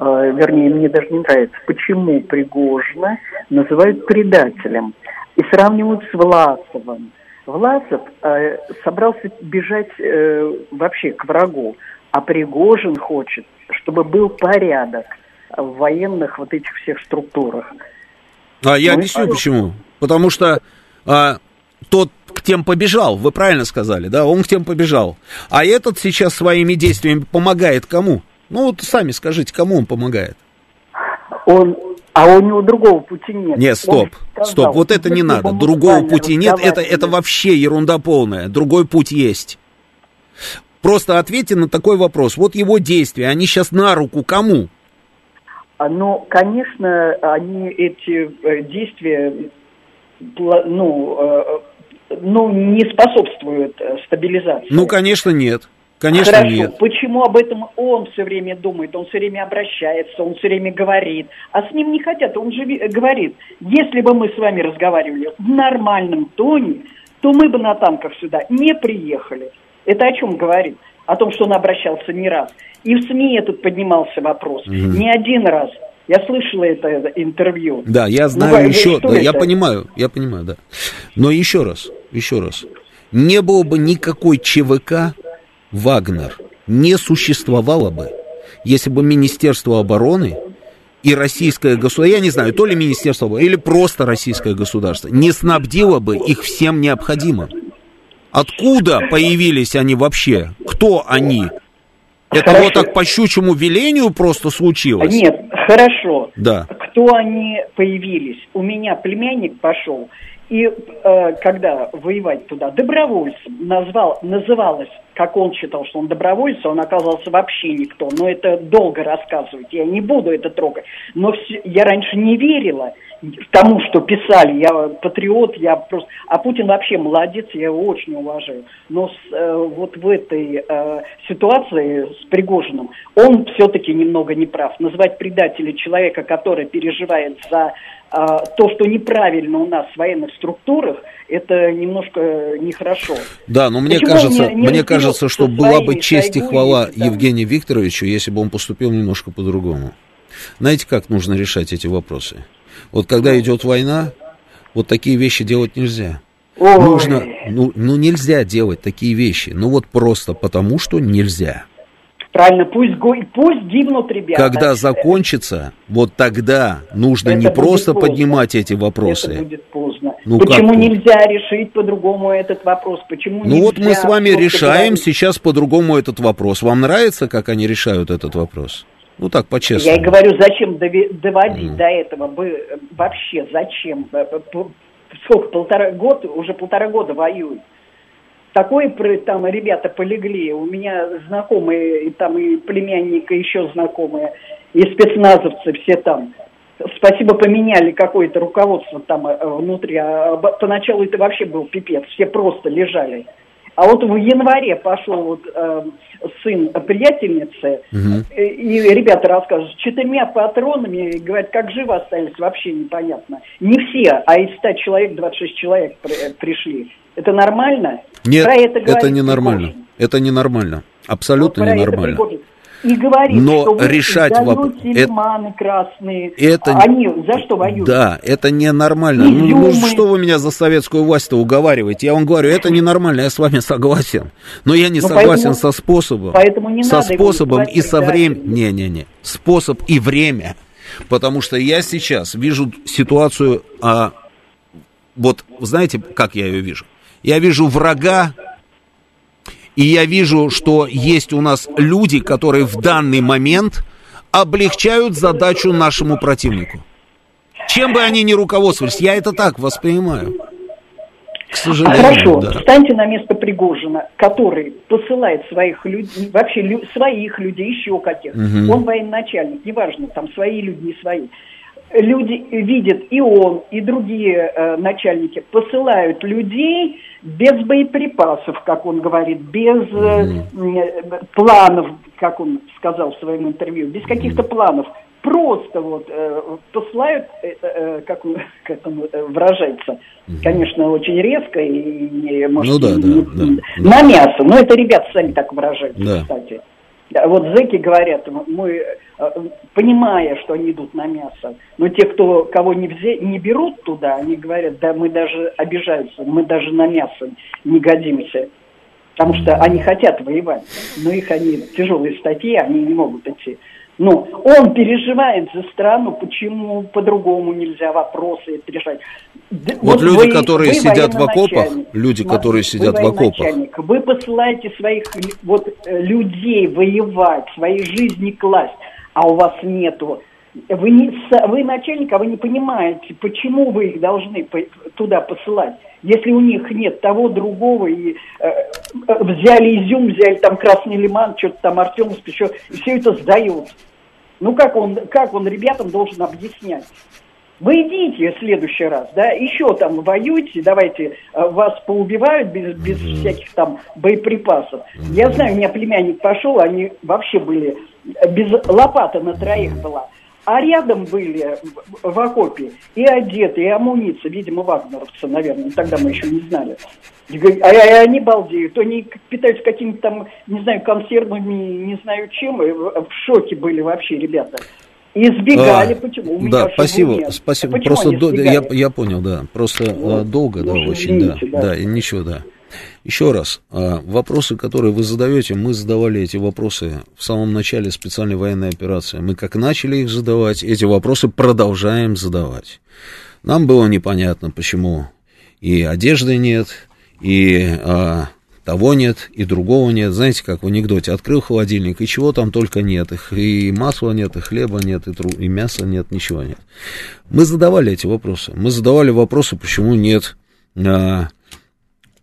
S6: э, вернее, мне даже не нравится, почему Пригожина называют предателем и сравнивают с Власовым. Власов э, собрался бежать э, вообще к врагу, а Пригожин хочет, чтобы был порядок в военных вот этих всех структурах.
S1: А я ну, объясню, почему. Потому что а, тот к тем побежал, вы правильно сказали, да, он к тем побежал. А этот сейчас своими действиями помогает кому? Ну вот сами скажите, кому он помогает?
S6: Он, а у него другого пути нет.
S1: Нет, стоп, сказал, стоп, вот это не надо. Другого пути нет, это, это вообще ерунда полная. Другой путь есть. Просто ответьте на такой вопрос. Вот его действия, они сейчас на руку кому?
S6: А, ну, конечно, они эти э, действия, ну, э, ну, не способствуют э, стабилизации.
S1: Ну, конечно, нет. Конечно,
S6: Хорошо.
S1: нет.
S6: Почему об этом он все время думает, он все время обращается, он все время говорит, а с ним не хотят. Он же говорит, если бы мы с вами разговаривали в нормальном тоне, то мы бы на танках сюда не приехали. Это о чем говорит? О том, что он обращался не раз. И в СМИ этот поднимался вопрос. Угу. Не один раз. Я слышала это, это интервью.
S1: Да, я знаю ну, еще, да, я понимаю, я понимаю, да. Но еще раз, еще раз. Не было бы никакой ЧВК, Вагнер не существовало бы, если бы Министерство обороны и российское государство, я не знаю, то ли Министерство или просто российское государство, не снабдило бы их всем необходимым. Откуда появились они вообще? Кто они? Это хорошо. вот так по щучьему велению просто случилось?
S6: Нет, хорошо.
S1: Да.
S6: Кто они появились? У меня племянник пошел, и э, когда воевать туда добровольцем назвал, называлось как он считал, что он добровольец, он оказался вообще никто. Но это долго рассказывать, я не буду это трогать. Но все, я раньше не верила тому, что писали. Я патриот, я просто... А Путин вообще молодец, я его очень уважаю. Но с, э, вот в этой э, ситуации с Пригожиным он все-таки немного неправ. Назвать предателя человека, который переживает за то, что неправильно у нас в военных структурах, это немножко нехорошо.
S1: Да, но мне Почему кажется, не, не мне кажется, что была бы честь и хвала и, Евгению Викторовичу, если бы он поступил немножко по-другому. Знаете, как нужно решать эти вопросы? Вот когда идет война, вот такие вещи делать нельзя. Ой. Нужно, ну, ну нельзя делать такие вещи, ну вот просто потому, что нельзя.
S6: Правильно, пусть, пусть гибнут ребята.
S1: Когда закончится, вот тогда нужно это не просто поздно. поднимать эти вопросы.
S6: Это будет поздно. Ну, Почему как? нельзя решить по-другому этот вопрос? Почему
S1: ну вот мы с вами решаем говорить? сейчас по-другому этот вопрос. Вам нравится, как они решают этот вопрос? Ну так, по-честному.
S6: Я и говорю, зачем доводить mm. до этого? Вообще, зачем? Сколько, полтора года, уже полтора года воюют такое там ребята полегли. У меня знакомые, там и племянника еще знакомые, и спецназовцы все там. Спасибо, поменяли какое-то руководство там э, внутри. А поначалу это вообще был пипец, все просто лежали. А вот в январе пошел вот э, сын приятельницы, угу. и, ребята рассказывают, с четырьмя патронами, говорят, как живы остались, вообще непонятно. Не все, а из 100 человек 26 человек при, пришли. Это нормально?
S1: Нет, про это, это ненормально. Это ненормально. Абсолютно вот ненормально.
S6: И говорит,
S1: Но что вы решать вопрос...
S6: Это, красные,
S1: это,
S6: они за что воюют?
S1: Да, это ненормально. Ну, ну, что вы меня за советскую власть-то уговариваете? Я вам говорю, это ненормально, я с вами согласен. Но я не ну, согласен поэтому, со способом.
S6: Поэтому не
S1: со
S6: надо
S1: способом и со временем. Не-не-не. Способ и время. Потому что я сейчас вижу ситуацию, а, вот знаете, как я ее вижу? Я вижу врага, и я вижу, что есть у нас люди, которые в данный момент облегчают задачу нашему противнику. Чем бы они ни руководствовались, я это так воспринимаю.
S6: К сожалению, Хорошо, да. встаньте на место Пригожина, который посылает своих людей, вообще лю, своих людей, еще каких. Угу. Он военачальник, неважно, там свои люди, не свои люди видят, и он, и другие э, начальники посылают людей без боеприпасов, как он говорит, без э, э, планов, как он сказал в своем интервью, без каких-то планов. Просто вот э, посылают, э, э, как, он, как он э, выражается, конечно, очень резко и, может, ну, да, да, да, на мясо. Но это ребята сами так выражаются, да. кстати. Вот зэки говорят, мы понимая, что они идут на мясо. Но те, кто кого не, взе, не берут туда, они говорят, да мы даже обижаются, мы даже на мясо не годимся. Потому что они хотят воевать, но их они тяжелые статьи, они не могут идти. Ну, он переживает за страну, почему по-другому нельзя вопросы решать.
S1: Вот, вот люди, вы, которые вы сидят в окопах, люди, которые сидят в окопах.
S6: Вы посылаете своих вот э, людей воевать, свои жизни класть, а у вас нету. Вы, не, вы начальник, а вы не понимаете, почему вы их должны туда посылать. Если у них нет того, другого, и э, э, взяли изюм, взяли там красный лиман, что-то там Артем еще, и все это сдают. Ну как он, как он ребятам должен объяснять? Вы идите в следующий раз, да, еще там воюйте, давайте э, вас поубивают без, без mm-hmm. всяких там боеприпасов. Mm-hmm. Я знаю, у меня племянник пошел, они вообще были, э, без лопаты на троих была. А рядом были в окопе и одеты, и амуниция, видимо, вагнеровцы, наверное, тогда мы еще не знали. А, а они балдеют, они питаются какими-то там, не знаю, консервами, не знаю чем, в шоке были вообще ребята. Избегали, а, почему?
S1: У да, спасибо, нет. спасибо. Почему Просто до, я, я понял, да. Просто вот. А, долго, да, очень, извините, да. Да, да, ничего, да. Еще раз, а, вопросы, которые вы задаете, мы задавали эти вопросы в самом начале специальной военной операции. Мы как начали их задавать, эти вопросы продолжаем задавать. Нам было непонятно, почему и одежды нет, и а, того нет, и другого нет. Знаете, как в анекдоте, открыл холодильник, и чего там только нет. И масла нет, и хлеба нет, и, тру, и мяса нет, ничего нет. Мы задавали эти вопросы. Мы задавали вопросы, почему нет а,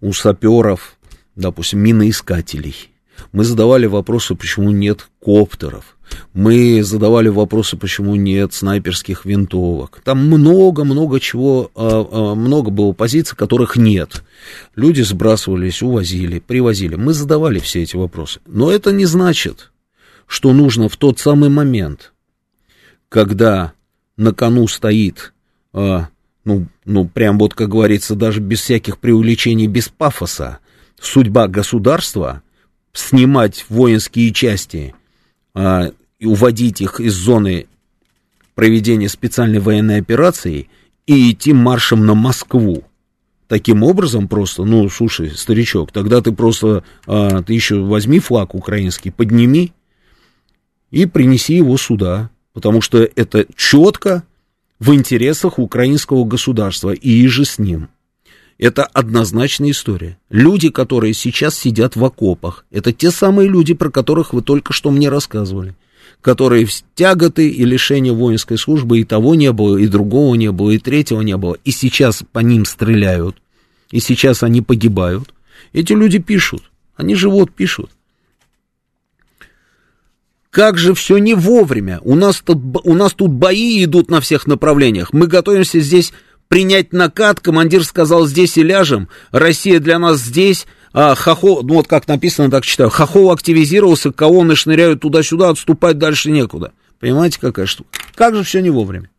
S1: у саперов, допустим, миноискателей. Мы задавали вопросы, почему нет коптеров. Мы задавали вопросы, почему нет снайперских винтовок. Там много-много чего, а, а, много было позиций, которых нет. Люди сбрасывались, увозили, привозили. Мы задавали все эти вопросы. Но это не значит, что нужно в тот самый момент, когда на кону стоит, а, ну, ну, прям вот, как говорится, даже без всяких преувеличений, без пафоса, судьба государства, снимать воинские части и уводить их из зоны проведения специальной военной операции и идти маршем на Москву. Таким образом просто, ну, слушай, старичок, тогда ты просто, а, ты еще возьми флаг украинский, подними и принеси его сюда, потому что это четко в интересах украинского государства и же с ним. Это однозначная история. Люди, которые сейчас сидят в окопах, это те самые люди, про которых вы только что мне рассказывали которые в тяготы и лишения воинской службы и того не было, и другого не было, и третьего не было. И сейчас по ним стреляют, и сейчас они погибают. Эти люди пишут, они живут, пишут. Как же все не вовремя. У нас, тут, у нас тут бои идут на всех направлениях. Мы готовимся здесь принять накат. Командир сказал, здесь и ляжем. Россия для нас здесь а, Хохол, ну вот как написано, так читаю, Хохол активизировался, колонны шныряют туда-сюда, отступать дальше некуда. Понимаете, какая штука? Как же все не вовремя.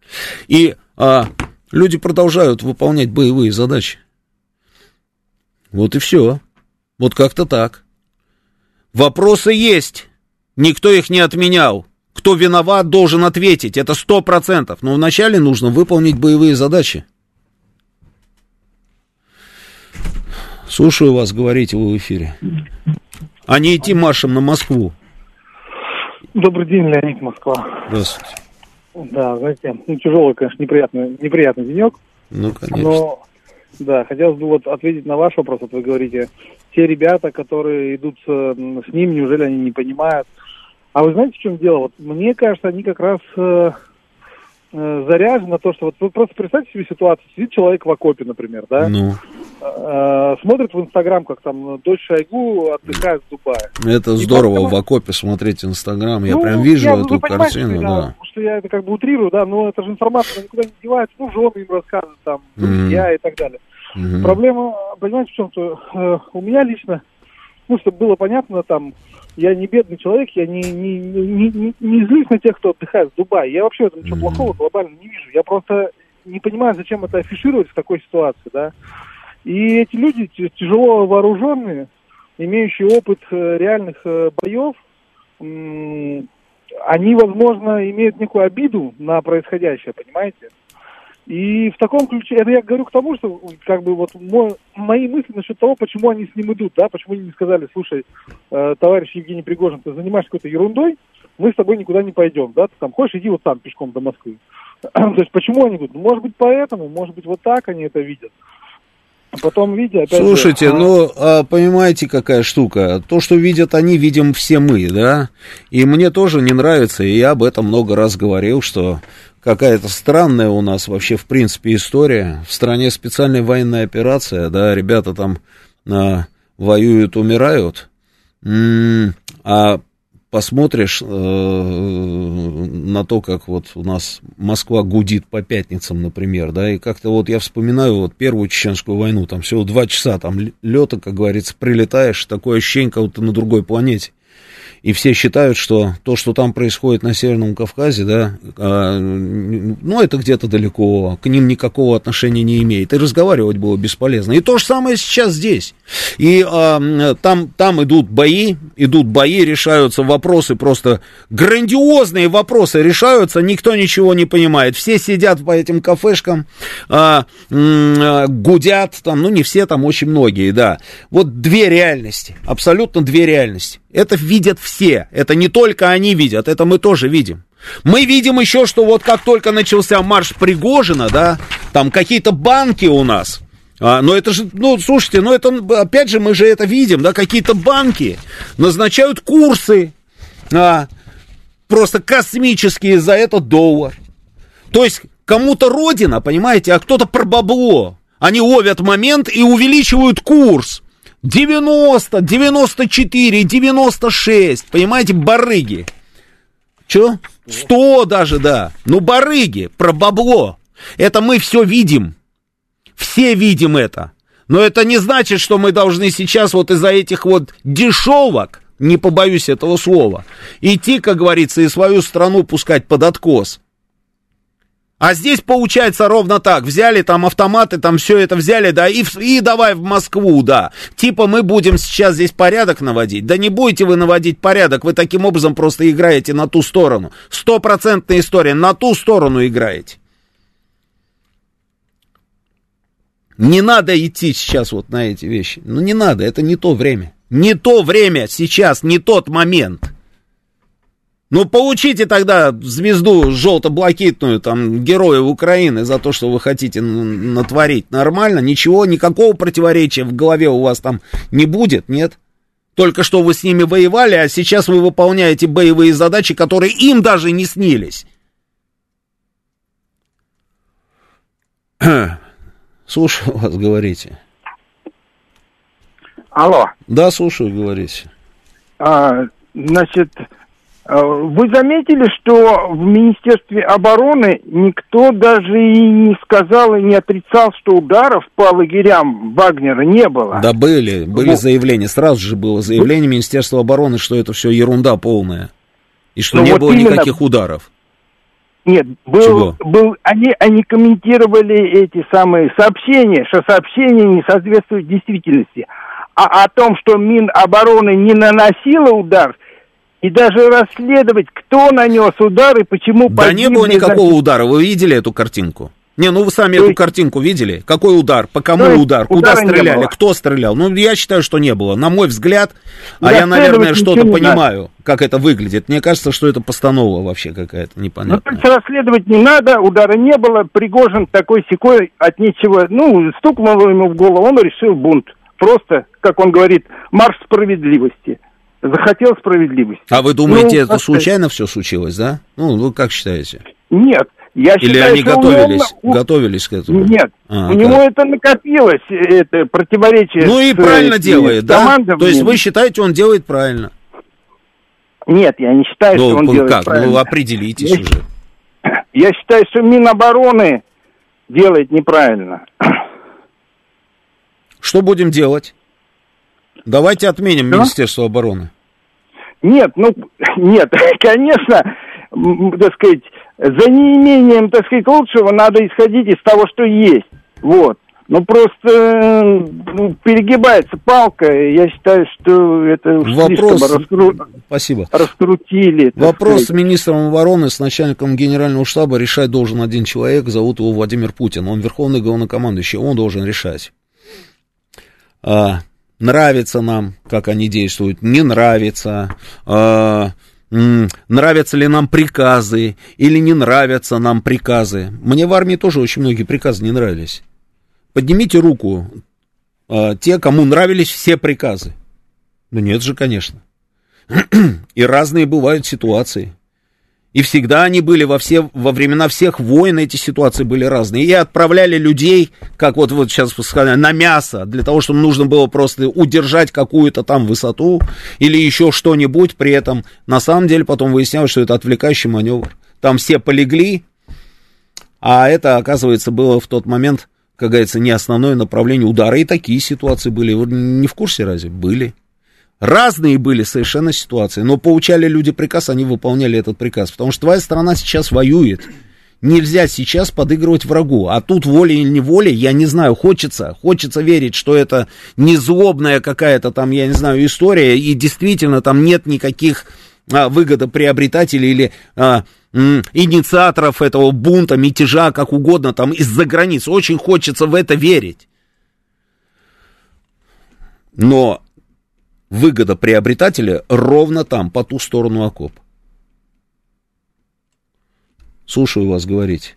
S1: И а, люди продолжают выполнять боевые задачи. Вот и все. Вот как-то так. Вопросы есть. Никто их не отменял. Кто виноват, должен ответить. Это сто процентов. Но вначале нужно выполнить боевые задачи. Слушаю вас, говорите вы в эфире. А не идти маршем на Москву.
S16: Добрый день, Леонид Москва.
S1: Здравствуйте.
S16: Да, знаете, ну, тяжелый, конечно, неприятный, неприятный денек.
S1: Ну, конечно.
S16: Но, да, хотелось бы вот ответить на ваш вопрос. Вот вы говорите, те ребята, которые идут с, с ним, неужели они не понимают? А вы знаете, в чем дело? Вот мне кажется, они как раз э, э, заряжены на то, что вот вы просто представьте себе ситуацию. Сидит человек в окопе, например, да?
S1: Ну.
S16: Э, смотрит в Инстаграм, как там дочь Шойгу отдыхает в Дубае.
S1: Это здорово, потом... в окопе смотреть Инстаграм. Я ну, прям вижу я, эту картину, да.
S16: Потому что я это как бы утрирую, да, но это же информация никуда не девается. Ну, жены им рассказывают, там, друзья mm-hmm. и так далее. Mm-hmm. Проблема, понимаете, в чем? То э, у меня лично, ну, чтобы было понятно, там, я не бедный человек, я не, не, не, не, не злюсь на тех, кто отдыхает в Дубае. Я вообще ничего mm-hmm. плохого глобально не вижу. Я просто не понимаю, зачем это афишировать в такой ситуации, да. И эти люди тяжело вооруженные, имеющие опыт э, реальных э, боев, они, возможно, имеют некую обиду на происходящее, понимаете? И в таком ключе, это я говорю к тому, что как бы вот мой, мои мысли насчет того, почему они с ним идут, да, почему они не сказали, слушай, э, товарищ Евгений Пригожин, ты занимаешься какой-то ерундой, мы с тобой никуда не пойдем, да, ты там хочешь, иди вот сам пешком до Москвы. То есть почему они идут? Может быть поэтому, может быть вот так они это видят. А потом видя, опять
S1: Слушайте,
S16: же,
S1: ну, а, понимаете, какая штука? То, что видят они, видим все мы, да? И мне тоже не нравится, и я об этом много раз говорил, что какая-то странная у нас вообще, в принципе, история. В стране специальная военная операция, да, ребята там а, воюют, умирают, а посмотришь э, на то, как вот у нас Москва гудит по пятницам, например, да, и как-то вот я вспоминаю вот первую чеченскую войну, там всего два часа, там лета, как говорится, прилетаешь, такое ощущение, как будто на другой планете и все считают, что то, что там происходит на Северном Кавказе, да, а, ну, это где-то далеко, к ним никакого отношения не имеет, и разговаривать было бесполезно. И то же самое сейчас здесь. И а, там, там идут бои, идут бои, решаются вопросы, просто грандиозные вопросы решаются, никто ничего не понимает. Все сидят по этим кафешкам, а, а, гудят, там, ну, не все, там очень многие, да. Вот две реальности, абсолютно две реальности. Это видят все. Это не только они видят, это мы тоже видим. Мы видим еще, что вот как только начался марш Пригожина, да, там какие-то банки у нас. А, но это же, ну, слушайте, ну это, опять же, мы же это видим, да, какие-то банки назначают курсы, а, просто космические за этот доллар. То есть кому-то родина, понимаете, а кто-то про бабло. Они ловят момент и увеличивают курс. 90, 94, 96, понимаете, барыги. Че? 100 даже, да. Ну, барыги, про бабло. Это мы все видим. Все видим это. Но это не значит, что мы должны сейчас вот из-за этих вот дешевок, не побоюсь этого слова, идти, как говорится, и свою страну пускать под откос. А здесь получается ровно так. Взяли там автоматы, там все это взяли, да, и, и давай в Москву, да. Типа мы будем сейчас здесь порядок наводить. Да не будете вы наводить порядок, вы таким образом просто играете на ту сторону. Стопроцентная история, на ту сторону играете. Не надо идти сейчас вот на эти вещи. Ну не надо, это не то время. Не то время сейчас, не тот момент. Ну, получите тогда звезду желто-блакитную, там, героя Украины за то, что вы хотите натворить. Нормально, ничего, никакого противоречия в голове у вас там не будет, нет? Только что вы с ними воевали, а сейчас вы выполняете боевые задачи, которые им даже не снились. Слушаю вас, говорите.
S17: Алло.
S1: Да, слушаю, говорите.
S17: А, значит, вы заметили, что в Министерстве обороны никто даже и не сказал и не отрицал, что ударов по лагерям Вагнера не было?
S1: Да были, были вот. заявления. Сразу же было заявление Министерства обороны, что это все ерунда полная. И что ну, не вот было именно... никаких ударов.
S17: Нет, был, был, они, они комментировали эти самые сообщения, что сообщения не соответствуют действительности. А о том, что Минобороны не наносила удар, и даже расследовать, кто нанес удар и почему
S1: Да не было никакого удара, вы видели эту картинку? Не, ну вы сами То эту картинку видели? Какой удар? По кому удар? Куда стреляли? Кто стрелял? Ну, я считаю, что не было. На мой взгляд, а я, наверное, что-то понимаю, надо. как это выглядит. Мне кажется, что это постанова вообще какая-то непонятная.
S17: Ну, то есть расследовать не надо, удара не было. Пригожин такой секой от нечего, ну, стукнуло ему в голову, он решил бунт. Просто, как он говорит, марш справедливости захотел справедливости.
S1: А вы думаете, ну, это случайно все случилось, да? Ну, вы как считаете?
S17: Нет. Я
S1: Или
S17: считаю,
S1: они готовились, он... готовились к этому?
S17: Нет, а, у него это накопилось, это противоречие.
S1: Ну и
S17: с,
S1: правильно с, делает, с да? То есть вы считаете, он делает правильно?
S17: Нет, я не считаю, ну, что он делает
S1: как?
S17: правильно.
S1: Ну, определитесь я, уже.
S17: Я считаю, что Минобороны делает неправильно.
S1: Что будем делать? Давайте отменим Что? Министерство обороны.
S17: Нет, ну, нет, конечно, так сказать, за неимением, так сказать, лучшего надо исходить из того, что есть. Вот. Ну, просто ну, перегибается палка. Я считаю, что это
S1: Вопрос...
S17: раскру...
S1: Спасибо.
S17: раскрутили.
S1: Вопрос сказать. с министром обороны, с начальником генерального штаба решать должен один человек, зовут его Владимир Путин. Он верховный главнокомандующий, он должен решать. А, нравится нам, как они действуют, не нравится. А, нравятся ли нам приказы или не нравятся нам приказы. Мне в армии тоже очень многие приказы не нравились. Поднимите руку э, те, кому нравились все приказы. Ну нет же, конечно. И разные бывают ситуации. И всегда они были во, все, во времена всех войн, эти ситуации были разные. И отправляли людей, как вот, вот сейчас сказали, на мясо, для того, чтобы нужно было просто удержать какую-то там высоту или еще что-нибудь. При этом, на самом деле, потом выяснялось, что это отвлекающий маневр. Там все полегли, а это, оказывается, было в тот момент, как говорится, не основное направление удара. И такие ситуации были. Вы не в курсе разве? Были. Разные были совершенно ситуации, но получали люди приказ, они выполняли этот приказ, потому что твоя страна сейчас воюет. Нельзя сейчас подыгрывать врагу. А тут волей или неволей, я не знаю, хочется, хочется верить, что это не злобная какая-то там, я не знаю, история, и действительно там нет никаких а, выгодоприобретателей или а, м, инициаторов этого бунта, мятежа, как угодно, там из-за границ. Очень хочется в это верить. Но выгода приобретателя ровно там, по ту сторону окоп. Слушаю вас, говорить.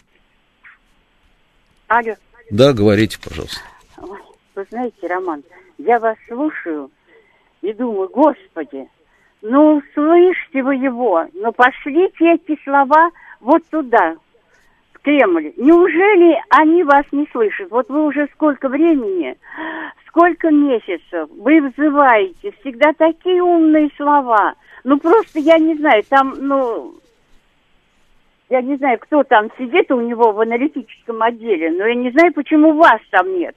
S18: Алло.
S1: Да, говорите, пожалуйста.
S18: Ой, вы знаете, Роман, я вас слушаю и думаю, господи, ну слышите вы его, но пошлите эти слова вот туда, Кремль. Неужели они вас не слышат? Вот вы уже сколько времени сколько месяцев вы взываете, всегда такие умные слова. Ну, просто я не знаю, там, ну, я не знаю, кто там сидит у него в аналитическом отделе, но я не знаю, почему вас там нет.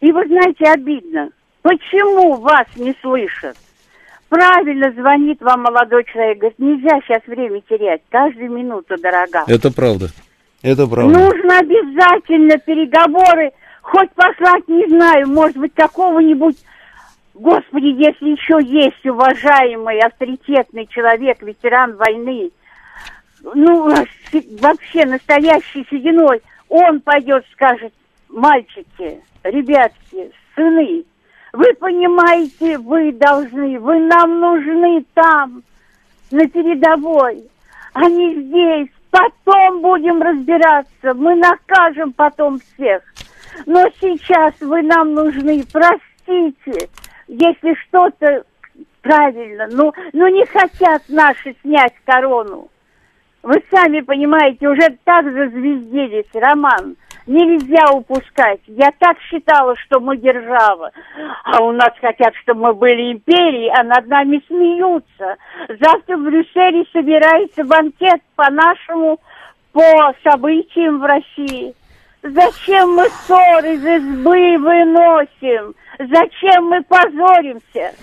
S18: И вы знаете, обидно. Почему вас не слышат? Правильно звонит вам молодой человек, говорит, нельзя сейчас время терять, каждую минуту дорога.
S1: Это правда. Это правда.
S18: Нужно обязательно переговоры хоть послать, не знаю, может быть, какого-нибудь... Господи, если еще есть уважаемый, авторитетный человек, ветеран войны, ну, вообще настоящий сединой, он пойдет, скажет, мальчики, ребятки, сыны, вы понимаете, вы должны, вы нам нужны там, на передовой, а не здесь. Потом будем разбираться, мы накажем потом всех. Но сейчас вы нам нужны, простите, если что-то правильно, ну, ну не хотят наши снять корону. Вы сами понимаете, уже так зазвездились, Роман. Нельзя упускать. Я так считала, что мы держава. А у нас хотят, чтобы мы были империей, а над нами смеются. Завтра в Брюсселе собирается банкет по нашему, по событиям в России. Зачем мы ссор из избы выносим? Зачем мы позоримся?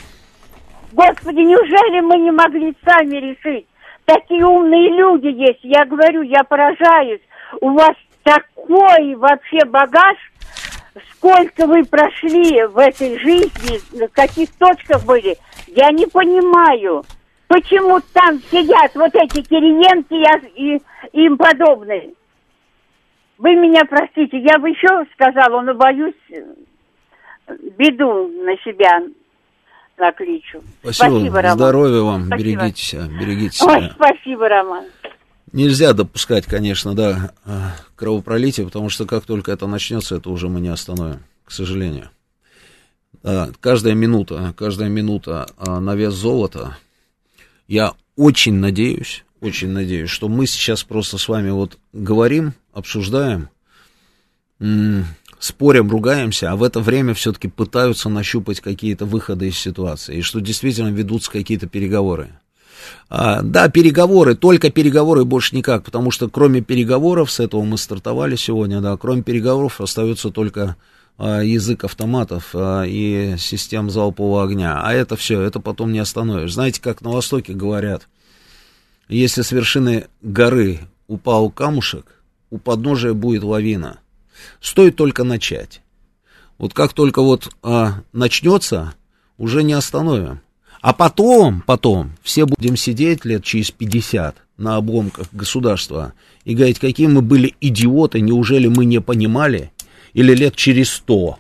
S18: Господи, неужели мы не могли сами решить? Такие умные люди есть. Я говорю, я поражаюсь. У вас такой вообще багаж, сколько вы прошли в этой жизни, в каких точках были, я не понимаю. Почему там сидят вот эти Кириенки и им подобные? Вы меня простите, я бы еще сказала, но боюсь э, беду на себя накличу.
S1: Спасибо, спасибо Роман. Здоровья вам, спасибо. берегите себя, берегите себя.
S18: Ой, спасибо, Роман.
S1: Нельзя допускать, конечно, да, э, кровопролитие, потому что как только это начнется, это уже мы не остановим, к сожалению. Да, каждая минута, каждая минута а, на вес золота. Я очень надеюсь, очень надеюсь, что мы сейчас просто с вами вот говорим, обсуждаем, спорим, ругаемся, а в это время все-таки пытаются нащупать какие-то выходы из ситуации, и что действительно ведутся какие-то переговоры. А, да, переговоры, только переговоры, больше никак, потому что кроме переговоров, с этого мы стартовали сегодня, да, кроме переговоров остается только а, язык автоматов а, и систем залпового огня, а это все, это потом не остановишь. Знаете, как на Востоке говорят – если с вершины горы упал камушек, у подножия будет лавина. Стоит только начать. Вот как только вот а, начнется, уже не остановим. А потом, потом, все будем сидеть лет через 50 на обломках государства и говорить, какие мы были идиоты, неужели мы не понимали? Или лет через 100,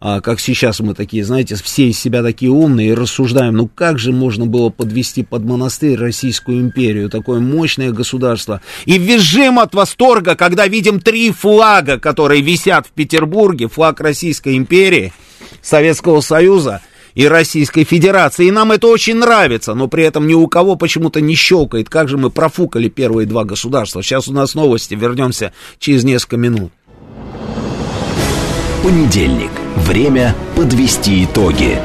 S1: а, как сейчас мы такие, знаете, все из себя такие умные и рассуждаем, ну как же можно было подвести под монастырь Российскую империю, такое мощное государство, и визжим от восторга, когда видим три флага, которые висят в Петербурге, флаг Российской империи, Советского Союза – и Российской Федерации. И нам это очень нравится, но при этом ни у кого почему-то не щелкает. Как же мы профукали первые два государства. Сейчас у нас новости, вернемся через несколько минут.
S2: Понедельник. Время подвести итоги.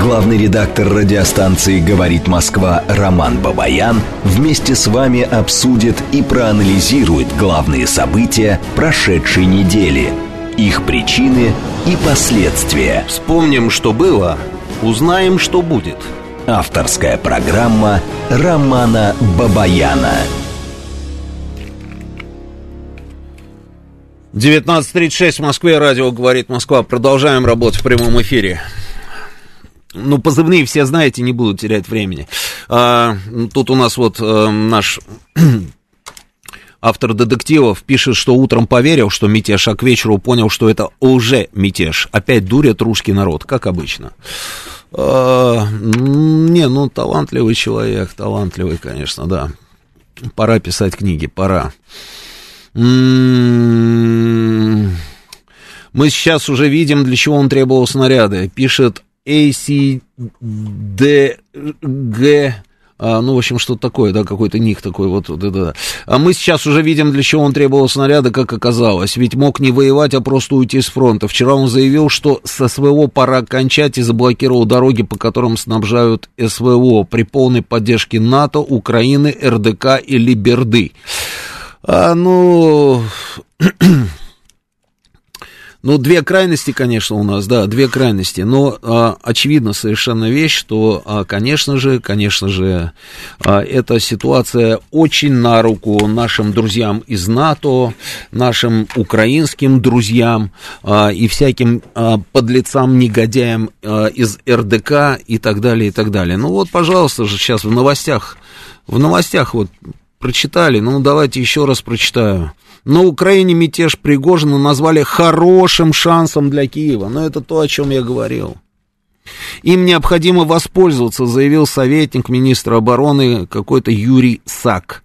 S2: Главный редактор радиостанции «Говорит Москва» Роман Бабаян вместе с вами обсудит и проанализирует главные события прошедшей недели, их причины и последствия.
S1: Вспомним, что было, Узнаем, что будет.
S2: Авторская программа Романа Бабаяна.
S1: 19.36 в Москве, радио «Говорит Москва». Продолжаем работать в прямом эфире. Ну, позывные все знаете, не буду терять времени. А, тут у нас вот а, наш автор детективов пишет, что утром поверил, что мятеж, а к вечеру понял, что это уже мятеж. Опять дурят русский народ, как обычно. А, не, ну, талантливый человек, талантливый, конечно, да. Пора писать книги, пора. М-м-м. Мы сейчас уже видим, для чего он требовал снаряды. Пишет ACDG а, ну, в общем, что-то такое, да, какой-то ник такой, вот, вот это. А мы сейчас уже видим, для чего он требовал снаряда, как оказалось. Ведь мог не воевать, а просто уйти с фронта. Вчера он заявил, что со СВО пора кончать и заблокировал дороги, по которым снабжают СВО при полной поддержке НАТО, Украины, РДК и Либерды. А, ну... Ну, две крайности, конечно, у нас, да, две крайности. Но а, очевидно совершенно вещь, что, а, конечно же, конечно же, а, эта ситуация очень на руку нашим друзьям из НАТО, нашим украинским друзьям а, и всяким а, подлецам, негодяям а, из РДК и так далее, и так далее. Ну вот, пожалуйста же, сейчас в новостях, в новостях вот прочитали, ну давайте еще раз прочитаю. На Украине мятеж Пригожина назвали хорошим шансом для Киева. Но это то, о чем я говорил. Им необходимо воспользоваться, заявил советник министра обороны какой-то Юрий Сак.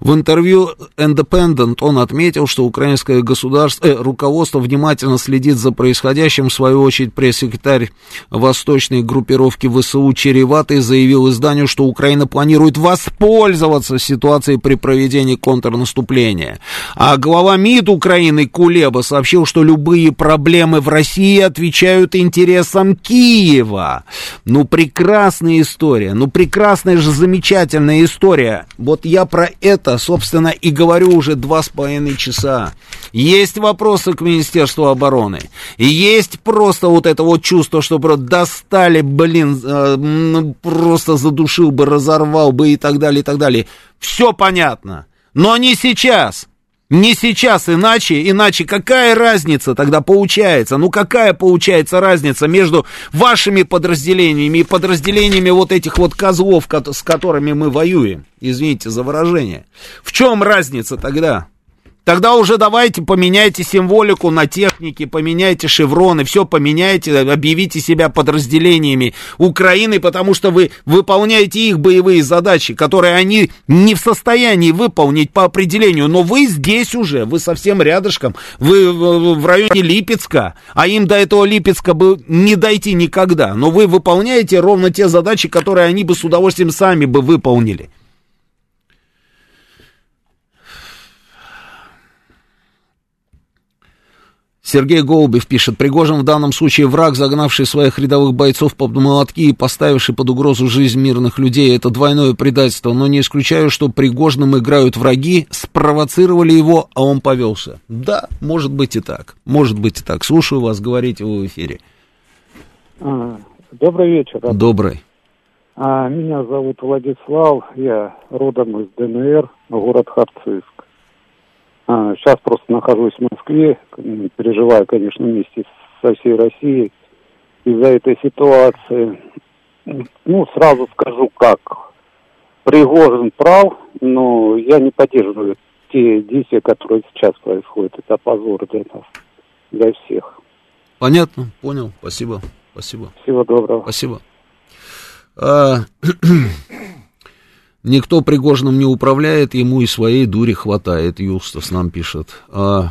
S1: В интервью Independent он отметил, что украинское государство, э, руководство внимательно следит за происходящим. В свою очередь пресс-секретарь восточной группировки ВСУ Череватый заявил изданию, что Украина планирует воспользоваться ситуацией при проведении контрнаступления. А глава МИД Украины Кулеба сообщил, что любые проблемы в России отвечают интересам Киева. Ну, прекрасная история. Ну, прекрасная же, замечательная история. Вот я про это, собственно, и говорю уже два с половиной часа. Есть вопросы к Министерству обороны. Есть просто вот это вот чувство, что просто достали, блин, э, просто задушил бы, разорвал бы и так далее, и так далее. Все понятно. Но не сейчас. Не сейчас, иначе, иначе какая разница тогда получается? Ну какая получается разница между вашими подразделениями и подразделениями вот этих вот козлов, с которыми мы воюем? Извините за выражение. В чем разница тогда? Тогда уже давайте поменяйте символику на технике, поменяйте шевроны, все поменяйте, объявите себя подразделениями Украины, потому что вы выполняете их боевые задачи, которые они не в состоянии выполнить по определению. Но вы здесь уже, вы совсем рядышком, вы в районе Липецка, а им до этого Липецка бы не дойти никогда. Но вы выполняете ровно те задачи, которые они бы с удовольствием сами бы выполнили. Сергей Голубев пишет, Пригожин в данном случае враг, загнавший своих рядовых бойцов под молотки и поставивший под угрозу жизнь мирных людей. Это двойное предательство, но не исключаю, что Пригожным играют враги, спровоцировали его, а он повелся. Да, может быть и так, может быть и так. Слушаю вас, говорите вы в эфире.
S19: А, добрый вечер.
S1: Добрый.
S19: А, меня зовут Владислав, я родом из ДНР, город Харциск. А, сейчас просто нахожусь в Москве, переживаю, конечно, вместе со всей Россией из-за этой ситуации. Ну, сразу скажу как. Пригожин прав, но я не поддерживаю те действия, которые сейчас происходят. Это позор для нас, для всех.
S1: Понятно, понял, спасибо, спасибо.
S19: Всего доброго.
S1: Спасибо. Никто Пригожиным не управляет, ему и своей дури хватает, Юстас нам пишет. А,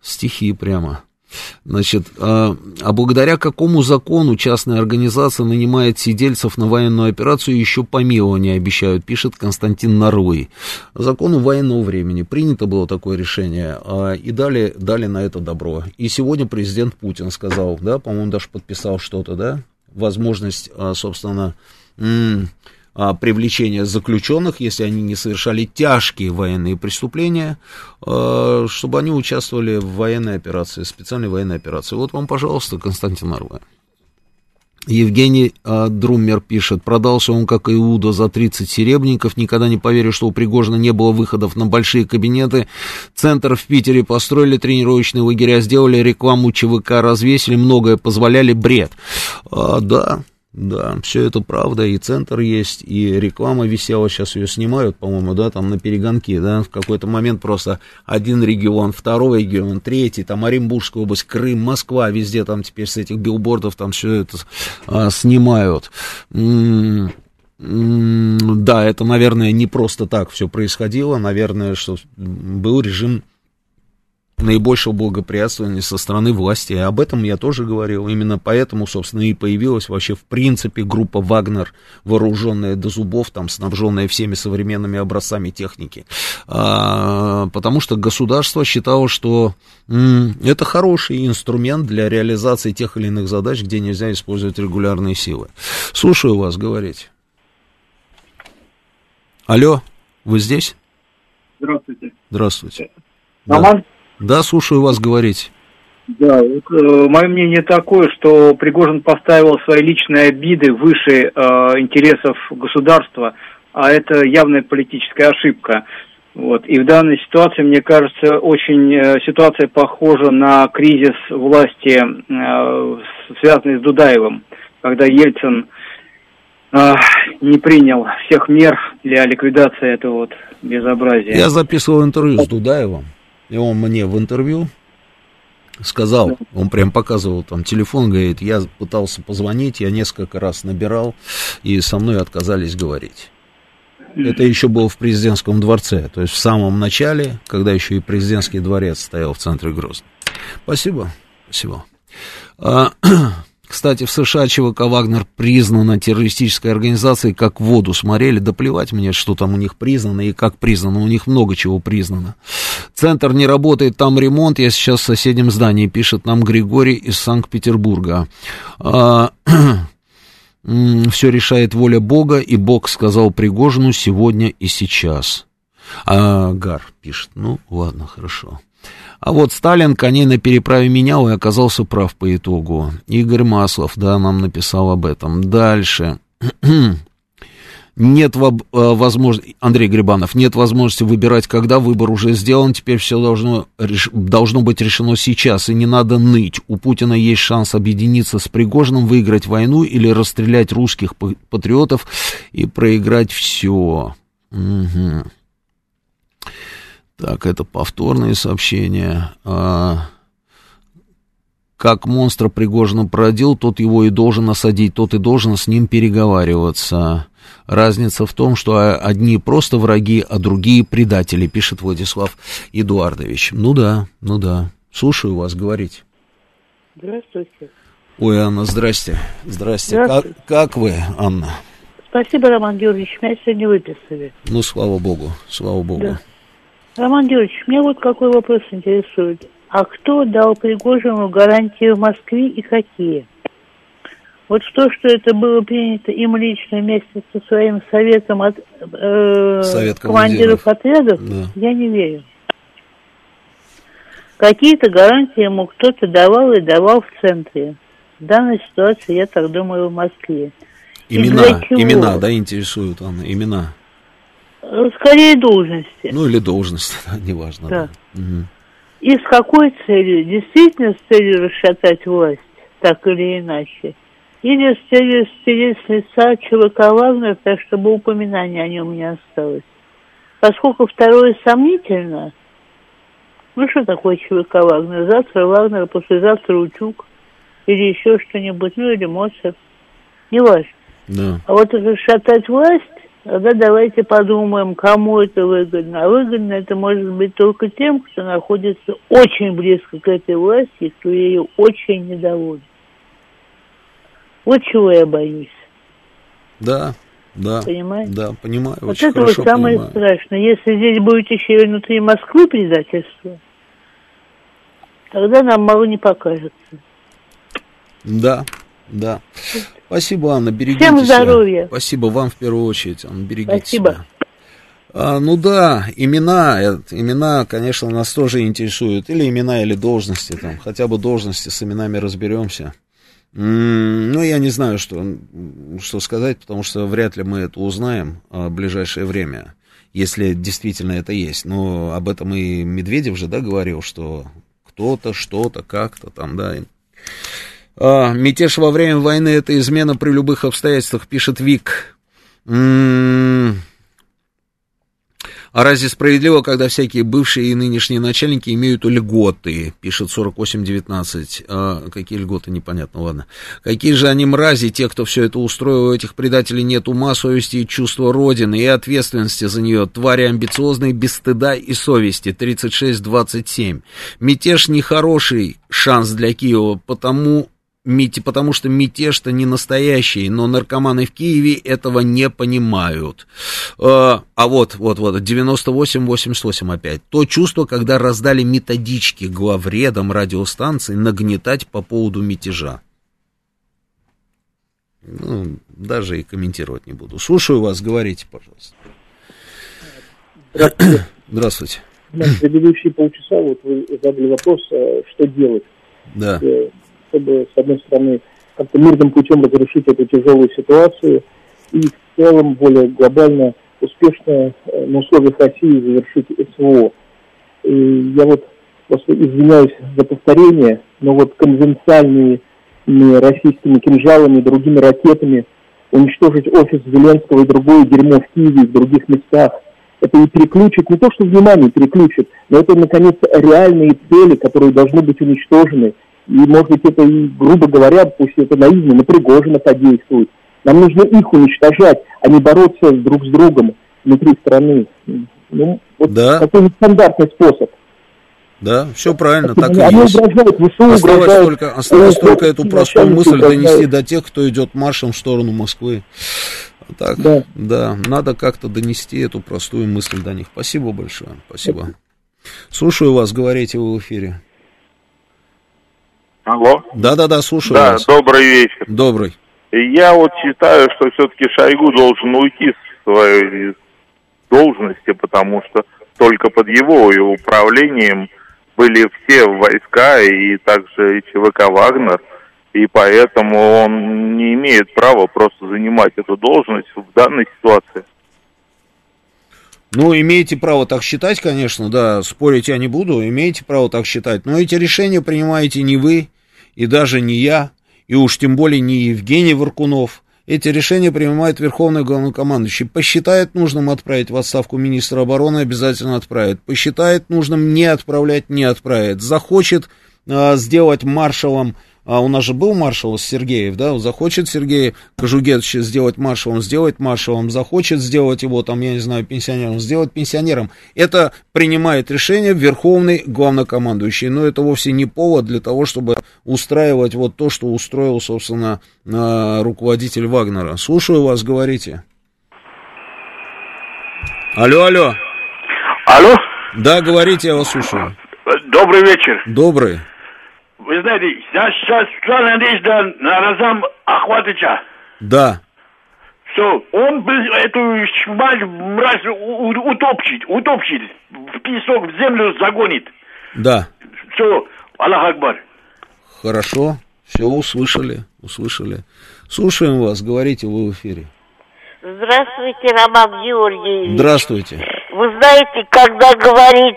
S1: стихи прямо. Значит, а, а благодаря какому закону частная организация нанимает сидельцев на военную операцию еще помилование обещают, пишет Константин Нарвый. Закону военного времени принято было такое решение, а, и дали, дали на это добро. И сегодня президент Путин сказал, да, по-моему, даже подписал что-то, да, возможность, а, собственно, а, привлечения заключенных, если они не совершали тяжкие военные преступления, а, чтобы они участвовали в военной операции, специальной военной операции. Вот вам, пожалуйста, Константин Арва. Евгений а, Друммер пишет, продался он, как Иуда, за 30 серебряников, никогда не поверю, что у Пригожина не было выходов на большие кабинеты. Центр в Питере построили, тренировочные лагеря сделали, рекламу ЧВК развесили, многое позволяли, бред. А, да, да, все это правда, и центр есть, и реклама висела, сейчас ее снимают, по-моему, да, там на перегонки, да, в какой-то момент просто один регион, второй регион, третий, там Оренбургская область, Крым, Москва, везде там теперь с этих билбордов там все это а, снимают. М-м- да, это, наверное, не просто так все происходило, наверное, что был режим наибольшего благоприятствования со стороны власти. И об этом я тоже говорил. Именно поэтому, собственно, и появилась вообще в принципе группа «Вагнер», вооруженная до зубов, там, снабженная всеми современными образцами техники. А, потому что государство считало, что м, это хороший инструмент для реализации тех или иных задач, где нельзя использовать регулярные силы. Слушаю вас, говорите. Алло, вы здесь?
S20: Здравствуйте.
S1: Здравствуйте.
S20: Роман?
S1: Да. Да, слушаю вас говорить.
S20: Да, вот, э, мое мнение такое, что Пригожин поставил свои личные обиды выше э, интересов государства, а это явная политическая ошибка. Вот. И в данной ситуации, мне кажется, очень э, ситуация похожа на кризис власти, э, связанный с Дудаевым, когда Ельцин э, не принял всех мер для ликвидации этого вот безобразия.
S1: Я записывал интервью с Дудаевым. И он мне в интервью сказал, он прям показывал там телефон, говорит, я пытался позвонить, я несколько раз набирал, и со мной отказались говорить. Это еще было в президентском дворце, то есть в самом начале, когда еще и президентский дворец стоял в центре Грозного. Спасибо, спасибо. Кстати, в США ЧВК «Вагнер» признана террористической организацией, как воду смотрели. Да плевать мне, что там у них признано и как признано. У них много чего признано. Центр не работает, там ремонт. Я сейчас в соседнем здании, пишет нам Григорий из Санкт-Петербурга. А, все решает воля Бога, и Бог сказал Пригожину сегодня и сейчас. А, Гар пишет, ну ладно, хорошо. А вот Сталин коней на переправе менял и оказался прав по итогу. Игорь Маслов, да, нам написал об этом. Дальше. Нет э, возможности, Андрей Грибанов, нет возможности выбирать, когда выбор уже сделан, теперь все должно, должно быть решено сейчас, и не надо ныть. У Путина есть шанс объединиться с Пригожиным, выиграть войну или расстрелять русских патриотов и проиграть все. Угу. Так, это повторные сообщения. А, как монстра Пригожина породил, тот его и должен осадить, тот и должен с ним переговариваться. Разница в том, что одни просто враги, а другие предатели, пишет Владислав Эдуардович. Ну да, ну да. Слушаю вас, говорить.
S21: Здравствуйте.
S1: Ой, Анна, здрасте. Здрасте. Здравствуйте. Как, как вы, Анна?
S21: Спасибо, Роман Георгиевич, меня сегодня выписали.
S1: Ну, слава богу, слава богу. Да.
S21: Роман Георгиевич, меня вот какой вопрос интересует. А кто дал Пригожину гарантии в Москве и какие? Вот то, что это было принято им лично вместе со своим советом от э, Совет командиров отрядов, да. я не верю. Какие-то гарантии ему кто-то давал и давал в центре. В данной ситуации, я так думаю, в Москве.
S1: Имена, имена, да, интересуют, Анна, имена.
S21: Скорее должности.
S1: Ну или должность, да, неважно. Да. да. Угу.
S21: И с какой целью? Действительно с целью расшатать власть, так или иначе. Или с целью стереть с лица ЧВК Вагнера, так чтобы упоминания о нем не осталось. Поскольку второе сомнительно, ну что такое ЧВК Вагнер? Завтра Вагнер, послезавтра Учук или еще что-нибудь, ну или Моцарт. Неважно.
S1: Да.
S21: А вот расшатать власть, тогда давайте подумаем, кому это выгодно. А выгодно это может быть только тем, кто находится очень близко к этой власти и кто ее очень недоволен. Вот чего я боюсь.
S1: Да, да.
S21: Понимаете?
S1: Да, понимаю.
S21: Вот
S1: очень
S21: это вот самое
S1: понимаю.
S21: страшное. Если здесь будет еще и внутри Москвы предательство, тогда нам мало не покажется.
S1: Да, да. Спасибо, Анна, берегите
S21: Всем
S1: себя.
S21: здоровья.
S1: Спасибо вам в первую очередь, Анна, берегите
S21: Спасибо.
S1: себя. А, ну да, имена, э, имена, конечно, нас тоже интересуют. Или имена, или должности, там, хотя бы должности с именами разберемся. Ну, я не знаю, что, что сказать, потому что вряд ли мы это узнаем а, в ближайшее время, если действительно это есть. Но об этом и Медведев же, да, говорил, что кто-то, что-то, как-то там, да. А, мятеж во время войны — это измена при любых обстоятельствах, пишет Вик. М, А разве справедливо, когда всякие бывшие и нынешние начальники имеют льготы, пишет 4819. А, какие льготы, непонятно, ладно. Какие же они мрази, те, кто все это устроил, у этих предателей нет ума, совести и чувства Родины, и ответственности за нее. Твари амбициозные, без стыда и совести. 36-27. Мятеж нехороший шанс для Киева, потому потому что мятеж-то не настоящий, но наркоманы в Киеве этого не понимают. Э, А вот, вот, вот, 98-88 опять. То чувство, когда раздали методички главредам радиостанций нагнетать по поводу мятежа. Ну, даже и комментировать не буду. Слушаю вас, говорите, пожалуйста.
S11: Здравствуйте.
S1: Здравствуйте.
S11: На предыдущие полчаса вот вы задали вопрос, э, что делать,
S1: Да.
S11: Чтобы, с одной стороны, как-то мирным путем разрешить эту тяжелую ситуацию и в целом более глобально, успешно э, на условиях России завершить СВО. И я вот просто извиняюсь за повторение, но вот конвенциальными российскими кинжалами, другими ракетами уничтожить офис Зеленского и другое дерьмо в Киеве и в других местах. Это и переключит, не то что внимание переключит, но это, наконец, реальные цели, которые должны быть уничтожены. И, может быть, это и, грубо говоря, пусть это наивно, но Пригожина подействует. Нам нужно их уничтожать, а не бороться друг с другом внутри страны. Ну, вот
S1: Да.
S11: такой нестандартный способ.
S1: Да, все правильно, так и есть.
S11: угрожают, ВСУ
S1: Осталось
S11: угрожают,
S1: только, осталось
S11: э,
S1: только эту простую мысль
S11: угрожают.
S1: донести до тех, кто идет маршем в сторону Москвы. Так, да. надо как-то донести эту простую мысль до них. Спасибо большое, спасибо. Слушаю вас, говорите вы в эфире.
S22: Алло.
S1: Да-да-да, слушаю
S22: Да,
S1: вас.
S22: добрый вечер.
S1: Добрый.
S22: Я вот считаю, что все-таки Шойгу должен уйти с своей должности, потому что только под его и управлением были все войска и также и ЧВК «Вагнер», и поэтому он не имеет права просто занимать эту должность в данной ситуации.
S1: Ну, имеете право так считать, конечно, да, спорить я не буду, имеете право так считать, но эти решения принимаете не вы, и даже не я, и уж тем более не Евгений Варкунов. Эти решения принимает Верховный Главнокомандующий. Посчитает нужным отправить в отставку министра обороны, обязательно отправит. Посчитает нужным не отправлять, не отправит. Захочет а, сделать маршалом, а у нас же был маршал Сергеев, да, захочет Сергей Кожугетович сделать маршалом, сделать маршалом, захочет сделать его, там, я не знаю, пенсионером, сделать пенсионером. Это принимает решение Верховный Главнокомандующий, но это вовсе не повод для того, чтобы устраивать вот то, что устроил, собственно, а, руководитель Вагнера. Слушаю вас, говорите. Алло, алло.
S23: Алло,
S1: Да, говорите, я вас слушаю.
S23: добрый вечер.
S1: Добрый.
S23: Вы знаете, я сейчас стал надеюсь на, на Разам Ахватыча.
S1: Да.
S23: Все, он бы эту шмаль, мразь утопчет, утопчет, в песок, в землю загонит.
S1: Да.
S23: Все, Аллах Акбар.
S1: Хорошо. Все услышали, услышали. Слушаем вас, говорите вы в эфире.
S24: Здравствуйте, Роман Георгиевич.
S1: Здравствуйте.
S24: Вы знаете, когда говорит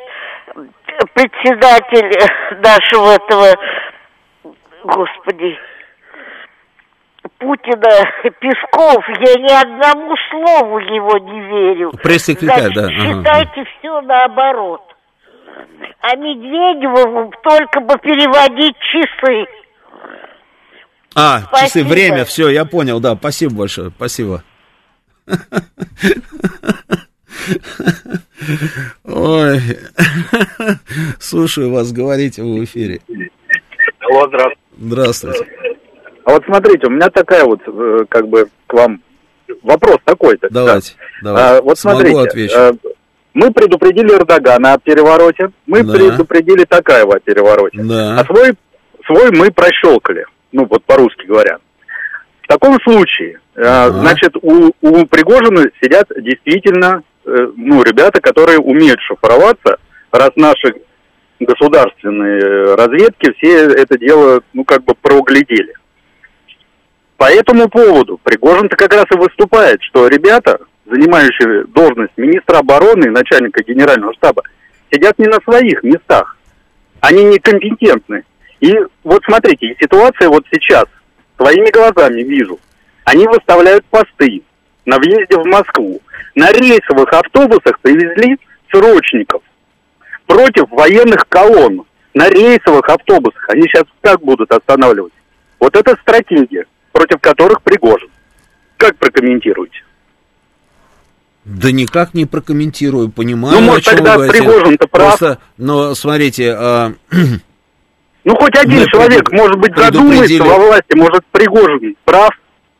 S25: председатель нашего этого, господи, Путина Песков, я ни одному слову его не верю.
S1: Пресс-секретарь, да.
S25: Считайте ага. все наоборот. А Медведеву только бы переводить часы.
S1: А, спасибо. часы, время, все, я понял, да, спасибо большое, спасибо. Ой, слушаю вас, говорите в эфире.
S26: Алло, здравствуйте.
S1: Здравствуйте.
S26: А вот смотрите, у меня такая вот, э, как бы, к вам вопрос такой-то.
S1: Давайте, да. давайте.
S26: А, вот Смогу смотрите, отвечу. Э, мы предупредили Эрдогана о перевороте, мы да. предупредили Такаева о перевороте.
S1: Да.
S26: А свой, свой мы прощелкали, ну вот по-русски говоря. В таком случае, ага. значит, у, у Пригожина сидят действительно ну, ребята, которые умеют шифроваться, раз наши государственные разведки все это дело, ну, как бы проглядели. По этому поводу Пригожин-то как раз и выступает, что ребята, занимающие должность министра обороны и начальника генерального штаба, сидят не на своих местах. Они некомпетентны. И вот смотрите, ситуация вот сейчас, своими глазами вижу. Они выставляют посты на въезде в Москву. На рейсовых автобусах привезли срочников против военных колонн. На рейсовых автобусах. Они сейчас как будут останавливать? Вот это стратегия против которых Пригожин. Как прокомментируете?
S1: Да никак не прокомментирую, понимаю.
S26: Ну, может, тогда Пригожин-то прав. Просто,
S1: но смотрите... А...
S26: Ну, хоть один человек, может быть, задумается во власти, может, Пригожин прав.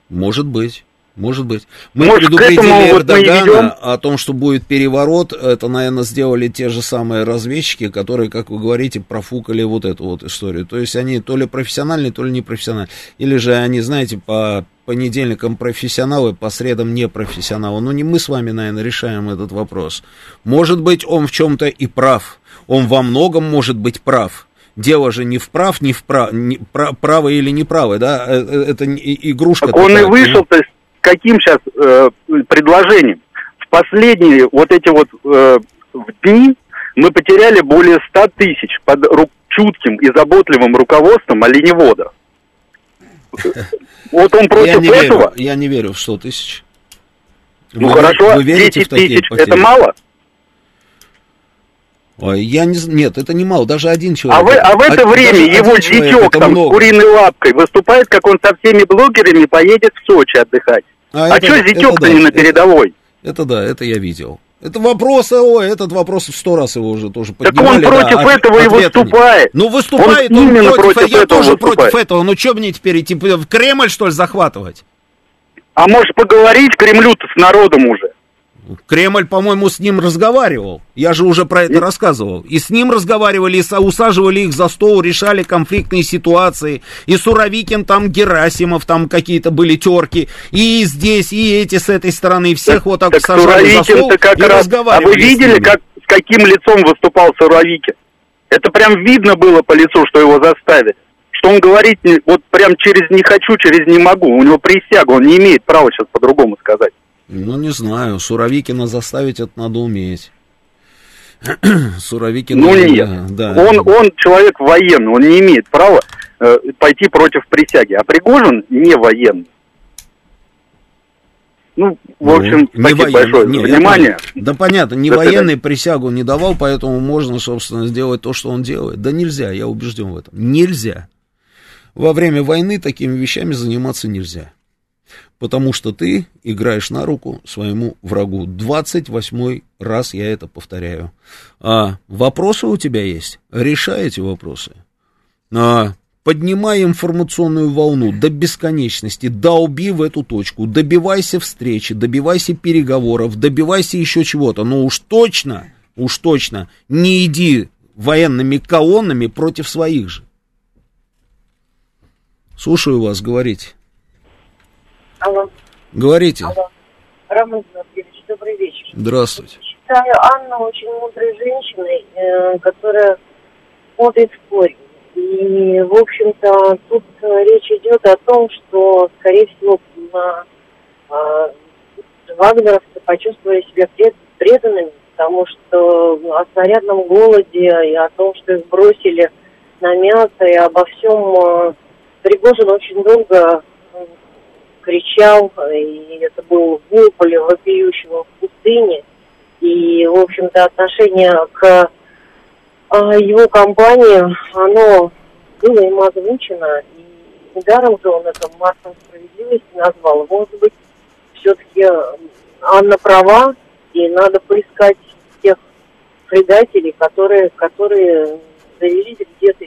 S1: Может быть. Может быть. Мы
S26: Может,
S1: предупредили Эрдогана о том, что будет переворот. Это, наверное, сделали те же самые разведчики, которые, как вы говорите, профукали вот эту вот историю. То есть они то ли профессиональные, то ли непрофессиональные. Или же они, знаете, по понедельникам профессионалы, по средам непрофессионалы. Но не мы с вами, наверное, решаем этот вопрос. Может быть, он в чем-то и прав. Он во многом может быть прав. Дело же не в прав, не в прав, не, прав, право или неправо, да, э, э, это игрушка.
S26: Так он и вышел, то есть каким сейчас э, предложением? В последние вот эти вот э, дни мы потеряли более 100 тысяч под ру- чутким и заботливым руководством оленевода.
S1: Вот он против я не этого? Верю, я не верю в 100 тысяч.
S26: Ну вы, хорошо, вы 10 тысяч, это мало?
S1: Ой, я не нет, это не мало, даже один человек.
S26: А, вы, а в это а, время его дитек там много. с куриной лапкой выступает, как он со всеми блогерами поедет в Сочи отдыхать. А, а это, что Зятек-то да, не на передовой?
S1: Это, это да, это я видел. Это вопрос, ой, этот вопрос в сто раз его уже тоже поднимали.
S26: Так он против да, этого и выступает.
S1: Ну, выступает он, он против, против этого. Я тоже выступает. против этого. Ну, что мне теперь идти в Кремль, что ли, захватывать?
S26: А может поговорить Кремлю-то с народом уже?
S1: Кремль, по-моему, с ним разговаривал. Я же уже про это рассказывал. И с ним разговаривали, и усаживали их за стол, решали конфликтные ситуации. И Суровикин, там Герасимов, там какие-то были терки. И здесь, и эти с этой стороны. Всех так, вот так, так сажали за стол как и раз... разговаривали.
S26: А вы видели, как, с каким лицом выступал Суровикин? Это прям видно было по лицу, что его заставили. Что он говорит вот прям через «не хочу», через «не могу». У него присяга, он не имеет права сейчас по-другому сказать.
S1: Ну, не знаю. Суровикина заставить это надо уметь. Суровикин...
S26: Ну, нет. Да. Он, он человек военный, он не имеет права э, пойти против присяги. А Пригожин не военный. Ну, в ну, общем, ну, военный, большое не, внимание.
S1: Да понятно, не военный присягу не давал, поэтому можно, собственно, сделать то, что он делает. Да нельзя, я убежден в этом. Нельзя. Во время войны такими вещами заниматься нельзя потому что ты играешь на руку своему врагу. 28 раз я это повторяю. А вопросы у тебя есть? Решай эти вопросы. А, поднимай информационную волну до бесконечности, долби в эту точку, добивайся встречи, добивайся переговоров, добивайся еще чего-то, но уж точно, уж точно не иди военными колоннами против своих же. Слушаю вас, говорите.
S24: Алло.
S1: Говорите.
S24: Алло. Роман Владимирович, добрый вечер.
S1: Здравствуйте.
S24: Считаю Анну очень мудрой женщиной, э, которая смотрит в корень. И, в общем-то, тут э, речь идет о том, что, скорее всего, на, э, вагнеровцы почувствовали себя пред, преданными потому что о снарядном голоде и о том, что их бросили на мясо, и обо всем э, Пригожин очень долго кричал, и это был вопль вопиющего в пустыне. И, в общем-то, отношение к э, его компании, оно было им озвучено, и недаром же он это маршем справедливости назвал. Может быть, все-таки Анна права, и надо поискать тех предателей, которые, которые завелись где-то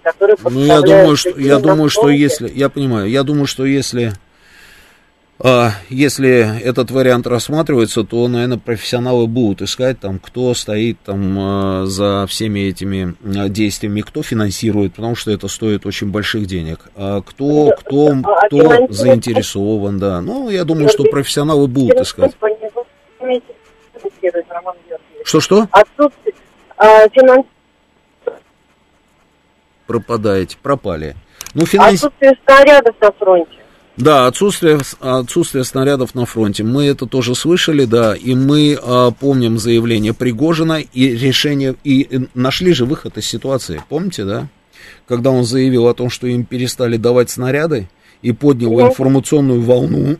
S24: еще, которые
S1: Ну, я думаю, что, я думаю, что если, я понимаю, я думаю, что если, а, если этот вариант рассматривается, то, наверное, профессионалы будут искать, там, кто стоит там а, за всеми этими а, действиями, кто финансирует, потому что это стоит очень больших денег, а кто, кто,
S24: А
S1: кто заинтересован, да. Ну, я думаю, что профессионалы будут искать. Что-что?
S24: Отсутствие а, финанс-
S1: Пропадаете, пропали. Ну, финанс...
S24: отсутствие снарядов на фронте.
S1: Да, отсутствие, отсутствие снарядов на фронте. Мы это тоже слышали, да, и мы а, помним заявление Пригожина и решение, и э, нашли же выход из ситуации, помните, да? Когда он заявил о том, что им перестали давать снаряды и поднял информационную волну,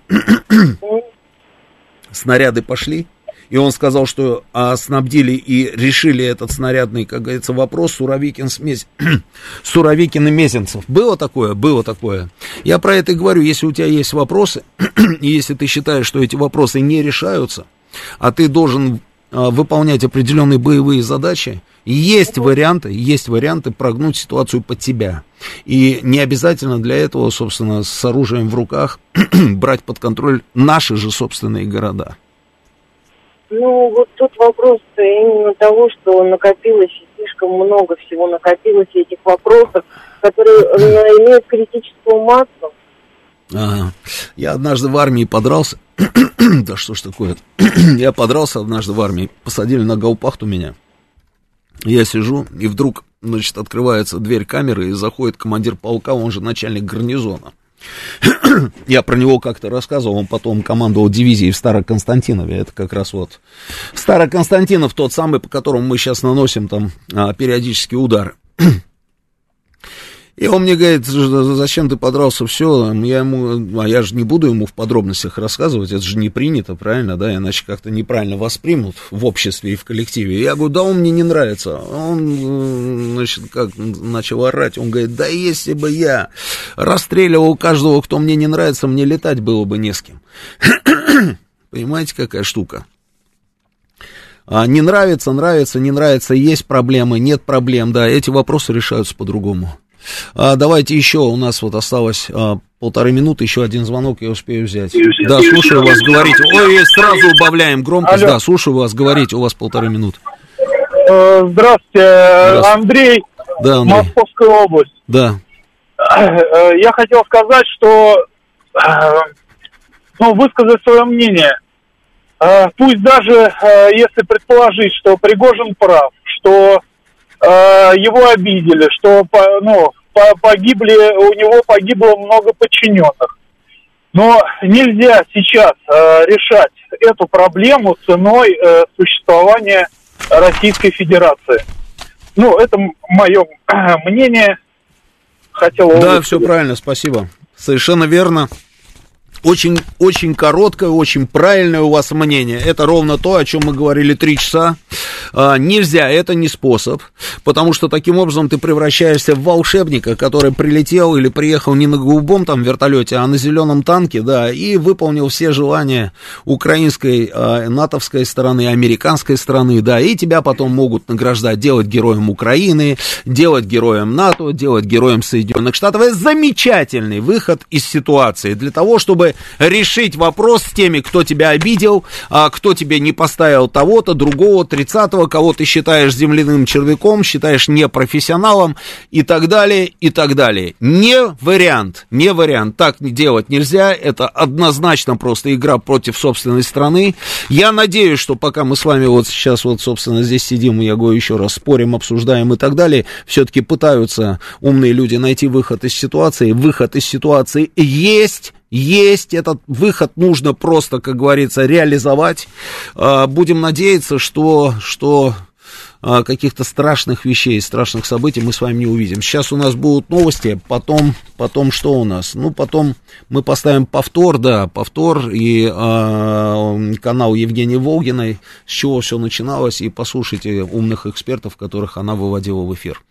S1: снаряды пошли, и он сказал, что а, снабдили и решили этот снарядный, как говорится, вопрос Суровикин с Мез... Суровикин и Мезенцев. Было такое? Было такое. Я про это и говорю, если у тебя есть вопросы, и если ты считаешь, что эти вопросы не решаются, а ты должен а, выполнять определенные боевые задачи, есть варианты, есть варианты прогнуть ситуацию под тебя. И не обязательно для этого, собственно, с оружием в руках брать под контроль наши же собственные города.
S24: Ну, вот тут вопрос именно того, что накопилось слишком много всего, накопилось этих вопросов, которые э, имеют критическую массу.
S1: Ага. Я однажды в армии подрался. да что ж такое? я подрался однажды в армии. Посадили на гаупахту меня. Я сижу, и вдруг, значит, открывается дверь камеры, и заходит командир полка, он же начальник гарнизона. Я про него как-то рассказывал, он потом командовал дивизией в Староконстантинове, это как раз вот Староконстантинов, тот самый, по которому мы сейчас наносим там а, периодически удары. И он мне говорит, зачем ты подрался, все, я ему, а я же не буду ему в подробностях рассказывать, это же не принято, правильно, да, иначе как-то неправильно воспримут в обществе и в коллективе. Я говорю, да он мне не нравится. Он, значит, как начал орать, он говорит, да если бы я расстреливал каждого, кто мне не нравится, мне летать было бы не с кем. Понимаете, какая штука? А, не нравится, нравится, не нравится, есть проблемы, нет проблем, да, эти вопросы решаются по-другому. А, давайте еще, у нас вот осталось а, полторы минуты, еще один звонок, я успею взять. Да, слушаю вас, говорите. Ой, сразу убавляем громкость,
S27: Алло.
S1: да, слушаю вас, говорите, у вас полторы минуты.
S27: Э, Здравствуйте, Андрей,
S1: Да, Андрей.
S27: Московская область.
S1: Да.
S27: Э, Я хотел сказать, что э, ну, высказать свое мнение. Э, Пусть даже э, если предположить, что Пригожин прав, что э, его обидели, что ну, по- погибли, у него погибло много подчиненных. Но нельзя сейчас э, решать эту проблему ценой э, существования Российской Федерации. Ну, это мое мнение. Хотел
S1: Да, все правильно, спасибо. Совершенно верно. Очень, очень короткое, очень правильное у вас мнение. Это ровно то, о чем мы говорили три часа. А, нельзя, это не способ, потому что таким образом ты превращаешься в волшебника, который прилетел или приехал не на голубом там вертолете, а на зеленом танке, да, и выполнил все желания украинской, а, натовской стороны, американской стороны, да, и тебя потом могут награждать, делать героем Украины, делать героем НАТО, делать героем Соединенных Штатов. Это замечательный выход из ситуации для того, чтобы решить вопрос с теми, кто тебя обидел, а, кто тебе не поставил того-то, другого, тридцатого, кого ты считаешь земляным червяком, считаешь непрофессионалом и так далее, и так далее. Не вариант, не вариант. Так делать нельзя, это однозначно просто игра против собственной страны. Я надеюсь, что пока мы с вами вот сейчас вот, собственно, здесь сидим, я говорю еще раз, спорим, обсуждаем и так далее, все-таки пытаются умные люди найти выход из ситуации. Выход из ситуации есть, есть, этот выход нужно просто, как говорится, реализовать. А, будем надеяться, что, что а, каких-то страшных вещей, страшных событий мы с вами не увидим. Сейчас у нас будут новости, потом, потом что у нас? Ну, потом мы поставим повтор, да, повтор и э, канал Евгении Волгиной, с чего все начиналось, и послушайте умных экспертов, которых она выводила в эфир.